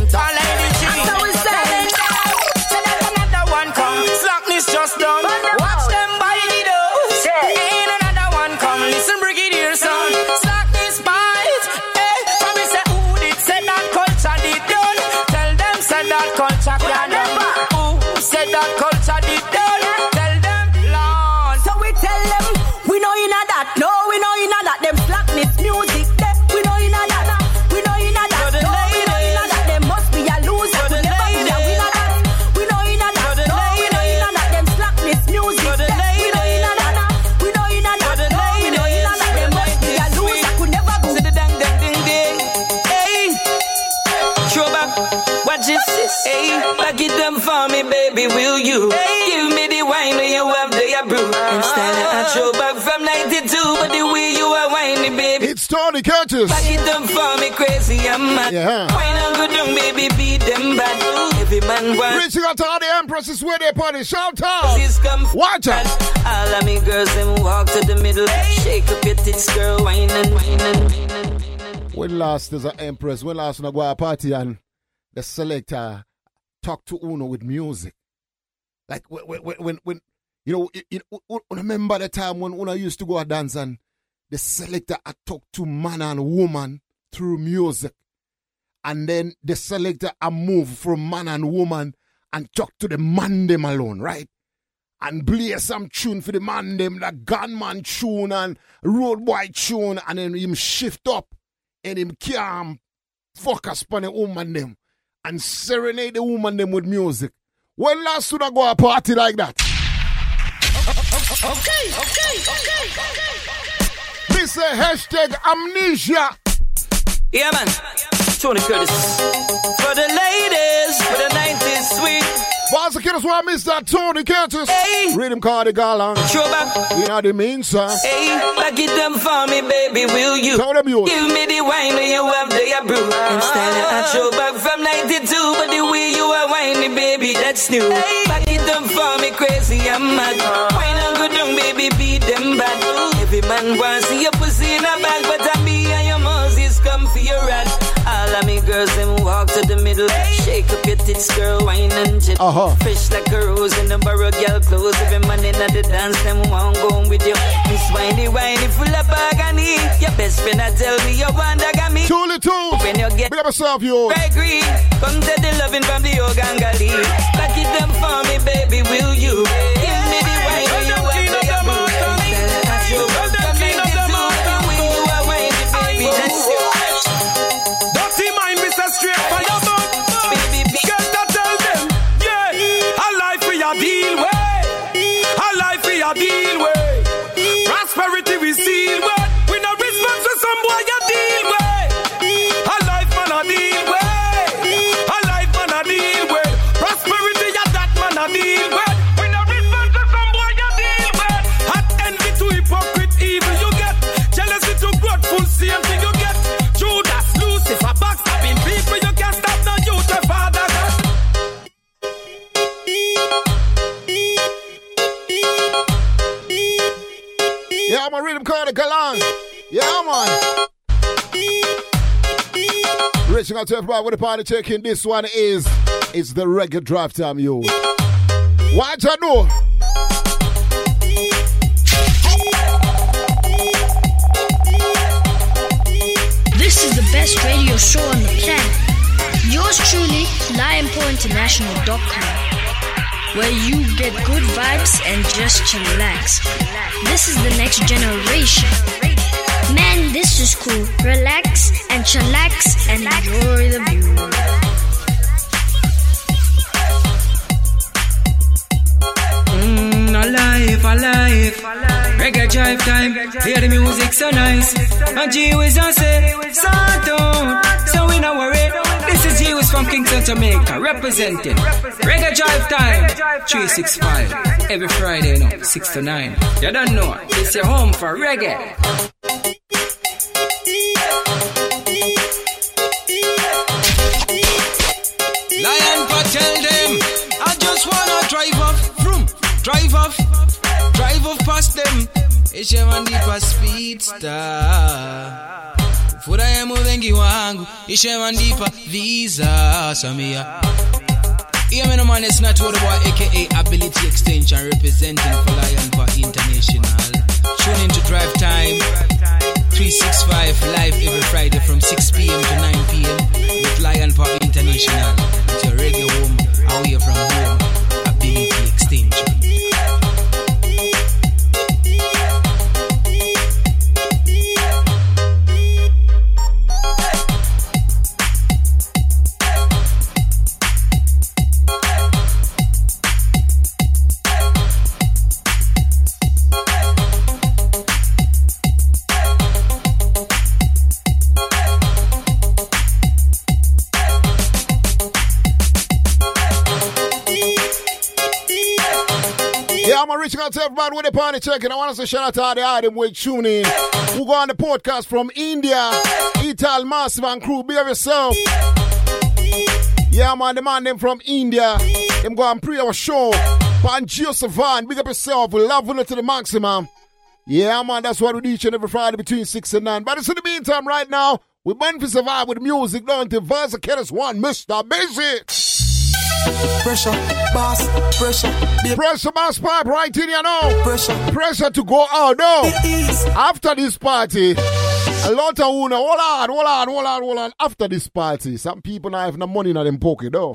you? Give me the wine when you have the brew. Instead of a throwback from 92, but the way you are whining, baby. It's Tony Curtis. Back it them for me, crazy, I'm mad. Yeah. Wine and go down, baby, beat them bad. Every man wants. Reaching out to all the empresses where they party. Shout out. Watch out. All of me girls, them walk to the middle. Shake up your tits, girl, wine and wine and wine and When last there's an empress, when last on a party and the selector talk to Uno with music. Like when, when, when, when you know, you, you remember the time when when I used to go a dance and the selector I talk to man and woman through music. And then the selector I move from man and woman and talk to the man them alone, right? and play some tune for the man them, the gunman tune and road boy tune, and then him shift up and him calm focus on the woman them and serenade the woman them with music. When last would I go a party like that? Okay, okay, okay, okay. This a hashtag amnesia. Yeah, man. Tony Curtis. For the ladies, for the 90s sweet. Boss the kiddos want Mr. Tony Curtis. Hey. Read him call the galang. Throwback. You know the mean, sir. Hey, back it them for me, baby, will you? Tell them you. Give me the wine when you have the brew. Instead of a throwback ah. from 92, but the way you are whining, baby, that's new. Back it them for me, crazy, I'm mad. Ah. Wine and go down, baby, beat them bad. Every man wants see your pussy in a bag, but I me and your Moses come for your rat. All of me girls, them Shake up your tits, girl, wine and. Uh-huh. Fish like a rose in the barrel, girl, close. Every man in the dance, them one going with you. Miss Winey, whiny, full of agony. Your best friend, I tell me, your one that got me. Too little. When you get. Big up yourself, you. Gregory, come to the loving from the Ogangali. Oh, Back it up for me, baby, will you? Give me the wine, you mind, Mr. straight of a to me, the baby, Yeah, man. Reaching out to everybody with the party checking. This one is it's the reggae drive time, yo. What you know? This is the best radio show on the planet. Yours truly, LionPawInternational.com, where you get good vibes and just chillax. This is the next generation. Man, this is cool. Relax and chillax and enjoy the view. Mm, alive, alive. Reggae drive time. Hear the music so nice. And G Wiz I say, Santo. So we not worry. This is G Wiz from Kingston, Jamaica, representing Reggae drive time. 365. Every Friday, you know, 6 to 9. You don't know. It's your home for reggae. Past them ndipa speedster furaha muvengi wangu Ishewa ndipa visa Samia Yeah, man, man, it's not what about aka Ability Extension representing for Lion Paw International. Tune in to Drive Time 365 live every Friday from 6 p.m. to 9 p.m. with Lion Paw International. It's your reggae home, away from home. Ability Extension. I'm reaching out to everybody with the party checking. I want to say shout out to all the item we tune in. Who go on the podcast from India, Ital Massive and crew. Be of yourself. Yeah, man, the man them from India. Them go and pre our show. Pangio Savan, big up yourself. We love you to the maximum. Yeah, man, that's what we do each and every Friday between 6 and 9. But it's in the meantime, right now, we're born to survive with music, don't it? Versa Kennis one, Mr. Busy. Pressure, boss, pressure. Babe. Pressure, Busspipe right in you know. Pressure. Pressure to go out now. After this party, a lot of una, hold on, hold on, hold on, hold on. After this party, some people now have no money in them pocket though.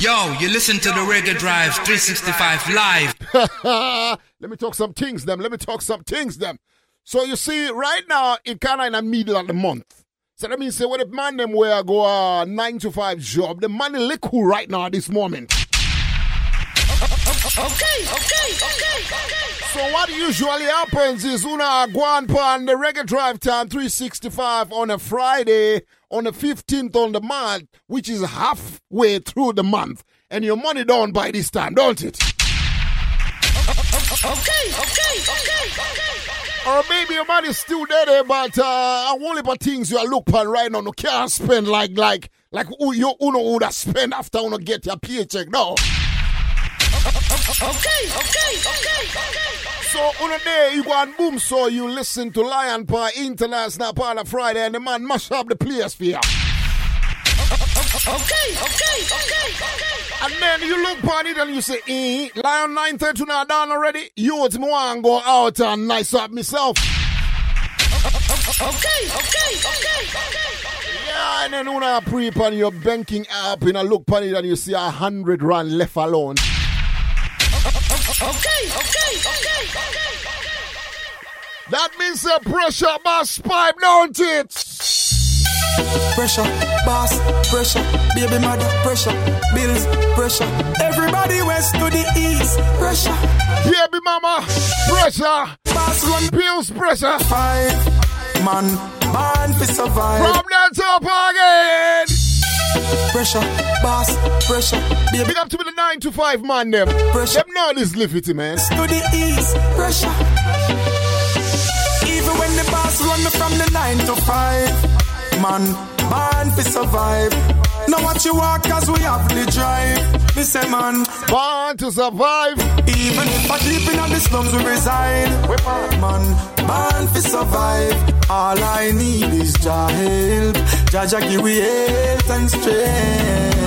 Yo, you listen to the Reggae Drive 365 live. (laughs) Let me talk some things them. Let me talk some things them. So you see, right now, it kind of in the middle of the month. So that means say what the man them where go a uh, nine to five job, the money cool right now at this moment. Okay, okay, okay, okay. So what usually happens is una on on the Reggae Drive Time 365 on a Friday on the 15th on the month, which is halfway through the month. And your money done by this time, don't it? Okay, okay, okay, okay. Or maybe your money's still there, but uh, only but things you are looking right now, you can't spend like like like you uno would spend after you get your paycheck. No. Okay, okay, okay, okay. So on a day you go and boom, so you listen to Lion Paw International part of Friday, and the man mash up the place for you. Okay, okay, okay, okay. And then you look upon it and you say, eh, Lion 930 now done already. You it's me want go out and nice up myself. Okay, okay, okay, okay. Yeah, and then when I pre on your banking app, and I look upon it and you see a hundred rand left alone. Okay, okay, okay, okay. That means the pressure must pipe, don't it? Pressure, boss, pressure, baby mother, pressure, bills, pressure. Everybody west to the east, pressure. Baby mama, pressure. Boss run bills, pressure. Five man, man for survive. From the top again. Pressure, boss, pressure. Baby. Big up to me the 9 to 5 man them. Pressure. Them know this liberty, man. To the east, pressure. Even when the boss run me from the 9 to 5 man, born to survive. Now what you walk as we have the drive. Me say man, born to survive. Even if I deep in the slums we reside, We part, man, born to survive. All I need is Jah help. Jah Jah give we health and strength.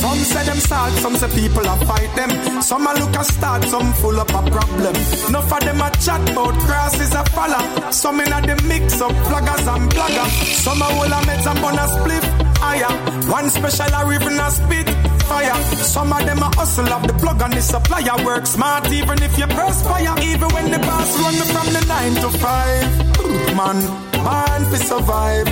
Some say them sad, some say people a fight them. Some a look a start, some full up a problem. Enough of them a chat about crosses a follow. Some in a the mix up flaggers and blagger. Some a hold a meds and bun a split higher. One special a even a spit fire. Some of them a hustle of the plug and the supplier. Work smart even if you perspire. Even when the boss run from the nine to five. Man, man fi survive.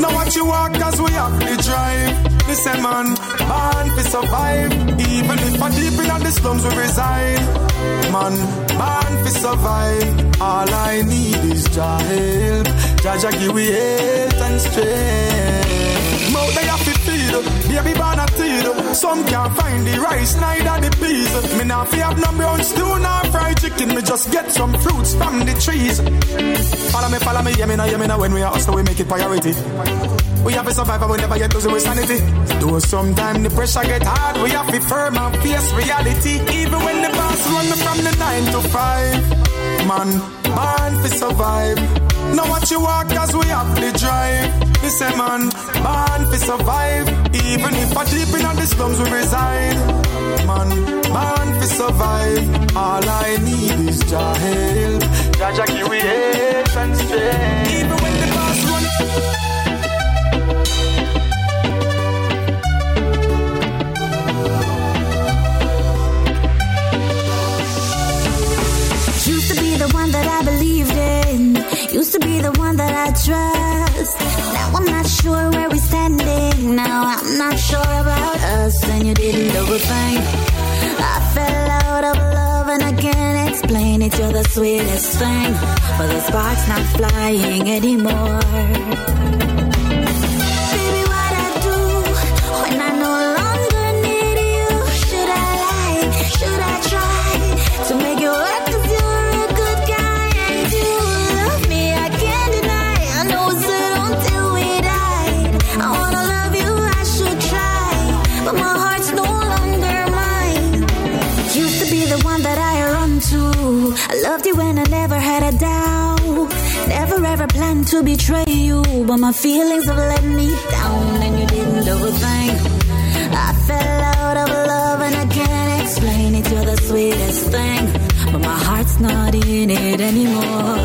Now what you walk as we have to drive. Listen man, man fi survive. Even if I deep in the slums we resign. Man, man fi survive. All I need is Jah help. Jah give we health and strength. Feed, baby born a teed. Some can't find the rice, neither the peas. Me not fi have no brown stew, nor fried chicken. Me just get some fruits from the trees. Follow me, follow me, yeah me now, yeah me now. When we are hustle, we make it priority. We have to survive and we never get losing with sanity. Though sometimes the pressure get hard, we have to firm and face reality. Even when the boss run me from the nine to five. Man, born to survive. Now what you walk as we have to drive. Me say man, born to survive. Even if I deep in the slums we reside. Man, born to survive. All I need is Jah help. Jah Jah give we help and strength. Even when the boss run. Used to be the one that I trust. Now I'm not sure where we're standing. Now I'm not sure about us, and you didn't overthink. I fell out of love and I can't explain it. You're the sweetest thing, but the spark's not flying anymore. Planned to betray you, but my feelings have let me down, and you didn't overthink. I fell out of love and I can't explain it. You're the sweetest thing, but my heart's not in it anymore.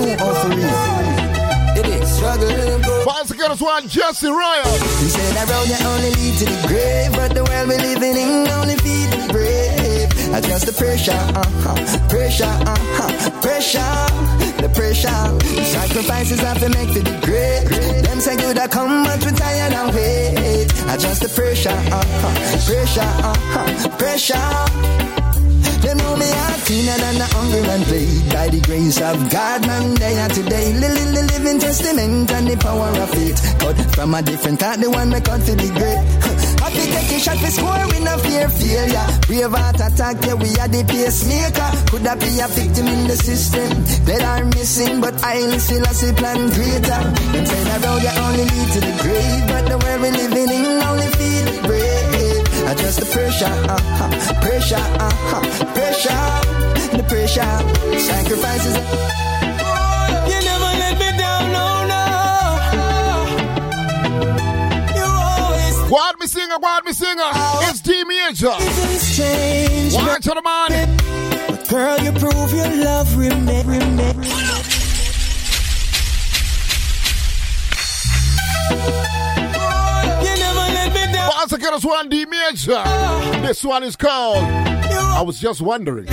New out. It is struggling. Once again, it's one Jesse Royal. He said that road that only lead to the grave, but the world we're living in only feed the brave. Adjust the pressure, uh-huh, pressure, uh-huh, pressure, the pressure. Sacrifices have to make for the great. Them say good I come, but we tired and wait. Adjust the pressure, uh-huh, pressure, uh-huh, pressure. Cleaner than the hungry man played. By the grace of God, man, they are today. Lily, the living testament and the power of faith. Cut from a different kind, the one make out to be great. (laughs) Happy take a shot for score, we no fear failure. Brave heart attack, yeah, we are the pacemaker. Could that be a victim in the system that are missing? But I still a see plan greater. Them say that road you only lead to the grave, but the world we living in only the brave. Adjust the pressure, uh-huh, pressure, uh-huh, pressure, the pressure, sacrifices. You never let me down, no, no. You always What me singer, what me singer? It's D Major. Watch out, man. But girl, you prove your love remain, remain. us one This one is called I Was Just Wondering.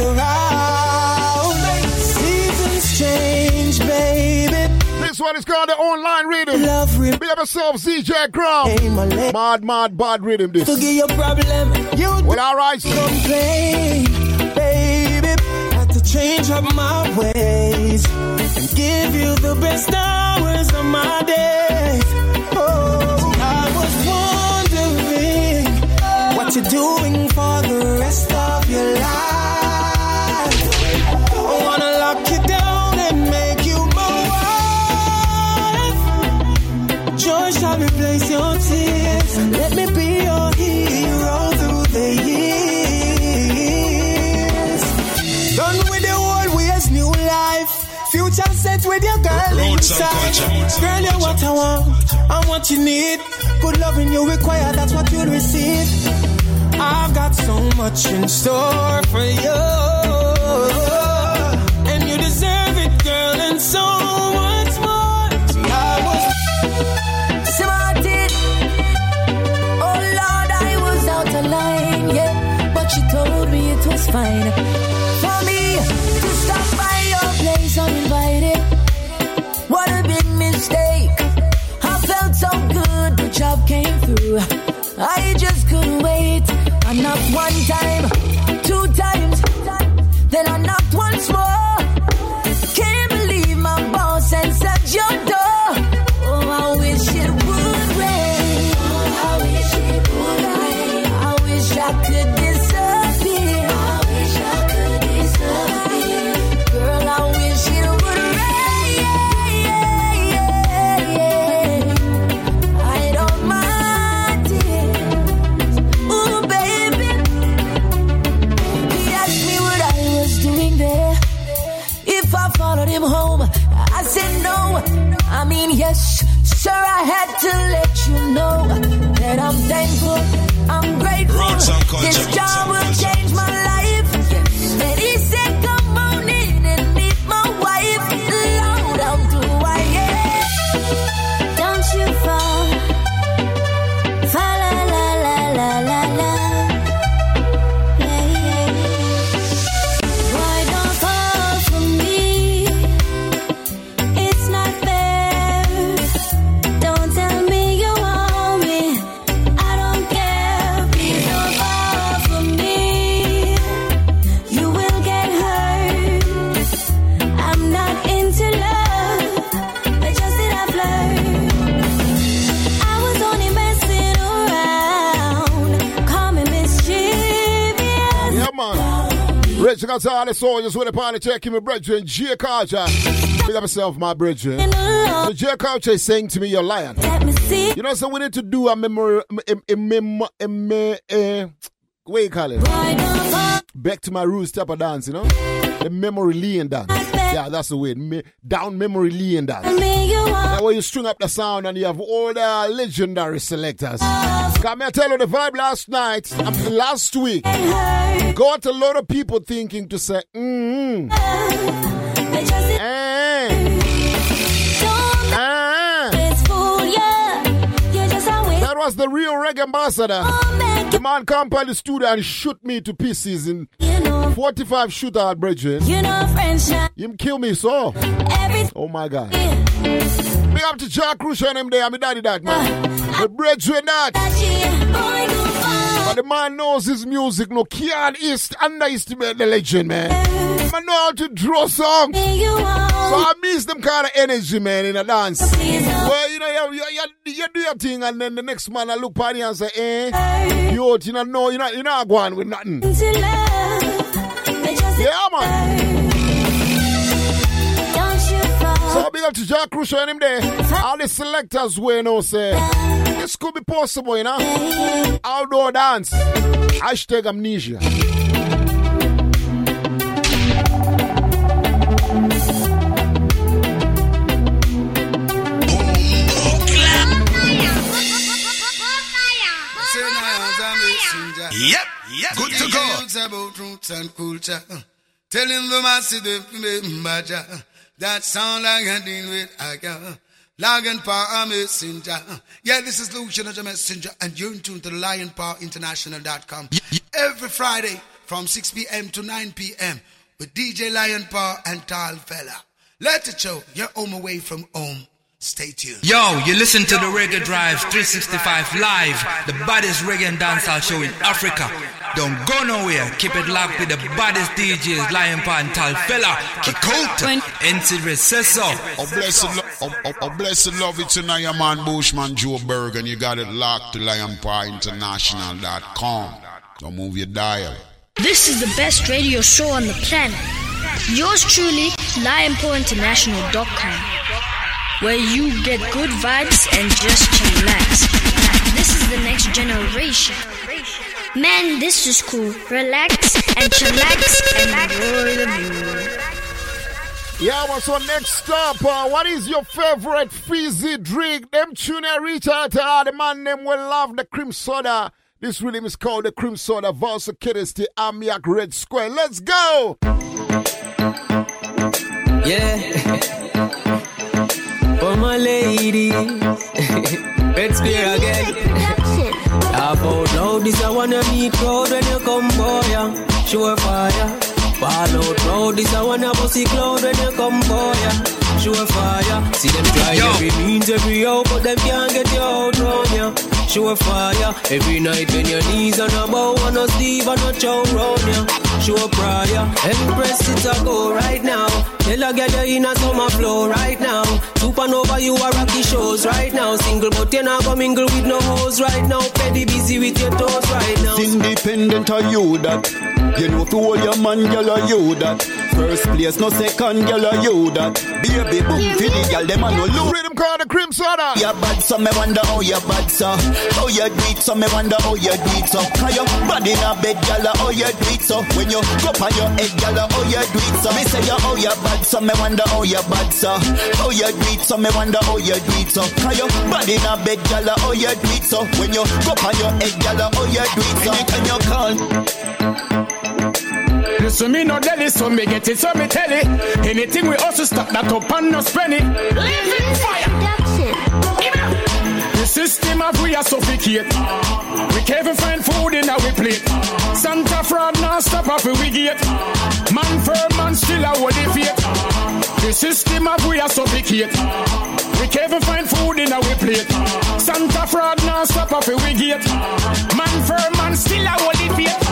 Change, this one is called the online rhythm. Love rhythm. Be yourself, CJ Crown. Mad, mad, bad rhythm. This. Forget your problem. You well, all right. Complain, baby. Had to change up my ways and give you the best hours of my day. What you're doing for the rest of your life. I wanna lock you down and make you my wife. Joy shall replace your tears. Let me be your hero through the years. Done with the old ways, new life. Future set with your girl inside. Girl, you're what I want and what you need. Good loving you require, that's what you'll receive. I've got so much in store for you. And you deserve it, girl, and so much more. See, I was Smarted. Oh Lord, I was out of line, yeah. But she told me it was fine for me to stop by your place uninvited. What a big mistake. I felt so good, the job came through. I. Knocked one time, sir, I had to let Rich got all the soldiers with the party checking my brethren, J Culture. Big up myself, my brethren. So J Culture is saying to me, you're lying. You know, so we need to do a memory, a, a, memo- a, me- eh, a, what you call it? Back to my roots type of dance, you know? The memory lane dance. Yeah, that's the way. Me, down memory lane. That way you string up the sound and you have all the legendary selectors. Come here, tell you the vibe last night, last week. Got a lot of people thinking to say, mm That was the real reggae ambassador. The man come by the studio and shoot me to pieces in 45 shootout, brethren. You know, now. Him kill me so. Oh my God. Big up to Jack Crucial and him there. I'm a daddy that man. The brethren that. But the man knows his music. No, can't east underestimate the legend, man. Man know how to draw songs. So I miss them kind of energy, man, in a dance. Well, you know, you, you, you, you do your thing, and then the next man I look at you and say, eh, you, you know, no, you're not, you're not going with nothing. Yeah, man. So big up to Jack Crucial and him there. All the selectors we know say this could be possible, you know. Outdoor dance. Hashtag amnesia. Yep, yep, good to go. Youths about roots and culture. Telling the masses they be badger. That sound like a deal with Aga. Lion Power Messenger. Yeah, this is Lucian as a messenger, and you're in tune to LionPawInternational.com. Every Friday from 6 p.m. to 9 p.m. with DJ Lion Paw and Tall Fella. Let it show you're home away from home. Stay tuned. Yo, you listen to the Reggae Drive 365 live, the baddest reggae and dancehall show in Africa. Don't go nowhere. Keep it locked with the baddest DJs, Lion Paw, Tall Fella, Kikota, NC Recessor. Oh, blessed, lo- oh, oh, oh, blessed love it's in your man Bushman Joburg, and you got it locked to lionpawinternational.com. Don't move your dial. This is the best radio show on the planet. Yours truly, LionPawInternational.com, where you get good vibes and just chillax. This is the next generation. Man, this is cool. Relax and chillax and enjoy the view. Yeah, what's on next up? Uh, what is your favorite fizzy drink? Them tune and reach out to all the man them will love the cream soda. This rhythm is called the cream soda Valsa Kiddies Amiak Red Square. Let's go! Yeah. (laughs) My ladies. Red Spear again. About now, this I wanna meet crowd when you come boy, yeah. Sure fire. Fall out now, this I wanna bossy cloud when you come boy, yeah. Sure fire. See them try every means, every hour, but them can't get you out round, yeah. Sure fire. Every night when your knees on a bow, on a sleeve, on a chow round, yeah. Sure prayer. Empress, it's a go right now. Tell her get you in a summer flow right now. Supernova, you are rocky shows right now. Single, but you're not gonna mingle with no hoes right now. Petty busy with your toes right now. Independent are you that? You know to hold your man, girl, are you that? First place, no second, girl, are you that? Baby, boom, for the girl, them a no look. Rhythm called the cream soda. You bad, so me wonder how you bad, so. How you do it, so me wonder how you do it, so. How your body in a bed, girl, how you do it, so. When you go on your head, girl, how you do it, so. Me say you how you bad, so me wonder how you bad, so. How you do it, so me wonder how you do it, so. How your body in a bed, girl, how you do it, so. When you go on your head, girl, how you do it, so. Anytime you call. Listen, me no deli, so me get it, so me tell it. Anything we also stop that up and no spend it. Living fire. The system of we are suffocate. We can't even find food in our plate. Santa fraud now stop up we get. Man firm man still a if it. The system of we are suffocate. We can't even find food in our plate. Santa fraud now stop up we get. Man firm man still a if it.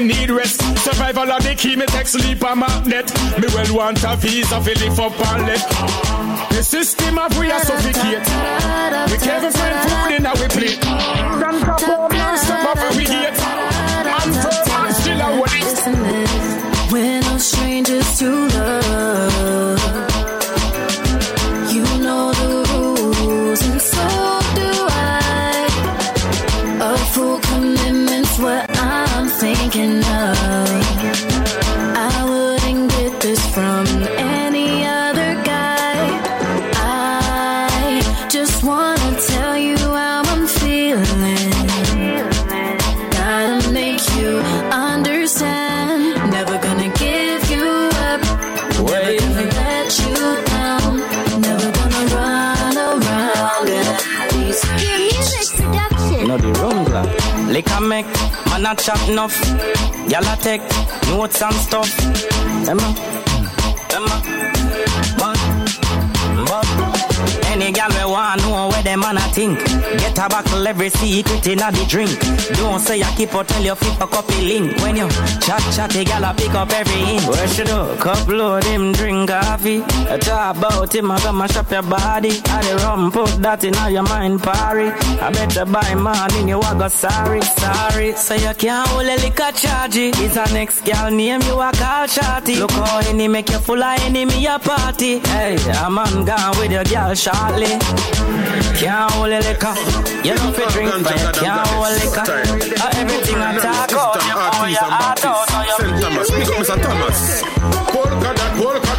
Need rest. Survival of the key, me take sleep on magnet. Me well want a visa, fi lift up and let. The system of we are suffocate. We can't find food in our plate. Up, man, stop up, we get. I'm firm, I'm still a wait. We're no strangers to man a chat enough. Y'all a take notes and stuff. Emma, Emma, but, but. Any gal want know where them man a think. Get a buckle every secret in a the drink. Don't say I keep or tell you fit a copy link. When you chat chat, the gal pick up every hint. Where should do? Couple him drink coffee. I talk about him, I come mash up your body. I the rum put that in all your mind party. I better buy man in you a go sorry, sorry. So you can't hold a liquor charge. It's a next gal name you a call shorty. Look how any make you full of enemy a party. Hey, a man gone with your girl shortly. Can't hold a liquor. You don't fit drink, you can't hold liquor. Uh, everything I talk out, you pour your heart out. St. Thomas, big up Mr. Thomas.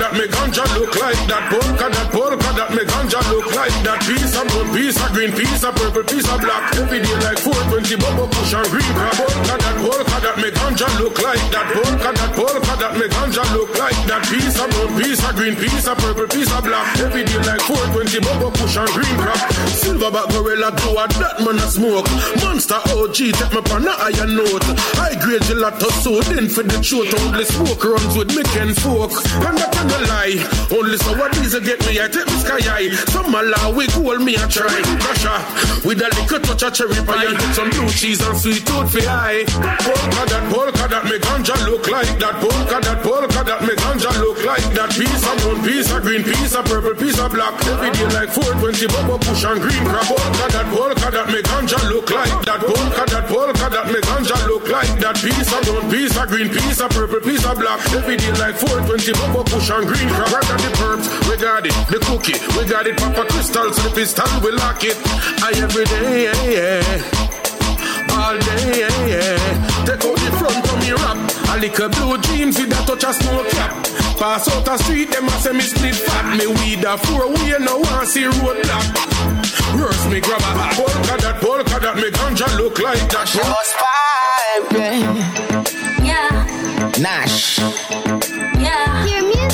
That, me ganja look like that. Polka that, polka that, me ganja look like that. Piece of blue, piece of green, piece of purple, piece of black. Every day like 420, bubble push and green crab. Polka that, polka that, me ganja look like that. Polka that, polka that, me ganja look like that. Piece of blue, piece of green, piece of purple, piece of black. Every day like 420, bubble push and green crap. Silverback gorilla do a that man a smoke. Monster OG take me pan a iron note. High grade gelato so then for the truth. Only smoke runs with me can folk. And that lie. Only so what these get me, I take me sky high. Some allow we goal me a try. Russia ah, with a little touch of cherry pie some blue cheese and sweet tooth for high. Polka that, polka that, me ganja look like that. Polka that, polka that, me ganja look like that. Piece of brown, piece of green, piece of purple, piece of black. Every day like 420, bubble push and green crab. Polka that, polka that, me ganja look like that. Polka that, polka that, me ganja look like that. Piece of brown, piece of green, piece of purple, piece of black. Every day like 420, bubble push and green crab. Right at the perps, we got it. The cookie, we got it. Papa crystal, so the pistol, we lock it. I every day, yeah, yeah. All day, yeah, yeah. Take out the front of me rap. A little blue jeans with a touch of snow cap. Pass out the street, them a say me split fat. Me weed a four way, no one see road black. Worse me grab a hat. Polka that, polka that, me ganja look like that. She was five, Yeah, Nash.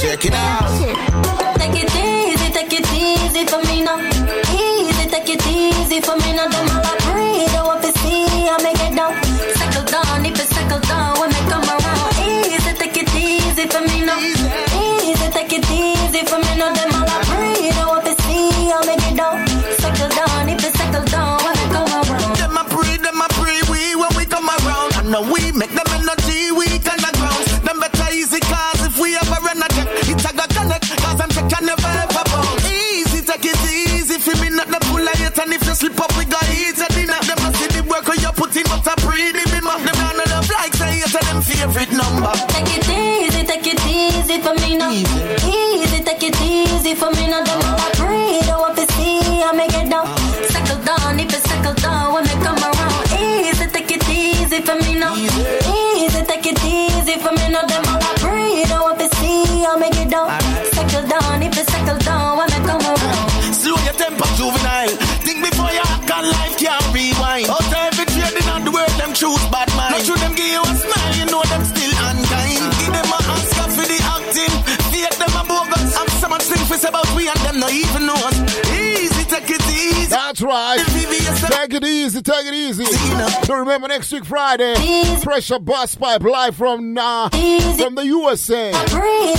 Yeah. Your music. Check it out. Take it easy, take it easy for me now. Easy, take it easy for me now. Them all I breathe, I want to see I make it down. Settle down, if it settle down when I come around. Easy, take it easy for me now. Easy, take it easy for me now. Them all I breathe, I want to see I make it down. Settle down, if it settle down when I come around. Them a pray, them a pray, we when we come around. And now we make them energy weak on the ground. Them better easy Never ever. Easy, take it easy. For me not the pull of it. And if you slip up, we got eat a dinner. Them a see the work you put in, but a pray the bimmer. Them not love like say it's them favorite number. Take it easy, take it easy for me now. Easy, take it easy for me now. Them all I breathe, I want to see I make it down. Settle down, if it settle down when they come around. Easy, take it easy for me now. Easy, take it easy for me now. Them all I breathe, I want to see I make it down. About we and them even know us. Easy, take it easy. That's right. Take it easy, take it easy. So remember next week Friday, Pressure Busspipe live from uh, from the USA.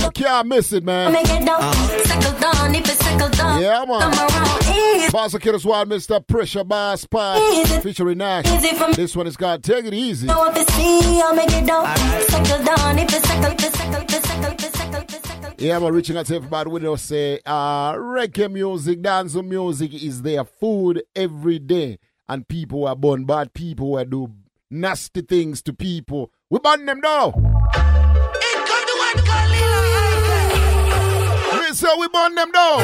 You can't miss it, man. Make it down, settle down, if it down. Yeah, man. Come around, easy. Boss of Kiddos Wild, Mr. Pressure Busspipe featuring Nash. This one is called Take It Easy. Yeah, I'm reaching out to everybody. We don't say uh, reggae music, dance music is their food every day. And people are born bad, people who do nasty things to people. We ban them now. We say we burn them down.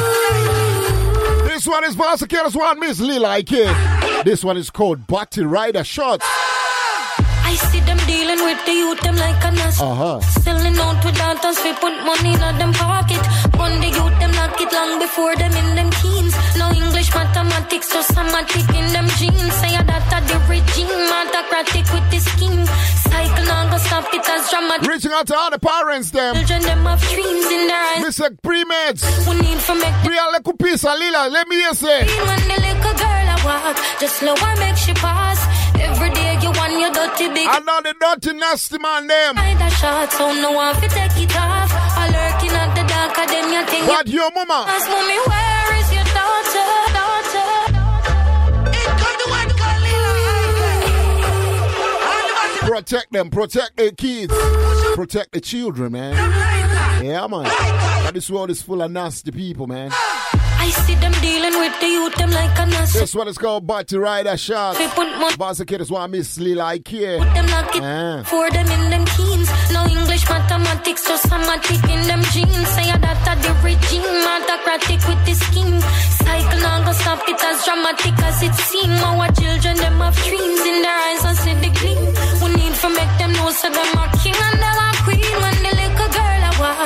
This one is Pastor Killers One Miss Lila Kid. This one is called Body Rider Shots. I see them dealing with the youth, them like a nest. Uh huh. Selling out with daughters, we put money in them pocket. On the youth, them lock it long before them in them teens. No English, mathematics, so somatic in them genes. Say that at the regime, autocratic with the scheme. Cycle now go stop it as dramatic. Reaching out to all the parents, them. Children, them have dreams in their eyes. Mr. Pre-meds. We need for make Bria le kupisa Lila, let me hear say. When the little girl I walk, just slow and make she pass. Every day you your dirty big. I know the dirty nasty man them. I the shot, so no one fi take it off. I lurking at the dark, of them you think. What your mama? Ask mommy, where is your daughter? Daughter. Protect them, protect the kids, protect the children, man. Yeah, man. But this world is full of nasty people, man. I see them dealing with the youth, them like a nurse. This one is called Body Rider. They mon- Boss of Kiddos want Miss Lila I care. Put them lock it Ah. for them in them teens. No English, mathematics, so somatic in them genes. Say that at the regime, autocratic with the scheme. Cycle now go stop it as dramatic as it seem. Our children, them have dreams in their eyes, I see the gleam. We need to make them know so them are king and them are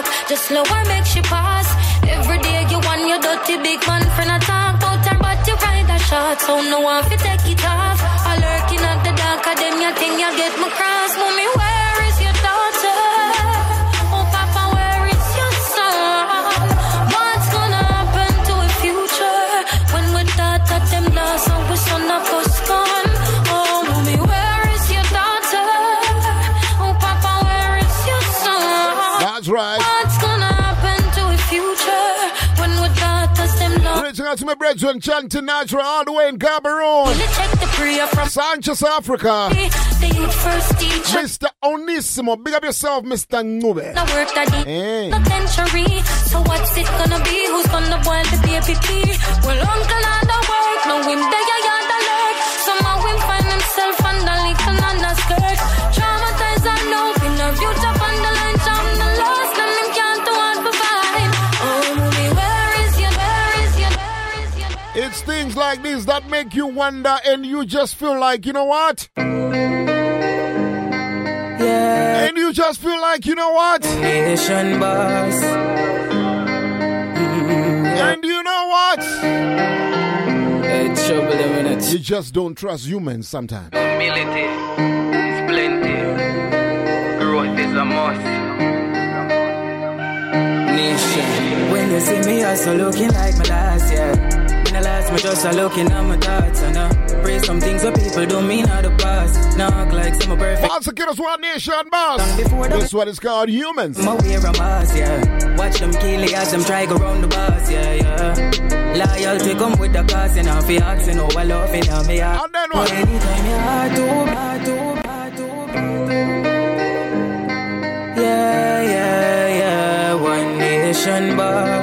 I walk, just slow and make she pass. Every day you want your dirty big man friend I talk about her, but you ride a shot, so no one fi take it off. I lurking at the dark of them, you think you get my cross, mommy, where is out to my brethren, chanting natural all the way in Gaborone. Check the prayer from Sanchez, Africa. the youth first. Mr. Onissimo, big up yourself, Mr. Ngube. Now work that Hey. penitentiary. So what's it gonna be? Who's gonna boil the baby? Well, uncle on the work, no him there, ya ya the lurk. Somehow him find himself under your? It's things like this that make you wonder and you just feel like, you know what? Yeah. And you just feel like, you know what? Nation boss. Mm-hmm. And you know what? It's trouble in it. You just don't trust humans sometimes. Humility is plenty. Growth is a must. Nation. When you see me, also looking like my last year. The last, me just a looking at my thoughts. And I pray some things that people don't mean out the past. Knock like some perfect. Once again, it's one nation, boss. This one is called humans. My wear a mask, yeah. Watch them kill it as them try go round the bus, yeah, yeah. Loyalty come with the cost, and I'm fi asking how I love it, I'm here. And then what? Anytime you hard to, hard to, hard to, hard. Yeah, yeah, yeah. One nation boss.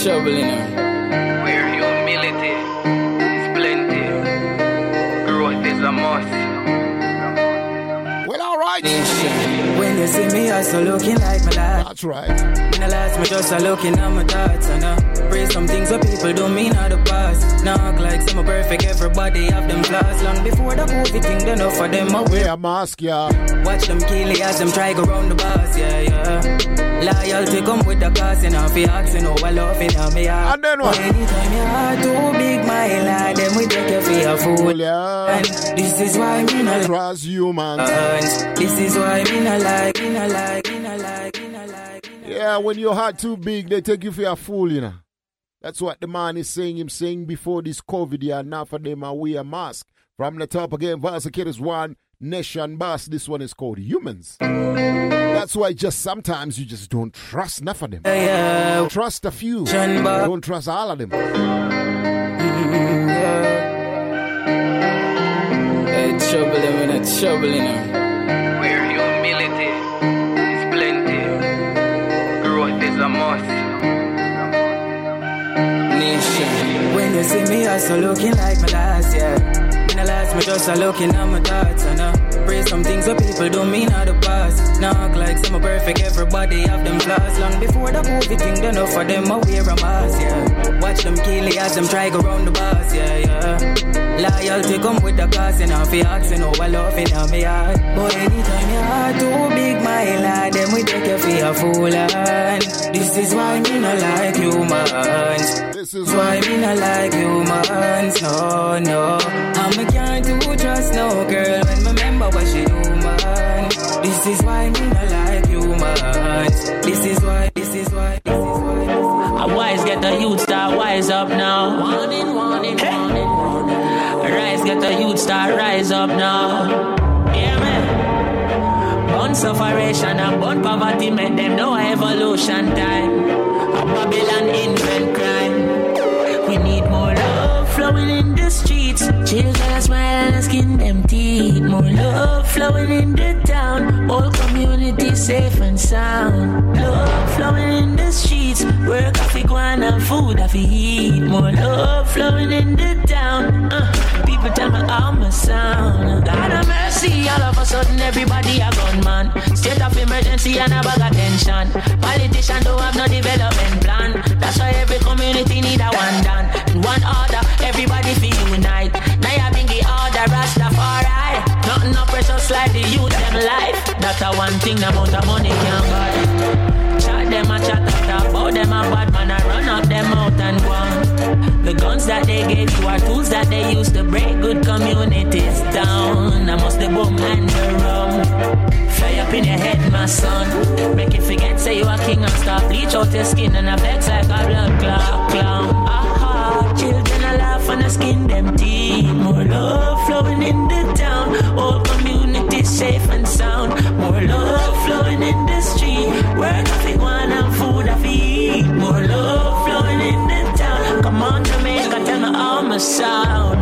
I mean, it's trouble, you know. Where humility is plenty. Growth is a must. Well, alright. When you see me, I still looking like my last. That's right. In the last, me just a looking at my thoughts. And I pray some things that people don't mean out the past. Knock like some perfect, everybody have them flaws. Long before the COVID thing, done enough for them away. Wear a mask, yeah. Watch them kill it as them try go round the bus, yeah, yeah. Loyalty come with the cost, and I'm asking how I love it, I'm here. And then what? Anytime your heart too big, my lad, then we take you for a fool. Yeah. And this is why me not trust humans. This is why me not like, me not like, me not like, me not like. Yeah, when your heart too big, they take you for a fool, you know. That's what the man is saying. Him saying before this COVID, yeah, now for them I wear a mask. From the top again, Vasakid is one nation boss. This one is called humans. That's why just sometimes you just don't trust enough of them. Yeah. Trust a few. Don't trust all of them. It's trouble, I mean, it's trouble, you you see me, still looking like my last, yeah. In the last, me just a looking at my thoughts, I some things that people don't mean out the past. Knock like some are perfect, everybody have them flaws. Long before the COVID thing, done enough for them, I wear a mask, yeah. Watch them kill it as them try go round the bus, yeah, yeah. Loyalty come with the cost, and I'm fi asking how I love it, I'm here. But anytime your heart too big, my lad, then we take you for a fool, and this is why me not like humans. This is why me not like humans, no, no. I'm a can't do trust no girl when me remember what she do, man. This is why me not like humans. This is why, this is why, this is why. A wise get the youth start wise up now. Warning, warning, warning, warning. Rise get the youth start rise up now. Yeah, man. Born sufferation and born poverty make them know evolution time. A Babylon invent crime. We need more flowing in the streets. Children smile and skin them teeth. More love flowing in the town. Whole community safe and sound. Love flowing in the streets. Work off go on and food off eat. More love flowing in the town. Uh, people tell me I'm a sound. God of mercy, all of a sudden everybody a gunman. State of emergency and a bag of tension. Politicians don't have no development plan. That's why every community need a one done. In one order, everybody feel unite. Now you bring the order, Rastafari. Nothing no precious like the youth them life. That's a one thing the amount of money can buy. Chat them a chat them a bad man. I run up them out and go on. The guns that they gave you are tools that they use to break good communities down. I must the boom and the rum. Fly up in your head, my son. Make you forget, say you a king and stop. Bleach out your skin and a vex like a blood clot clown. Aha, children a laugh and a skin them teeth. More love flowing in the town. All community safe and sound. More love flowing in the street. Work if you want and food sound.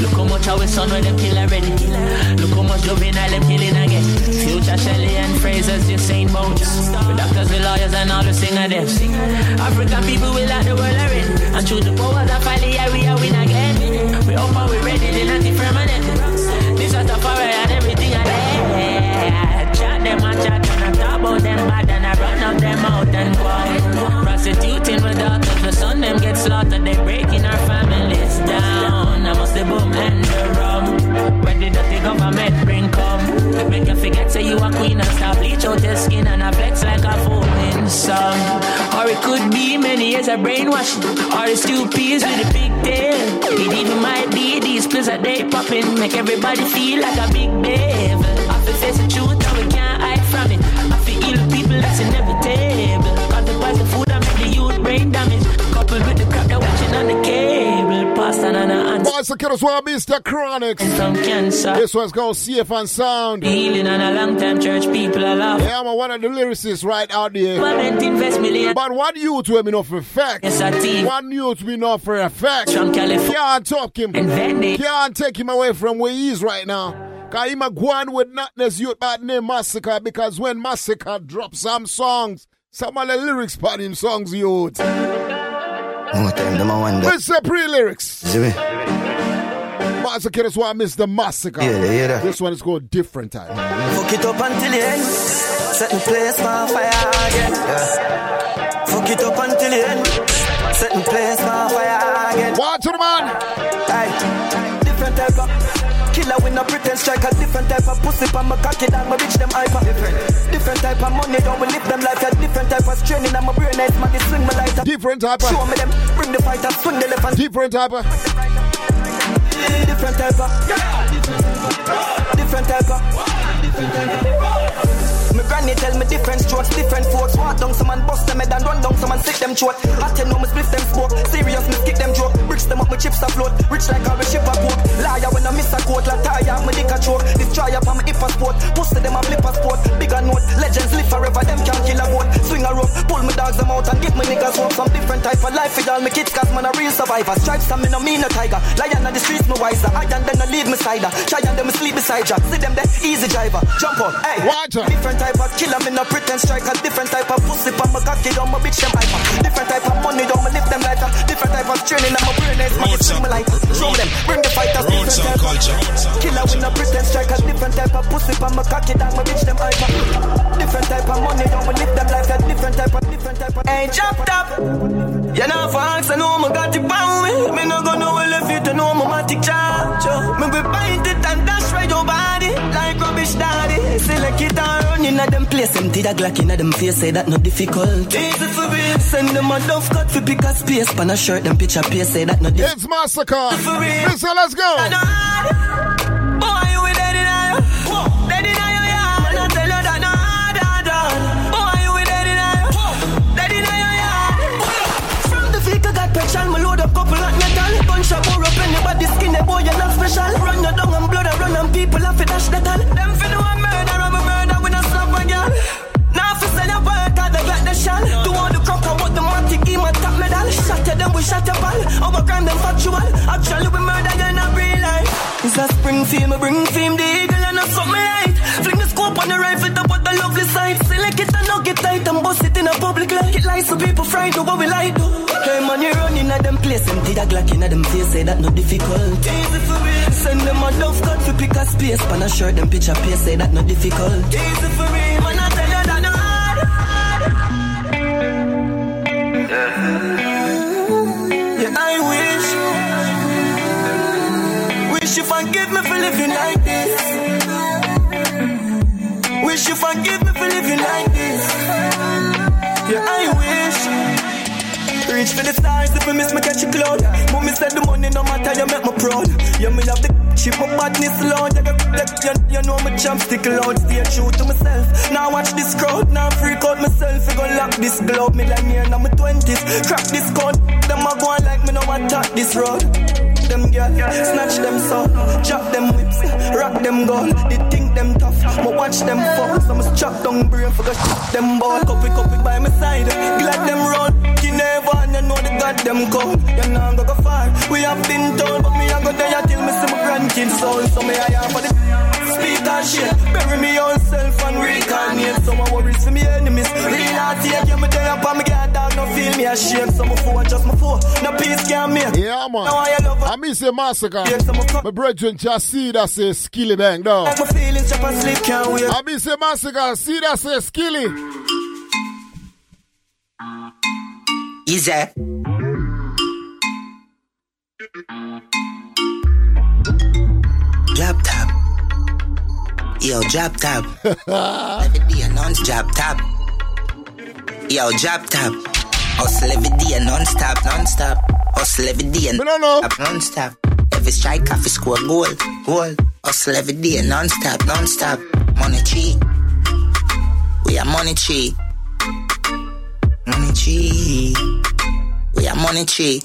Look how much our son when them kill already. Look how much juvenile them killing again. Future Shelly-Ann Fraser's just saying bones. With doctors, with lawyers, and all the singer them. African people will like the world in. And through the powers of folly, yeah, we are win again. We up and we ready, the anti-permanent. This is the fire and everything I there. Chat them and chat talk them bad and I run up them out and go. Prostituting my daughters, the son them get slaughtered. They breaking our families down. I must the boom and the rum. When the dirty government bring come, make you forget say you a queen and stop bleach out your skin and I flex like a foaming some. Or it could be many years of brainwashing, or it's two peas with a big tail. It even might be these pills that they popping, make everybody feel like a big devil. I feel face the truth coupled with the crap they're watching on the cable. Pasta and a answer. Boys, the kiddos want Mr. Chronixx. Some cancer. This one's called Safe and Sound. Healing and a long time church people are love. Yeah, I'm one of the lyricists right out there. Government invest million. But one youth will be enough for fact. Yes, I think. One youth will be enough for a fact. From California. Can't talk him. Invented. Can't take him away from where he is right now. Cause him a go on with notness youth by the name Masicka because when Masicka drops some songs, some of the lyrics part him songs youth. More time, them I wonder. What's the pre-lyrics? See me? Masicka is why I miss the Masicka. Yeah, yeah, yeah. This one is called Different Time. Fuck it up until the end. Set the place on fire again. Yeah. Fuck it up until the end. Set the place on fire again. Watch to the man. Aye. No pretend strike. A different type of pussy pa my cocky down. My bitch them hyper. Different. Different type of money. Don't we live them life. A different type of straining. I'm a brain nice man. They swing my lighter. Different type of. Show me them. Bring the fighter. Swing the left and Different type of. different type of. Different type of. My granny tell me different strokes, different folks. Walk down some man bust them head and run down some man sick them throat. I tell no me split them smoke. Serious me kick them joke. Bricks them up, my chips afloat. Rich like how we ship a pork. Liar when I miss a quote. La tire, me dick a choke. Destroy up on my hip a sport. Of them a flip a sport. Bigger note. Legends live forever, them can't kill a boat. Swing a rope, pull me dogs them out and give me niggas hope. Some different type of life with all my kids, cause man a real survivor. Stripes and me no mean a tiger. Lion on the streets, me wiser. I and then I leave me cider. Try and them sleep beside ya. See them there, easy driver. Jump on, hey. Out. Different type of killer, me no pretend strike. A different type of pussy, pa my cocky, don't my bitch them hyper. Different type of money, don't my lift them lighter. Different type of training, I'm a brain ace, man, swing me like. Show them, bring the fighters. Different and type culture. of killer, we no pretend strike. A different type of pussy, pa my cocky, down my bitch them hyper. Different type of money, don't my lift them like a different type of, different type of. Hey, chopped up. You know, fox, I know me got it bound me. Me no go nowhere if you to know my matic charge. Me be bite it and dash right your body like rubbish daddy. Select it and run in a them place. Empty the Glock in a them face, say that no difficult. Easy for me. Send them a dove cut for pick a space. Pan a shirt, them picture pace, say that no difficult. It's Masicka. For real. Listen, let's go. Boy, you with dead in eye. Dead in eye, yeah. Man, I tell you that no hard, hard, hard. Boy, you with dead in eye. Dead in eye, yeah. From the fake, I got petrol. Me load up couple like metal. Gunshot pour up anybody skin. The boy, you're not special. Run your down and blood, I run and people have to dash the gun. Them fi do I'm a murder they the all the crop, want the matic, him a top medal. At them, we shot your ball. Our them factual. Actually, we murder, you not real life. It's a spring fame, I bring fame, the eagle and a something light. Fling the scope on the rifle, top of the lovely sight. Select it and not get tight and bust it in a public light. It lies so people frightened of what we like do. Hey man, you running at them place, empty the Glock in a them face, say that no difficult. Easy for me. Send them a dove cut to pick a space, pan a shirt, them picture pace, say that no difficult. Easy for me. Man, I living like this. Wish you forgive me for living like this. Yeah, I wish. Reach for the stars if I miss me catch a cloud. Mommy said the money no matter you make me proud. Yeah, me have the Chip up badness loud, you, you, you, you know my champ stick loud, stay true to myself. Now watch this crowd, now freak out myself. You gon' lock this glove, me like me in my twenties. Crack this code, them a go like me no attack this road. Them girl, snatch them so, chop them whips, rock them gold. They think them tough, but watch them fall. So I'ma chop down brain for go shoot them ball. Copy, copy by my side, glad them run. You never, and you know the goddamn code. You know go go far. We have been told, but me I go there till me see my grandkids soul. So me I am for the speak and shit. Bury me own self and reincarnate. Some worries for me enemies. Real heart you me there up and me get down. Feel me ashamed. So my foe just my foe. No peace can make. Yeah, man. Now I love I miss a Masicka. My brethren just see that say skilly bang down. Like my feelings chop and sleep can't wait. I miss a Masicka. See that say skilly. Easy. Drop top. Yo, drop top. every day, non drop top. Yo, drop top. Hustle every day, non stop, non stop. Hustle every day, non stop. Every strike, off, score goal, goal. Hustle every day, non stop, non stop. Money tree. We are money tree. Money tree. We are money tree.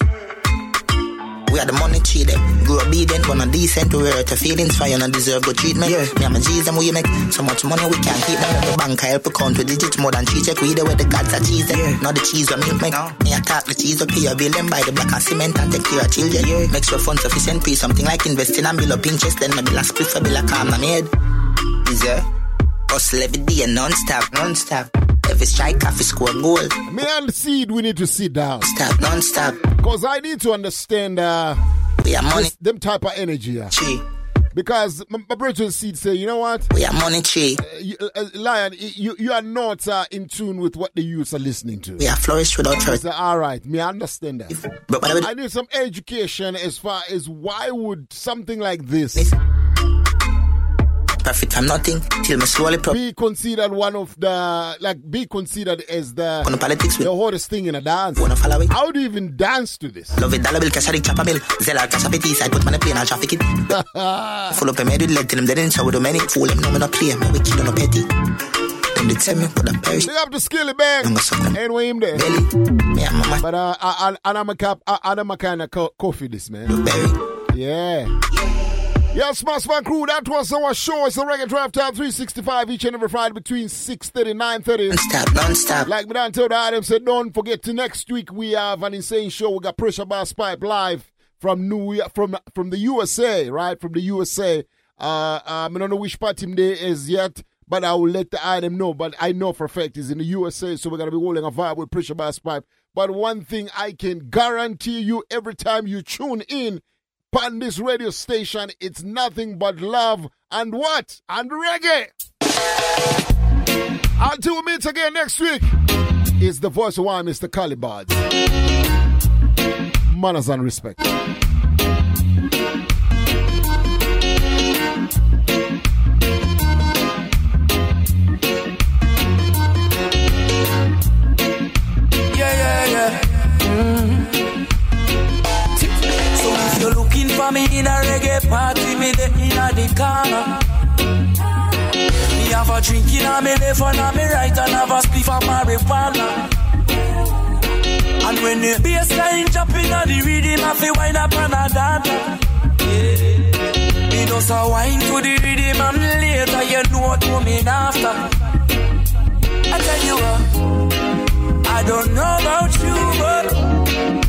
We are the money tree them. Grow obedient, but not decent. We hurt your feelings you not deserve good treatment. Yeah. Me and my G's and we make so much money we can't keep them. The bank I help account with digits more than cheese. Check we there where the gods are cheese. Yeah. Not the cheese we milk make. No. Me attack the cheese up here. Bill them buy the black and cement and take care of children. Yeah. Make sure funds sufficient. Pay something like investing and build up interest. Then maybe last split for bill a calm my head. Is there? Hustle every day non-stop, non-stop. Every strike, off, score goal. Me and Seed, we need to sit down. Stop, non-stop. Because I need to understand uh, we are money. this- them type of energy. Uh. Tree. Because my, my brethren Seed say, you know what? We are money tree. Uh, you, uh, Lion, you, you are not uh, in tune with what the youths are listening to. We are flourished without trust. say, all right, me understand that. But whatever I need some education as far as why would something like this profit from nothing till me slowly pro. be considered one of the like be considered as the On the politics the hottest thing in a dance. Wanna follow it? How do you even dance to this? Love it, dollar bill, cash a ring, chop a mill. Zella, cash up it east side, put money plane, I'll traffic it. (laughs) Full up a med with lead till them dead in so with the many. Fool them, no me no play, me wicked on a petty. Them they tell me put a perish. Big up the skilly bang. Anyway, him there. Me and mama. But uh, I, I, I'm a cap. I, I'm a kind of co- coffee this man. Yeah. Yeah, Smash Man Crew, that was our show. It's the Reggae Drive Time 365 each and every Friday between 6.30 and 9.30. Non-stop, non-stop. Like me done told Adam said, don't forget to next week we have an insane show. We got Pressure Busspipe live from New York, from from the USA, right? From the USA. Uh, um, I don't know which part him there is yet, but I will let the item know. But I know for a fact he's in the USA, so we're gonna be holding a vibe with Pressure Busspipe. But one thing I can guarantee you every time you tune in on this radio station, it's nothing but love and what? And reggae. Until we meet again next week, it's the voice of one, Mr. Collie Buddz. Manners and respect. For me in a reggae party, me there in a the corner. Me have a drink in a me left and a me right and have a spliff of marijuana. And when the bass line jump in a the rhythm, I feel wind up and a dance. Yeah. Me just a wine to the rhythm and later you know what coming after. I tell you what. I don't know about you, but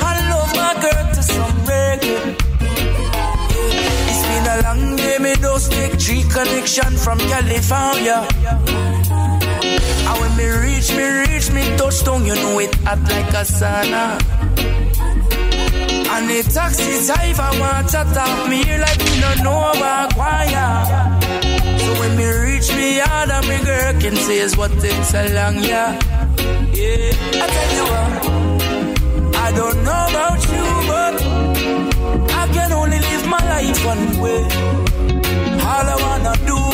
take tree connection from California. And when me reach, me reach, me touchdown, you know it hot like a sauna. And the taxi driver want to top me like me no know about choir. So when me reach me, all that me girl can say is what takes so long, yeah. Yeah, I tell you what, I don't know about you, but I can only live my life one way. All I wanna do